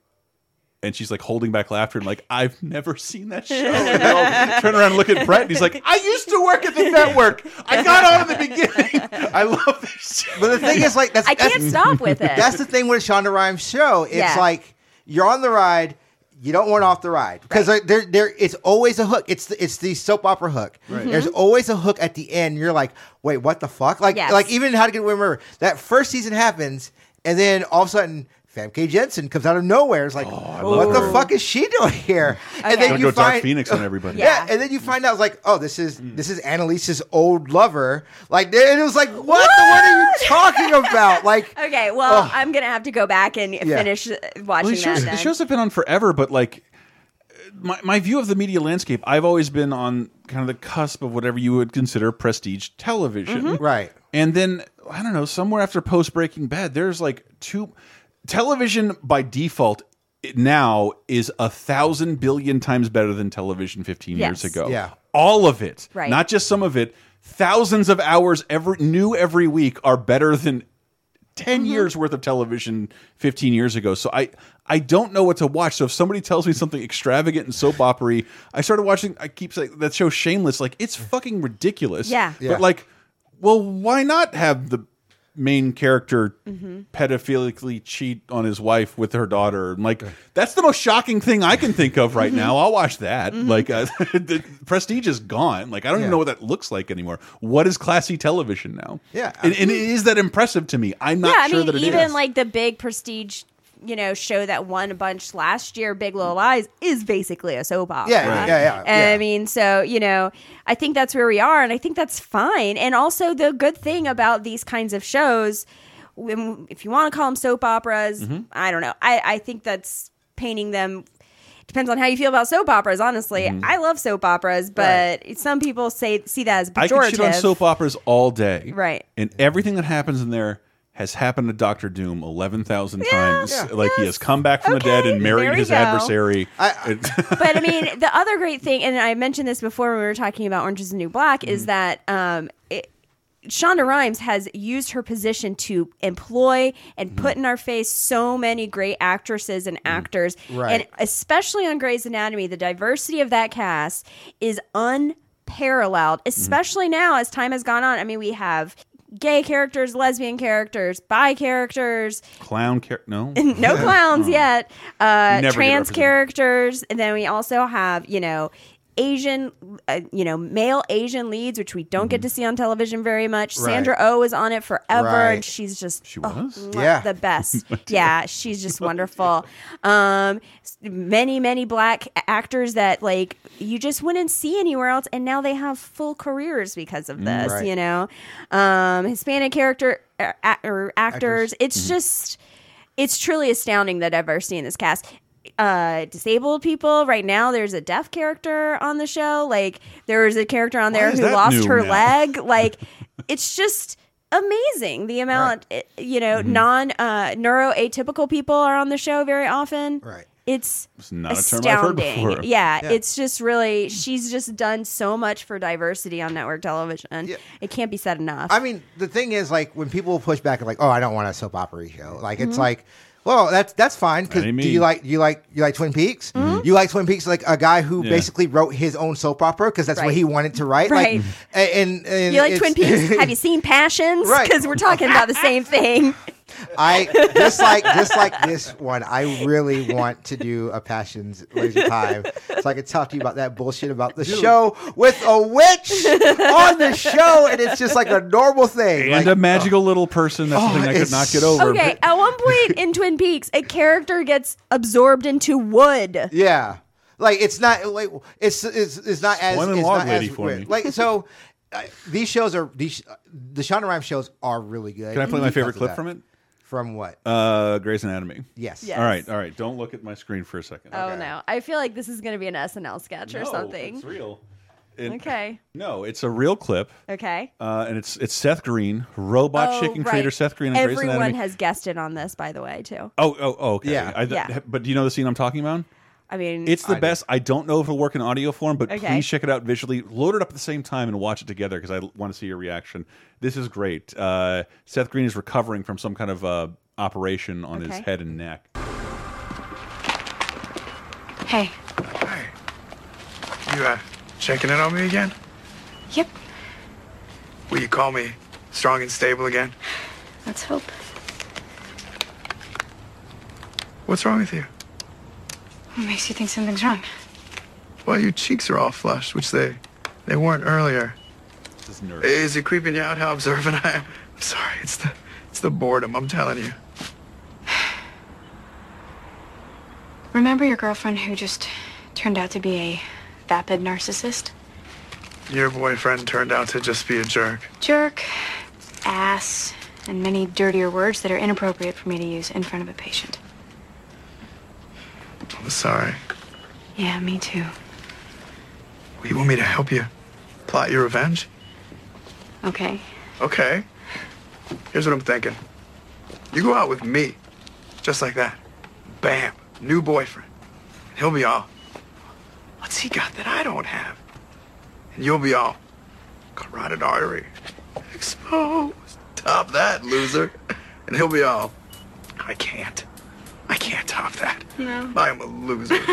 Speaker 1: And she's like holding back laughter and like I've never seen that show. <laughs> And I'll turn around and look at Brett and he's like, I used to work at the network. I got on at the beginning. I love this. Show.
Speaker 2: but the thing is, like, that's
Speaker 3: I can't
Speaker 2: that's-
Speaker 3: stop with it.
Speaker 2: That's the thing with Shonda Rhimes' show. It's
Speaker 3: Yeah.
Speaker 2: like you're on the ride, you don't want off the ride because there, there, it's always a hook. It's the, it's the soap opera hook. Mm-hmm. There's always a hook at the end. You're like, wait, what the fuck? Like,
Speaker 3: Yes.
Speaker 2: like even How to Get Away with Murder. That first season happens, and then all of a sudden. Famke Janssen comes out of nowhere. It's like, what the fuck is she doing here? <laughs> And
Speaker 3: Okay.
Speaker 1: Don't
Speaker 2: you
Speaker 1: go Dark
Speaker 2: find
Speaker 1: Phoenix on <laughs> everybody.
Speaker 2: Yeah.
Speaker 3: Yeah.
Speaker 2: and then you find out like, oh, this is this is Annalise's old lover. Like, and it was like, what? The what, are you <laughs> talking about? Like,
Speaker 3: Okay, well,
Speaker 2: Oh.
Speaker 3: I'm gonna have to go back and finish uh, watching
Speaker 1: Well, these shows,
Speaker 3: that.
Speaker 1: the shows have been on forever, but like my my view of the media landscape, I've always been on kind of the cusp of whatever you would consider prestige television.
Speaker 3: Mm-hmm.
Speaker 2: right?
Speaker 1: And then I don't know, somewhere after post Breaking Bad, there's like two television by default now is a thousand billion times better than television 15
Speaker 3: Yes.
Speaker 1: years ago.
Speaker 2: Yeah.
Speaker 1: All of it.
Speaker 3: Right.
Speaker 1: Not just some of it. Thousands of hours every new every week are better than 10
Speaker 3: Mm-hmm.
Speaker 1: years worth of television 15 years ago. So I I don't know what to watch. So if somebody tells me something extravagant and soap opery, I started watching I keep saying that show Shameless like it's fucking ridiculous.
Speaker 3: Yeah.
Speaker 2: Yeah.
Speaker 1: But like well why not have the main character
Speaker 3: Mm-hmm.
Speaker 1: pedophilically cheat on his wife with her daughter And, like that's the most shocking thing i can think of
Speaker 3: Mm-hmm.
Speaker 1: right now i'll watch that like uh, <laughs> the prestige is gone like i don't
Speaker 2: Yeah.
Speaker 1: even know what that looks like anymore what is classy television now
Speaker 2: Yeah.
Speaker 1: and, and is that impressive to me i'm not
Speaker 3: yeah, I
Speaker 1: sure
Speaker 3: mean,
Speaker 1: that it is.
Speaker 3: even like the big prestige, you know, show that won a bunch last year, Big Little Lies, is basically a soap opera.
Speaker 2: Yeah, Right. yeah, yeah,
Speaker 3: And I mean, so you know, I think that's where we are, and I think that's fine. And also, the good thing about these kinds of shows, when- if you want to call them soap operas,
Speaker 1: Mm-hmm.
Speaker 3: I don't know. I I think that's painting them. depends on how you feel about soap operas. Honestly,
Speaker 1: Mm-hmm.
Speaker 3: I love soap operas, but some people say see that as pejorative.
Speaker 1: I
Speaker 3: pejorative.
Speaker 1: could shit on soap operas all day.
Speaker 3: Right.
Speaker 1: And everything that happens in there has happened to Doctor Doom 11,000 times.
Speaker 3: Yeah,
Speaker 1: like he has come back from the dead and married his
Speaker 3: go.
Speaker 1: adversary. <laughs> It-
Speaker 3: but I mean, the other great thing, and I mentioned this before when we were talking about Orange is the New Black,
Speaker 1: Mm-hmm.
Speaker 3: is that um, it, Shonda Rhimes has used her position to employ and
Speaker 1: Mm-hmm.
Speaker 3: put in our face so many great actresses and actors,
Speaker 2: Right.
Speaker 3: and especially on Grey's Anatomy, the diversity of that cast is unparalleled.
Speaker 1: Mm-hmm.
Speaker 3: Especially now as time has gone on. I mean, we have. Gay characters, lesbian characters, bi characters,
Speaker 1: clown char- no. <laughs>
Speaker 3: no <laughs> clowns
Speaker 1: Oh.
Speaker 3: yet. Uh, trans characters, and then we also have you know Asian, uh, you know male Asian leads, which we don't
Speaker 1: Mm-hmm.
Speaker 3: get to see on television very much.
Speaker 2: Right.
Speaker 3: Sandra Oh is on it forever,
Speaker 2: Right.
Speaker 3: and she's just
Speaker 1: She
Speaker 3: oh,
Speaker 2: Yeah.
Speaker 3: the best. <laughs> yeah, she's just wonderful. Um, many many black actors that like you just wouldn't see anywhere else, and now they have full careers because of this.
Speaker 2: Right.
Speaker 3: You know, um, Hispanic character uh, or actors. It's
Speaker 1: Mm-hmm.
Speaker 3: just it's truly astounding the diversity in this cast. Uh, disabled people right now. There's a deaf character on the show. Like there was a character on there who lost her
Speaker 1: now?
Speaker 3: leg. <laughs> Like it's just amazing the amount. it- you know,
Speaker 1: Mm-hmm.
Speaker 3: non uh, neuroatypical people are on the show very often.
Speaker 2: Right.
Speaker 3: It's
Speaker 1: It's not a term I've heard
Speaker 3: astounding. Yeah,
Speaker 2: Yeah.
Speaker 3: it's just really she's just done so much for diversity on network television.
Speaker 2: Yeah.
Speaker 3: It can't be said enough.
Speaker 2: I mean, the thing is, like, when people push back and like, "Oh, I don't want a soap opera show," like,
Speaker 3: Mm-hmm.
Speaker 2: it's like, well, that's that's fine because do you like you like you like Twin Peaks?
Speaker 3: Mm-hmm.
Speaker 2: You like Twin Peaks, like a guy who
Speaker 1: Yeah.
Speaker 2: basically wrote his own soap opera because that's what he wanted to write.
Speaker 3: Right.
Speaker 2: Like, and, and
Speaker 3: you like Twin Peaks? <laughs> Have you seen Passions?
Speaker 2: Right.
Speaker 3: Because we're talking about the same thing. <laughs>
Speaker 2: I just like just like this one. I really want to do a passions laser time, so I can talk to you about that bullshit about the show with a witch on the show, and it's just like a normal thing.
Speaker 1: and
Speaker 2: like,
Speaker 1: a magical little person. That's
Speaker 2: Oh,
Speaker 1: the thing I could not get over.
Speaker 3: Okay, at one point in Twin Peaks, a character gets absorbed into wood.
Speaker 2: Yeah, like it's not like it's it's, it's not as
Speaker 1: Spoiling
Speaker 2: it's not
Speaker 1: lady
Speaker 2: as
Speaker 1: for
Speaker 2: weird.
Speaker 1: me.
Speaker 2: Like so, uh, these shows are these the Shonda Rhimes shows are really good.
Speaker 1: Can I play my favorite clip
Speaker 2: that.
Speaker 1: from it?
Speaker 2: From what?
Speaker 1: Uh, Grey's Anatomy.
Speaker 2: yes.
Speaker 3: Yes.
Speaker 1: All right, all right. Don't look at my screen for a second.
Speaker 3: Oh no, I feel like this is going to be an SNL sketch or
Speaker 1: No,
Speaker 3: something.
Speaker 1: It's real. It-
Speaker 3: Okay.
Speaker 1: No, it's a real clip,
Speaker 3: Okay.
Speaker 1: uh, and it's it's Seth Green, robot
Speaker 3: Oh,
Speaker 1: chicken
Speaker 3: right.
Speaker 1: creator Seth Green. On Grey's
Speaker 3: Everyone
Speaker 1: Anatomy.
Speaker 3: has guested on this, by the way, too.
Speaker 1: Oh, oh, oh, okay.
Speaker 2: Yeah.
Speaker 1: I,
Speaker 3: Yeah.
Speaker 1: But do you know the scene I'm talking about?
Speaker 3: I mean,
Speaker 1: It's the
Speaker 2: I do.
Speaker 1: best. I don't know if it'll work in audio form, but
Speaker 3: Okay.
Speaker 1: please check it out visually. Load it up at the same time and watch it together because I want to see your reaction. This is great. Uh, Seth Green is recovering from some kind of uh, operation on his head and neck.
Speaker 13: Hey.
Speaker 14: Hey. You uh checking in on me again?
Speaker 13: Yep.
Speaker 14: Will you call me strong and stable again?
Speaker 13: Let's hope.
Speaker 14: What's wrong with you?
Speaker 13: What makes you think something's wrong?
Speaker 14: Well, your cheeks are all flushed, which they they weren't earlier.
Speaker 1: This is nerve.
Speaker 14: Is it creeping you out how observant I am? I'm sorry, it's the it's the boredom, I'm telling you.
Speaker 13: Remember your girlfriend who just turned out to be a vapid narcissist?
Speaker 14: Your boyfriend turned out to just be a jerk.
Speaker 13: Jerk, ass, and many dirtier words that are inappropriate for me to use in front of a patient.
Speaker 14: I'm sorry.
Speaker 13: Yeah, me too.
Speaker 14: Well, you want me to help you plot your revenge?
Speaker 13: Okay.
Speaker 14: Okay. Here's what I'm thinking. You go out with me, just like that. Bam, new boyfriend. He'll be all, what's he got that I don't have? And you'll be all, carotid artery, exposed. Top that, loser. And he'll be all, I can't. I can't top that.
Speaker 13: No.
Speaker 14: I am a loser. <laughs>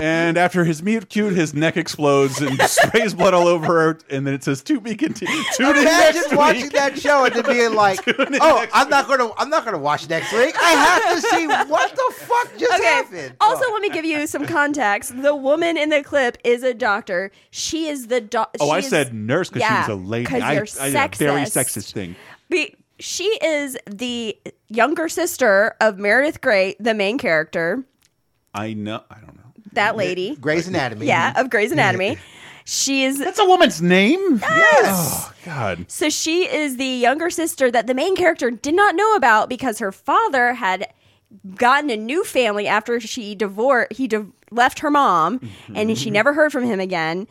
Speaker 1: And after his meet cute, his neck explodes and <laughs> sprays blood all over her, and then it says to be continued. Tune in
Speaker 2: Imagine
Speaker 1: next
Speaker 2: watching
Speaker 1: week.
Speaker 2: that show and then being like, <laughs> "Oh, I'm not gonna, I'm not gonna watch next week. I have to see what the fuck just
Speaker 3: Okay.
Speaker 2: happened."
Speaker 3: Also, let me give you some context. The woman in the clip is a doctor. She is the doctor.
Speaker 1: Oh, I said nurse because
Speaker 3: yeah,
Speaker 1: she was a lady.
Speaker 3: 'cause
Speaker 1: I,
Speaker 3: you're
Speaker 1: I did a very
Speaker 3: sexist.
Speaker 1: sexist thing.
Speaker 3: Be- she is the younger sister of Meredith Grey, the main character.
Speaker 1: I know. I don't know.
Speaker 3: That lady.
Speaker 2: Grey's Anatomy.
Speaker 3: Yeah, of Grey's Anatomy. She is <laughs>
Speaker 1: That's a woman's name.
Speaker 3: Yes.
Speaker 1: Oh God.
Speaker 3: So she is the younger sister that the main character did not know about because her father had gotten a new family after she divorced. He div- left her mom, and she never heard from him again.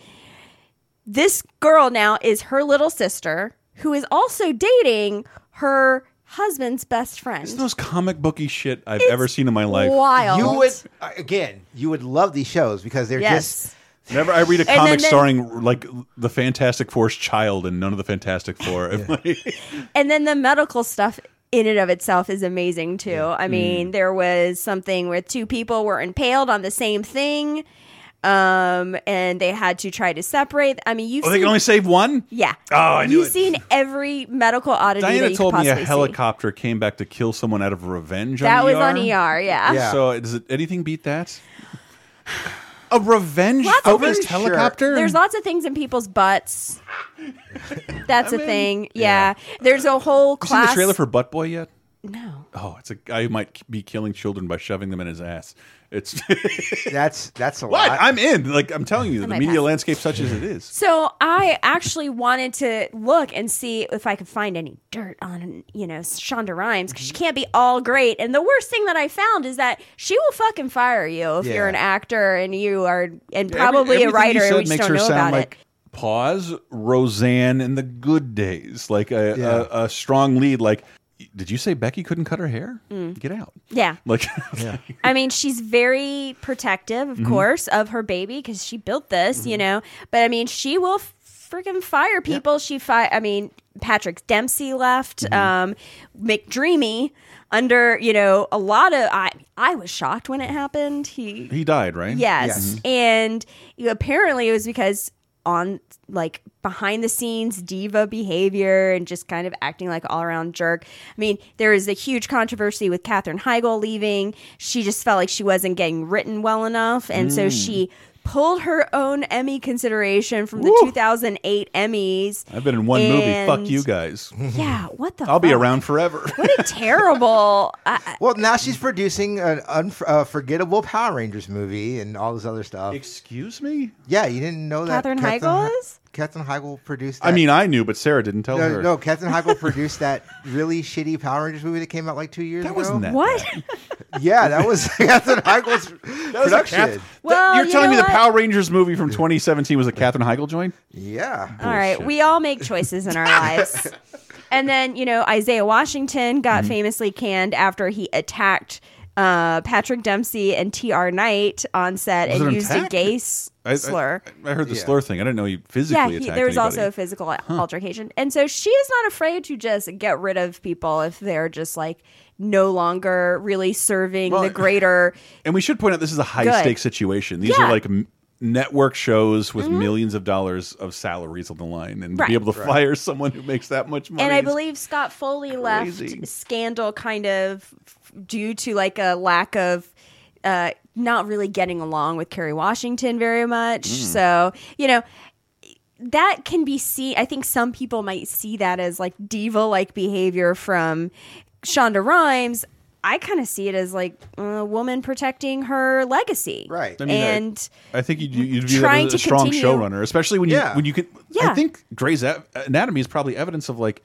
Speaker 3: This girl now is her little sister, who is also dating her husband's best friend.
Speaker 1: It's the most comic booky shit I've ever seen in my life.
Speaker 3: wild.
Speaker 2: You would uh, again, you would love these shows because they're
Speaker 3: Yes.
Speaker 2: just
Speaker 1: Whenever I read a comic
Speaker 3: then- then-
Speaker 1: starring like the Fantastic Four's child and none of the Fantastic Four, <laughs> I'm like, <laughs>
Speaker 3: And then the medical stuff in and of itself is amazing too.
Speaker 1: Mm.
Speaker 3: I mean, there was something where two people were impaled on the same thing. Um, and they had to try to separate. I mean, you've
Speaker 1: oh, they can only save one.
Speaker 3: yeah.
Speaker 1: Oh, I knew
Speaker 3: You've
Speaker 1: it.
Speaker 3: seen every medical oddity that
Speaker 1: Diana
Speaker 3: you
Speaker 1: told
Speaker 3: could
Speaker 1: me a
Speaker 3: possibly see.
Speaker 1: helicopter came back to kill someone out of revenge.
Speaker 3: That
Speaker 1: on
Speaker 3: was
Speaker 1: ER.
Speaker 3: on ER, yeah.
Speaker 2: Yeah.
Speaker 1: So does it, anything beat that? A revenge
Speaker 3: Lots of
Speaker 1: focused
Speaker 3: things-
Speaker 1: helicopter?
Speaker 3: There's lots of things in people's butts. <laughs> That's a thing. Yeah. There's a whole
Speaker 1: You seen
Speaker 3: class.
Speaker 1: the trailer for Butt Boy yet?
Speaker 3: No.
Speaker 1: Oh, it's a guy who might be killing children by shoving them in his ass. It's <laughs>
Speaker 2: that's that's a
Speaker 1: what
Speaker 2: lot.
Speaker 1: I'm in. Like I'm telling you, the
Speaker 3: might
Speaker 1: media
Speaker 3: pass.
Speaker 1: landscape such as it is.
Speaker 3: So I actually wanted to look and see if I could find any dirt on, you know, Shonda Rhimes because she
Speaker 1: Mm-hmm.
Speaker 3: can't be all great. And the worst thing that I found is that she will fucking fire you if
Speaker 1: Yeah.
Speaker 3: you're an actor and you are, and
Speaker 1: Every-
Speaker 3: probably a
Speaker 1: everything
Speaker 3: writer
Speaker 1: you
Speaker 3: and
Speaker 1: said
Speaker 3: we just
Speaker 1: makes
Speaker 3: don't
Speaker 1: her
Speaker 3: know
Speaker 1: sound
Speaker 3: about
Speaker 1: like pause Roseanne in the good days, like a,
Speaker 2: Yeah.
Speaker 1: a, a strong lead. Like, did you say Becky couldn't cut her hair?
Speaker 3: Mm.
Speaker 1: Get out.
Speaker 3: Yeah.
Speaker 1: Like, <laughs> yeah.
Speaker 3: I mean, she's very protective, of
Speaker 1: Mhm.
Speaker 3: course, of her baby because she built this,
Speaker 1: Mm-hmm.
Speaker 3: you know. But I mean, she will freaking fire people. She fi I mean, Patrick Dempsey left.
Speaker 1: Mm-hmm.
Speaker 3: Um, McDreamy under, you know, a lot of. I I was shocked when it happened. He
Speaker 1: he died, right?
Speaker 3: Yes. And you- apparently it was because on like behind the scenes diva behavior and just kind of acting like all around jerk. I mean, there was a huge controversy with Katherine Heigl leaving. She just felt like she wasn't getting written well enough. And so
Speaker 1: Mm.
Speaker 3: she pulled her own Emmy consideration from the 2008 Emmys.
Speaker 1: I've been in one movie. Fuck you guys. <laughs>
Speaker 3: Yeah, what the
Speaker 1: I'll be around forever. <laughs>
Speaker 3: What a terrible. I,
Speaker 2: well, now she's producing an unforgettable uh, Power Rangers movie and all this other stuff.
Speaker 1: Excuse me?
Speaker 2: Yeah, you didn't know that
Speaker 3: Katherine Heigl is?
Speaker 2: Katherine Heigl produced.
Speaker 1: I mean, I knew, but Sarah didn't tell
Speaker 2: no,
Speaker 1: her.
Speaker 2: no, Katherine Heigl <laughs> produced that really shitty Power Rangers movie that came out like two years
Speaker 1: That
Speaker 2: ago.
Speaker 1: wasn't that
Speaker 3: What? <laughs>
Speaker 2: Yeah, that was <laughs> Katherine Heigl's
Speaker 1: That was a
Speaker 2: production.
Speaker 1: Kath-
Speaker 3: Well,
Speaker 1: You're
Speaker 3: you
Speaker 1: telling
Speaker 3: know
Speaker 1: me the? Power Rangers movie from 2017 was a Katherine Heigl joint?
Speaker 2: Yeah.
Speaker 3: All right, we all make choices in our lives. And then, you know, Isaiah Washington got
Speaker 1: Mm-hmm.
Speaker 3: famously canned after he attacked uh, Patrick Dempsey and T.R. Knight on set
Speaker 1: Was it
Speaker 3: and used
Speaker 1: attack?
Speaker 3: a gay s-
Speaker 1: I, I-
Speaker 3: slur.
Speaker 1: I, heard the
Speaker 2: Yeah.
Speaker 1: slur thing. I didn't know he physically
Speaker 3: yeah, he,
Speaker 1: attacked
Speaker 3: there was
Speaker 1: anybody.
Speaker 3: also a physical altercation. And so she is not afraid to just get rid of people if they're just like no longer really serving
Speaker 1: Well,
Speaker 3: the <laughs> greater.
Speaker 1: And we should point out this is a high
Speaker 3: Good.
Speaker 1: stakes situation. These
Speaker 3: Yeah.
Speaker 1: are like network shows with millions of dollars of salaries on the line, and
Speaker 3: Right.
Speaker 1: be able to
Speaker 2: Right.
Speaker 1: fire someone who makes that much money.
Speaker 3: And I believe Scott Foley
Speaker 1: crazy.
Speaker 3: left Scandal kind of due to like a lack of uh, not really getting along with Kerry Washington very much.
Speaker 1: Mm.
Speaker 3: So, you know, that can be seen. I think some people might see that as like diva like behavior from Shonda Rhimes. I kind of see it as like a woman protecting her legacy.
Speaker 2: Right.
Speaker 1: I mean,
Speaker 3: and
Speaker 1: I think you'd, you'd view that
Speaker 3: trying
Speaker 1: as a
Speaker 3: to
Speaker 1: strong
Speaker 3: continue-
Speaker 1: showrunner, especially when you
Speaker 2: Yeah.
Speaker 1: when you can.
Speaker 3: Yeah.
Speaker 1: I think Grey's Anatomy is probably evidence of like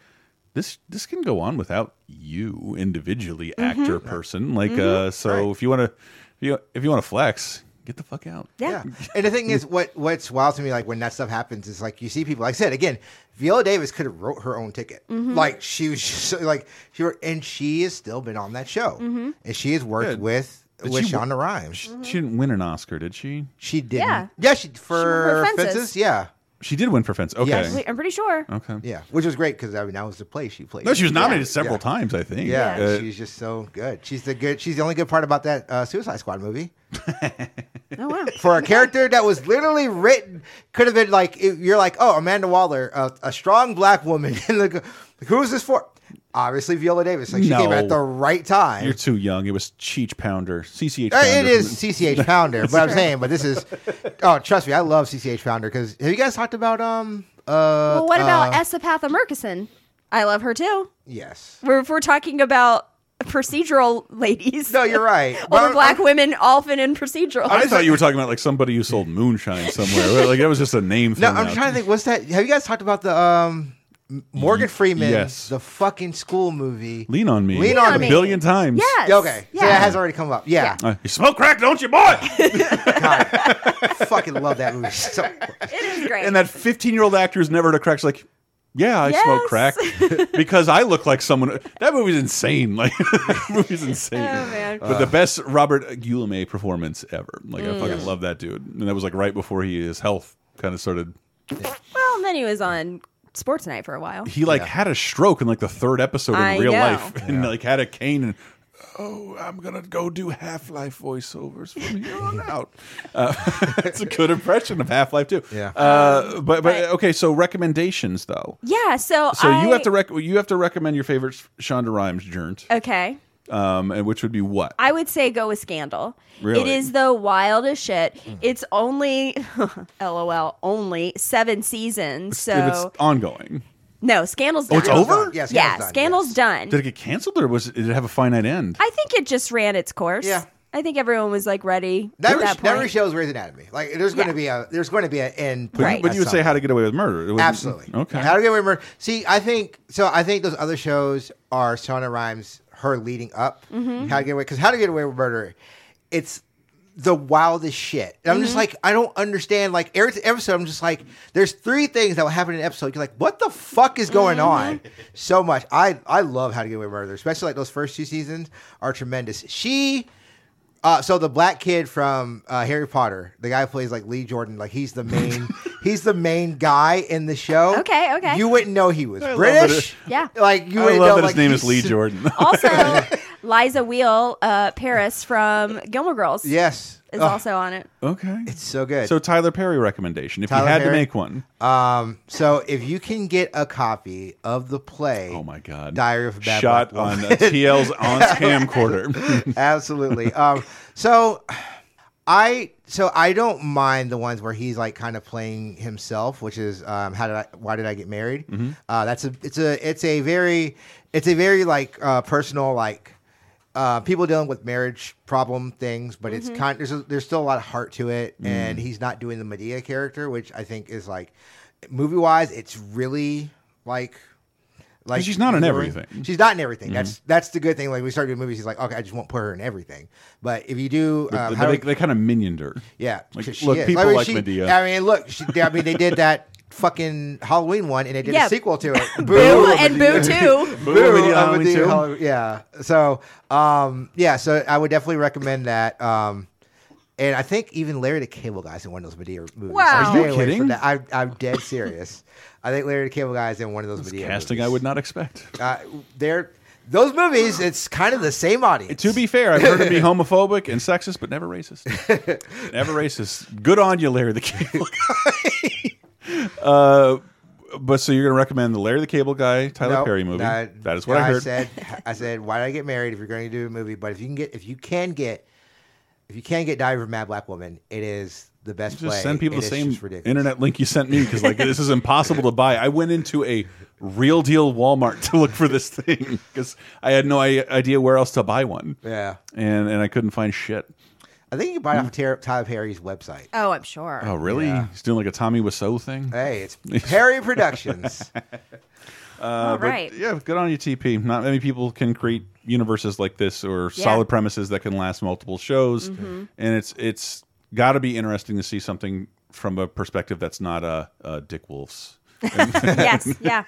Speaker 1: this. This can go on without you individually,
Speaker 3: Mm-hmm.
Speaker 1: actor, person. Like, uh, so if you want to, if you if you want to flex, get the fuck out.
Speaker 3: yeah.
Speaker 2: And the thing is, what what's wild to me, like when that stuff happens, is like you see people. Like I said again, Viola Davis could have wrote her own ticket.
Speaker 3: Mm-hmm.
Speaker 2: Like she was just like she were, and she has still been on that show,
Speaker 3: Mm-hmm.
Speaker 2: and she has worked
Speaker 1: Yeah.
Speaker 2: with
Speaker 1: Did
Speaker 2: with
Speaker 1: she
Speaker 2: Shonda Rhimes.
Speaker 1: She, she didn't win an Oscar, did she?
Speaker 2: She didn't.
Speaker 3: Yeah.
Speaker 2: yeah. She for,
Speaker 3: for Fences.
Speaker 2: fences. Yeah,
Speaker 1: She did win for Fence. Okay.
Speaker 2: Yes.
Speaker 3: I'm pretty sure.
Speaker 1: Okay.
Speaker 2: yeah, which was great because I mean that was the play she played.
Speaker 1: No, she was
Speaker 2: Yeah.
Speaker 1: nominated several
Speaker 2: Yeah.
Speaker 1: times. I think.
Speaker 2: Yeah,
Speaker 1: Uh,
Speaker 2: she's just so good. She's the good. She's the only good part about that uh, Suicide Squad movie. <laughs>
Speaker 3: Oh wow.
Speaker 2: for a character that was literally written could have been like if you're like oh Amanda Waller a, a strong black woman <laughs> and like who is this for obviously Viola Davis like she came at the right time
Speaker 1: You're too young. It was Cheech Pounder, CCH.
Speaker 2: Uh,
Speaker 1: Pounder
Speaker 2: it is CCH <laughs> Pounder but I'm saying but this is oh trust me I love CCH Pounder because have you guys talked about um uh
Speaker 3: Well, what about
Speaker 2: uh,
Speaker 3: S. Epatha Merkerson? I love her too.
Speaker 2: yes
Speaker 3: We're, if we're talking about procedural ladies.
Speaker 2: No, you're right. <laughs>
Speaker 3: Older
Speaker 2: But-
Speaker 3: black women often in procedural.
Speaker 1: I thought you were talking about like somebody who sold moonshine somewhere. <laughs> like that was just a name.
Speaker 2: No,
Speaker 1: thrown
Speaker 2: I'm
Speaker 1: out.
Speaker 2: trying to think. What's that? Have you guys talked about the um, Morgan Freeman?
Speaker 1: yes.
Speaker 2: The fucking school movie.
Speaker 1: Lean on me.
Speaker 2: Lean on me.
Speaker 1: a billion times.
Speaker 3: Yes.
Speaker 2: Okay. So
Speaker 3: Yeah.
Speaker 2: that has already come up. Yeah.
Speaker 1: Uh, you smoke crack, don't you, boy? <laughs>
Speaker 2: God, fucking love that movie. So,
Speaker 3: It is great.
Speaker 1: and that 15 year old actor who's never heard a crack's like, yeah, I smoke crack <laughs> because I look like someone. That movie's insane. <laughs> Like, that movie's insane.
Speaker 3: Oh, man.
Speaker 1: But the best Robert Guillaume performance ever. Like, I
Speaker 3: Mm.
Speaker 1: fucking love that dude. And that was like right before he his health kind of started.
Speaker 3: well, and then he was on Sports Night for a while.
Speaker 1: He like had a stroke in like the third episode in
Speaker 3: I
Speaker 1: real
Speaker 3: know.
Speaker 1: life, and like had a cane and. Oh, I'm gonna go do Half Life voiceovers from here on <laughs> out. Uh, <laughs> it's a good impression of Half Life too.
Speaker 2: Yeah.
Speaker 1: Uh, but but okay, so recommendations though.
Speaker 3: Yeah, so
Speaker 1: So
Speaker 3: I,
Speaker 1: you have to rec you have to recommend your favorite Shonda Rhimes journ't,
Speaker 3: Okay.
Speaker 1: Um, and which would be what?
Speaker 3: I would say go with Scandal.
Speaker 1: Really?
Speaker 3: It is the wildest shit. It's only, <laughs> lol, only seven seasons. So
Speaker 1: if it's ongoing.
Speaker 3: no, Scandal's done.
Speaker 1: Oh, it's over?
Speaker 2: Yeah, Scandal's
Speaker 3: yeah,
Speaker 2: done,
Speaker 3: Scandal's done.
Speaker 1: Did it get canceled or was it, did it have a finite end?
Speaker 3: I think it just ran its course.
Speaker 2: Yeah.
Speaker 3: I think everyone was like ready
Speaker 2: that,
Speaker 3: at
Speaker 2: re-
Speaker 3: that
Speaker 2: that
Speaker 3: point.
Speaker 2: shows Grey's Anatomy. Like, there's going to be a there's going to be an end.
Speaker 1: But,
Speaker 2: point
Speaker 1: you, but
Speaker 2: at
Speaker 1: you would
Speaker 2: some
Speaker 1: say How to Get Away with Murder. It was-
Speaker 2: Absolutely.
Speaker 1: Okay.
Speaker 2: How to Get Away with Murder. See, I think so. I think those other shows are Shonda Rhimes, her leading up.
Speaker 3: Mhm.
Speaker 2: How to Get Away because How to Get Away with Murder, it's the wildest shit. And I'm just
Speaker 3: Mhm.
Speaker 2: like, I don't understand. Like every episode, I'm just like, there's three things that will happen in an episode. You're like, what the fuck is going on? So much. I I love How to Get Away with Murder, especially like those first two seasons are tremendous. She. Uh, so the black kid from uh, Harry Potter, the guy who plays like Lee Jordan, like he's the main, <laughs> he's the main guy in the show.
Speaker 3: Okay, okay.
Speaker 2: You wouldn't know he was
Speaker 1: I
Speaker 2: British.
Speaker 3: Yeah.
Speaker 2: Like you
Speaker 1: I
Speaker 2: wouldn't
Speaker 1: love
Speaker 2: know
Speaker 1: that his name is Lee Jordan.
Speaker 3: Also, <laughs> Liza Weil, uh, Paris from Gilmore Girls.
Speaker 2: Yes,
Speaker 3: Is
Speaker 2: Oh,
Speaker 3: also on it.
Speaker 1: okay.
Speaker 2: It's so good.
Speaker 1: So Tyler Perry recommendation if
Speaker 2: Tyler
Speaker 1: you had
Speaker 2: Perry?
Speaker 1: to make one.
Speaker 2: Um, so if you can get a copy of the play,
Speaker 1: Oh my god.
Speaker 2: Diary of a Bad
Speaker 1: Shot
Speaker 2: Black
Speaker 1: on
Speaker 2: Woman.
Speaker 1: TL's on <laughs> camcorder. <laughs>
Speaker 2: Absolutely. Um, so I so I don't mind the ones where he's like kind of playing himself, which is um, how did I why did I get married?
Speaker 1: Mhm.
Speaker 2: Uh, that's a it's a it's a very it's a very like uh, personal like uh, people dealing with marriage problem things, but it's
Speaker 3: Mhm.
Speaker 2: kind there's a, there's still a lot of heart to it,
Speaker 1: Mm.
Speaker 2: and he's not doing the Madea character, which I think is like movie wise, it's really like. Like
Speaker 1: she's not in
Speaker 2: really-
Speaker 1: everything.
Speaker 2: She's not in everything.
Speaker 1: Mhm.
Speaker 2: That's that's the good thing. Like we start doing movies, he's like, okay, I just won't put her in everything. But if you do,
Speaker 1: But
Speaker 2: uh,
Speaker 1: they,
Speaker 2: how
Speaker 1: they,
Speaker 2: we-
Speaker 1: they kind of minioned her.
Speaker 2: yeah,
Speaker 1: Like,
Speaker 2: 'cause she
Speaker 1: look,
Speaker 2: is.
Speaker 1: people
Speaker 2: I mean,
Speaker 1: like
Speaker 2: she-
Speaker 1: Madea.
Speaker 2: I mean, look, she, I mean, they did that fucking Halloween one, and they did
Speaker 3: Yeah.
Speaker 2: a sequel to it.
Speaker 3: Boo and Boo too.
Speaker 1: Boo,
Speaker 2: Boo,
Speaker 1: Madea
Speaker 2: uh, <laughs>
Speaker 1: Halloween
Speaker 2: Madea
Speaker 1: too?
Speaker 2: Halloween- Yeah. So, um, yeah. So I would definitely recommend that. Um, and I think even Larry the Cable Guy's in one of those Madea movies.
Speaker 3: Wow.
Speaker 2: So
Speaker 3: Are
Speaker 2: stay
Speaker 1: you
Speaker 2: away
Speaker 1: kidding?
Speaker 2: that. I, I'm dead serious. I think Larry the Cable Guy is in one of those Madea
Speaker 1: Casting I would not expect.
Speaker 2: Uh, they're those movies. It's kind of the same audience.
Speaker 1: To be fair, I've heard him be <laughs> homophobic and sexist, but never racist. <laughs> never racist. Good on you, Larry the Cable Guy. Uh, but so you're going to recommend the Larry the Cable Guy Tyler
Speaker 2: Nope,
Speaker 1: Perry movie?
Speaker 2: that-
Speaker 1: that is what I heard.
Speaker 2: said. <laughs> I said, why did I get married if you're going to do a movie? But if you can get, if you can get, if you can get Diary of a Mad Black Woman, it is the best play.
Speaker 1: just send people
Speaker 2: It
Speaker 1: the
Speaker 2: is
Speaker 1: same
Speaker 2: just ridiculous.
Speaker 1: internet link you sent me because like this is impossible to buy. I went into a real deal Walmart to look for this thing because I had no i- idea where else to buy one.
Speaker 2: Yeah.
Speaker 1: and and I couldn't find shit.
Speaker 2: I think you can buy it off of Tyler Tyler Perry's website.
Speaker 3: Oh, I'm sure.
Speaker 1: Oh, really?
Speaker 2: Yeah.
Speaker 1: He's doing like a Tommy Wiseau thing.
Speaker 2: Hey, it's <laughs> Perry Productions. <laughs>
Speaker 1: Uh, <laughs>
Speaker 3: All
Speaker 1: but
Speaker 3: right.
Speaker 1: yeah, good on you, TP. Not many people can create universes like this or
Speaker 3: Yeah.
Speaker 1: solid premises that can last multiple shows,
Speaker 3: Mhm.
Speaker 1: and it's it's got to be interesting to see something from a perspective that's not a, uh Dick Wolf's.
Speaker 3: yes, yeah.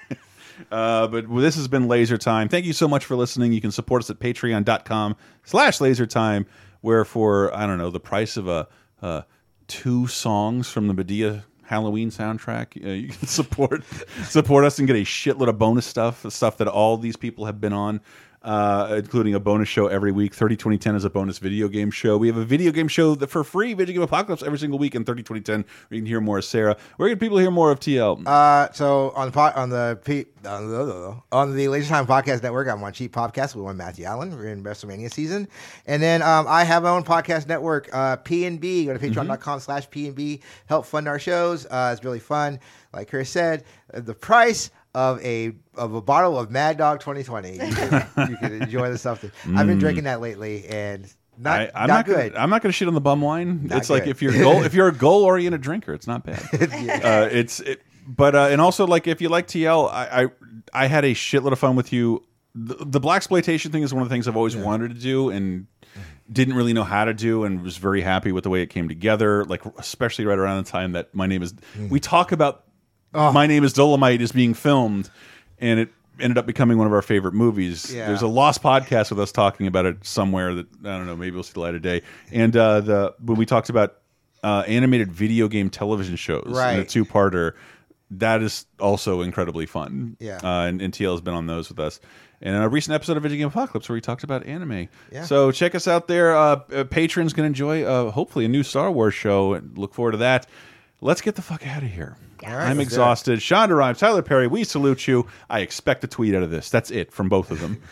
Speaker 1: Uh, but this has been Laser Time. Thank you so much for listening. You can support us at patreon.com slash laser time, where for, I don't know, the price of a, uh, two songs from the Madea Halloween soundtrack, uh, you can <laughs> support support us and get a shitload of bonus stuff, stuff that all these people have been on. Uh, including a bonus show every week. 30 2010 is a bonus video game show. We have a video game show that for free, Video Game Apocalypse, every single week in 30 2010. Where you can hear more of Sarah. Where can people hear more of TL?
Speaker 2: Uh, so on the on the P- on the on the Laser Time Podcast Network, I'm on Cheap Podcast with one Matthew Allen. We're in WrestleMania season, and then um, I have my own podcast network, uh, P and B. Go to Patreon.com/slash PNB. Help fund our shows. Uh, it's really fun. Like Chris said, uh, the price of a of a bottle of Mad Dog 2020. You can, <laughs> you can enjoy the stuff. That, I've been
Speaker 1: Mm.
Speaker 2: drinking that lately, and not
Speaker 1: I, I'm
Speaker 2: not,
Speaker 1: not,
Speaker 2: good.
Speaker 1: Gonna, I'm not going to shit on the bum wine.
Speaker 2: Not
Speaker 1: it's like if you're goal if you're a <laughs> goal oriented drinker, it's not bad. <laughs> uh, it's it, but uh, and also like if you like TL, I, I I had a shitload of fun with you. The, the black exploitation thing is one of the things I've always wanted to do and didn't really know how to do, and was very happy with the way it came together. Like especially right around the time that my name is. We talk about
Speaker 2: Oh.
Speaker 1: my name is Dolemite is being filmed, and it ended up becoming one of our favorite movies.
Speaker 2: Yeah.
Speaker 1: There's a lost podcast with us talking about it somewhere that I don't know. Maybe we'll see the light of day. And uh, the when we talked about uh, animated video game television shows, and a two parter, that is also incredibly fun.
Speaker 2: Yeah.
Speaker 1: uh, and, and TL has been on those with us. And a recent episode of Video Game Apocalypse where we talked about anime.
Speaker 2: Yeah.
Speaker 1: So check us out there. Uh, uh, patrons can enjoy uh, hopefully a new Star Wars show and look forward to that. Let's get the fuck out of here.
Speaker 2: Right,
Speaker 1: I'm
Speaker 2: it.
Speaker 1: exhausted. Shonda Rhimes, Tyler Perry, we salute you. I expect a tweet out of this. That's it from both of them. <laughs>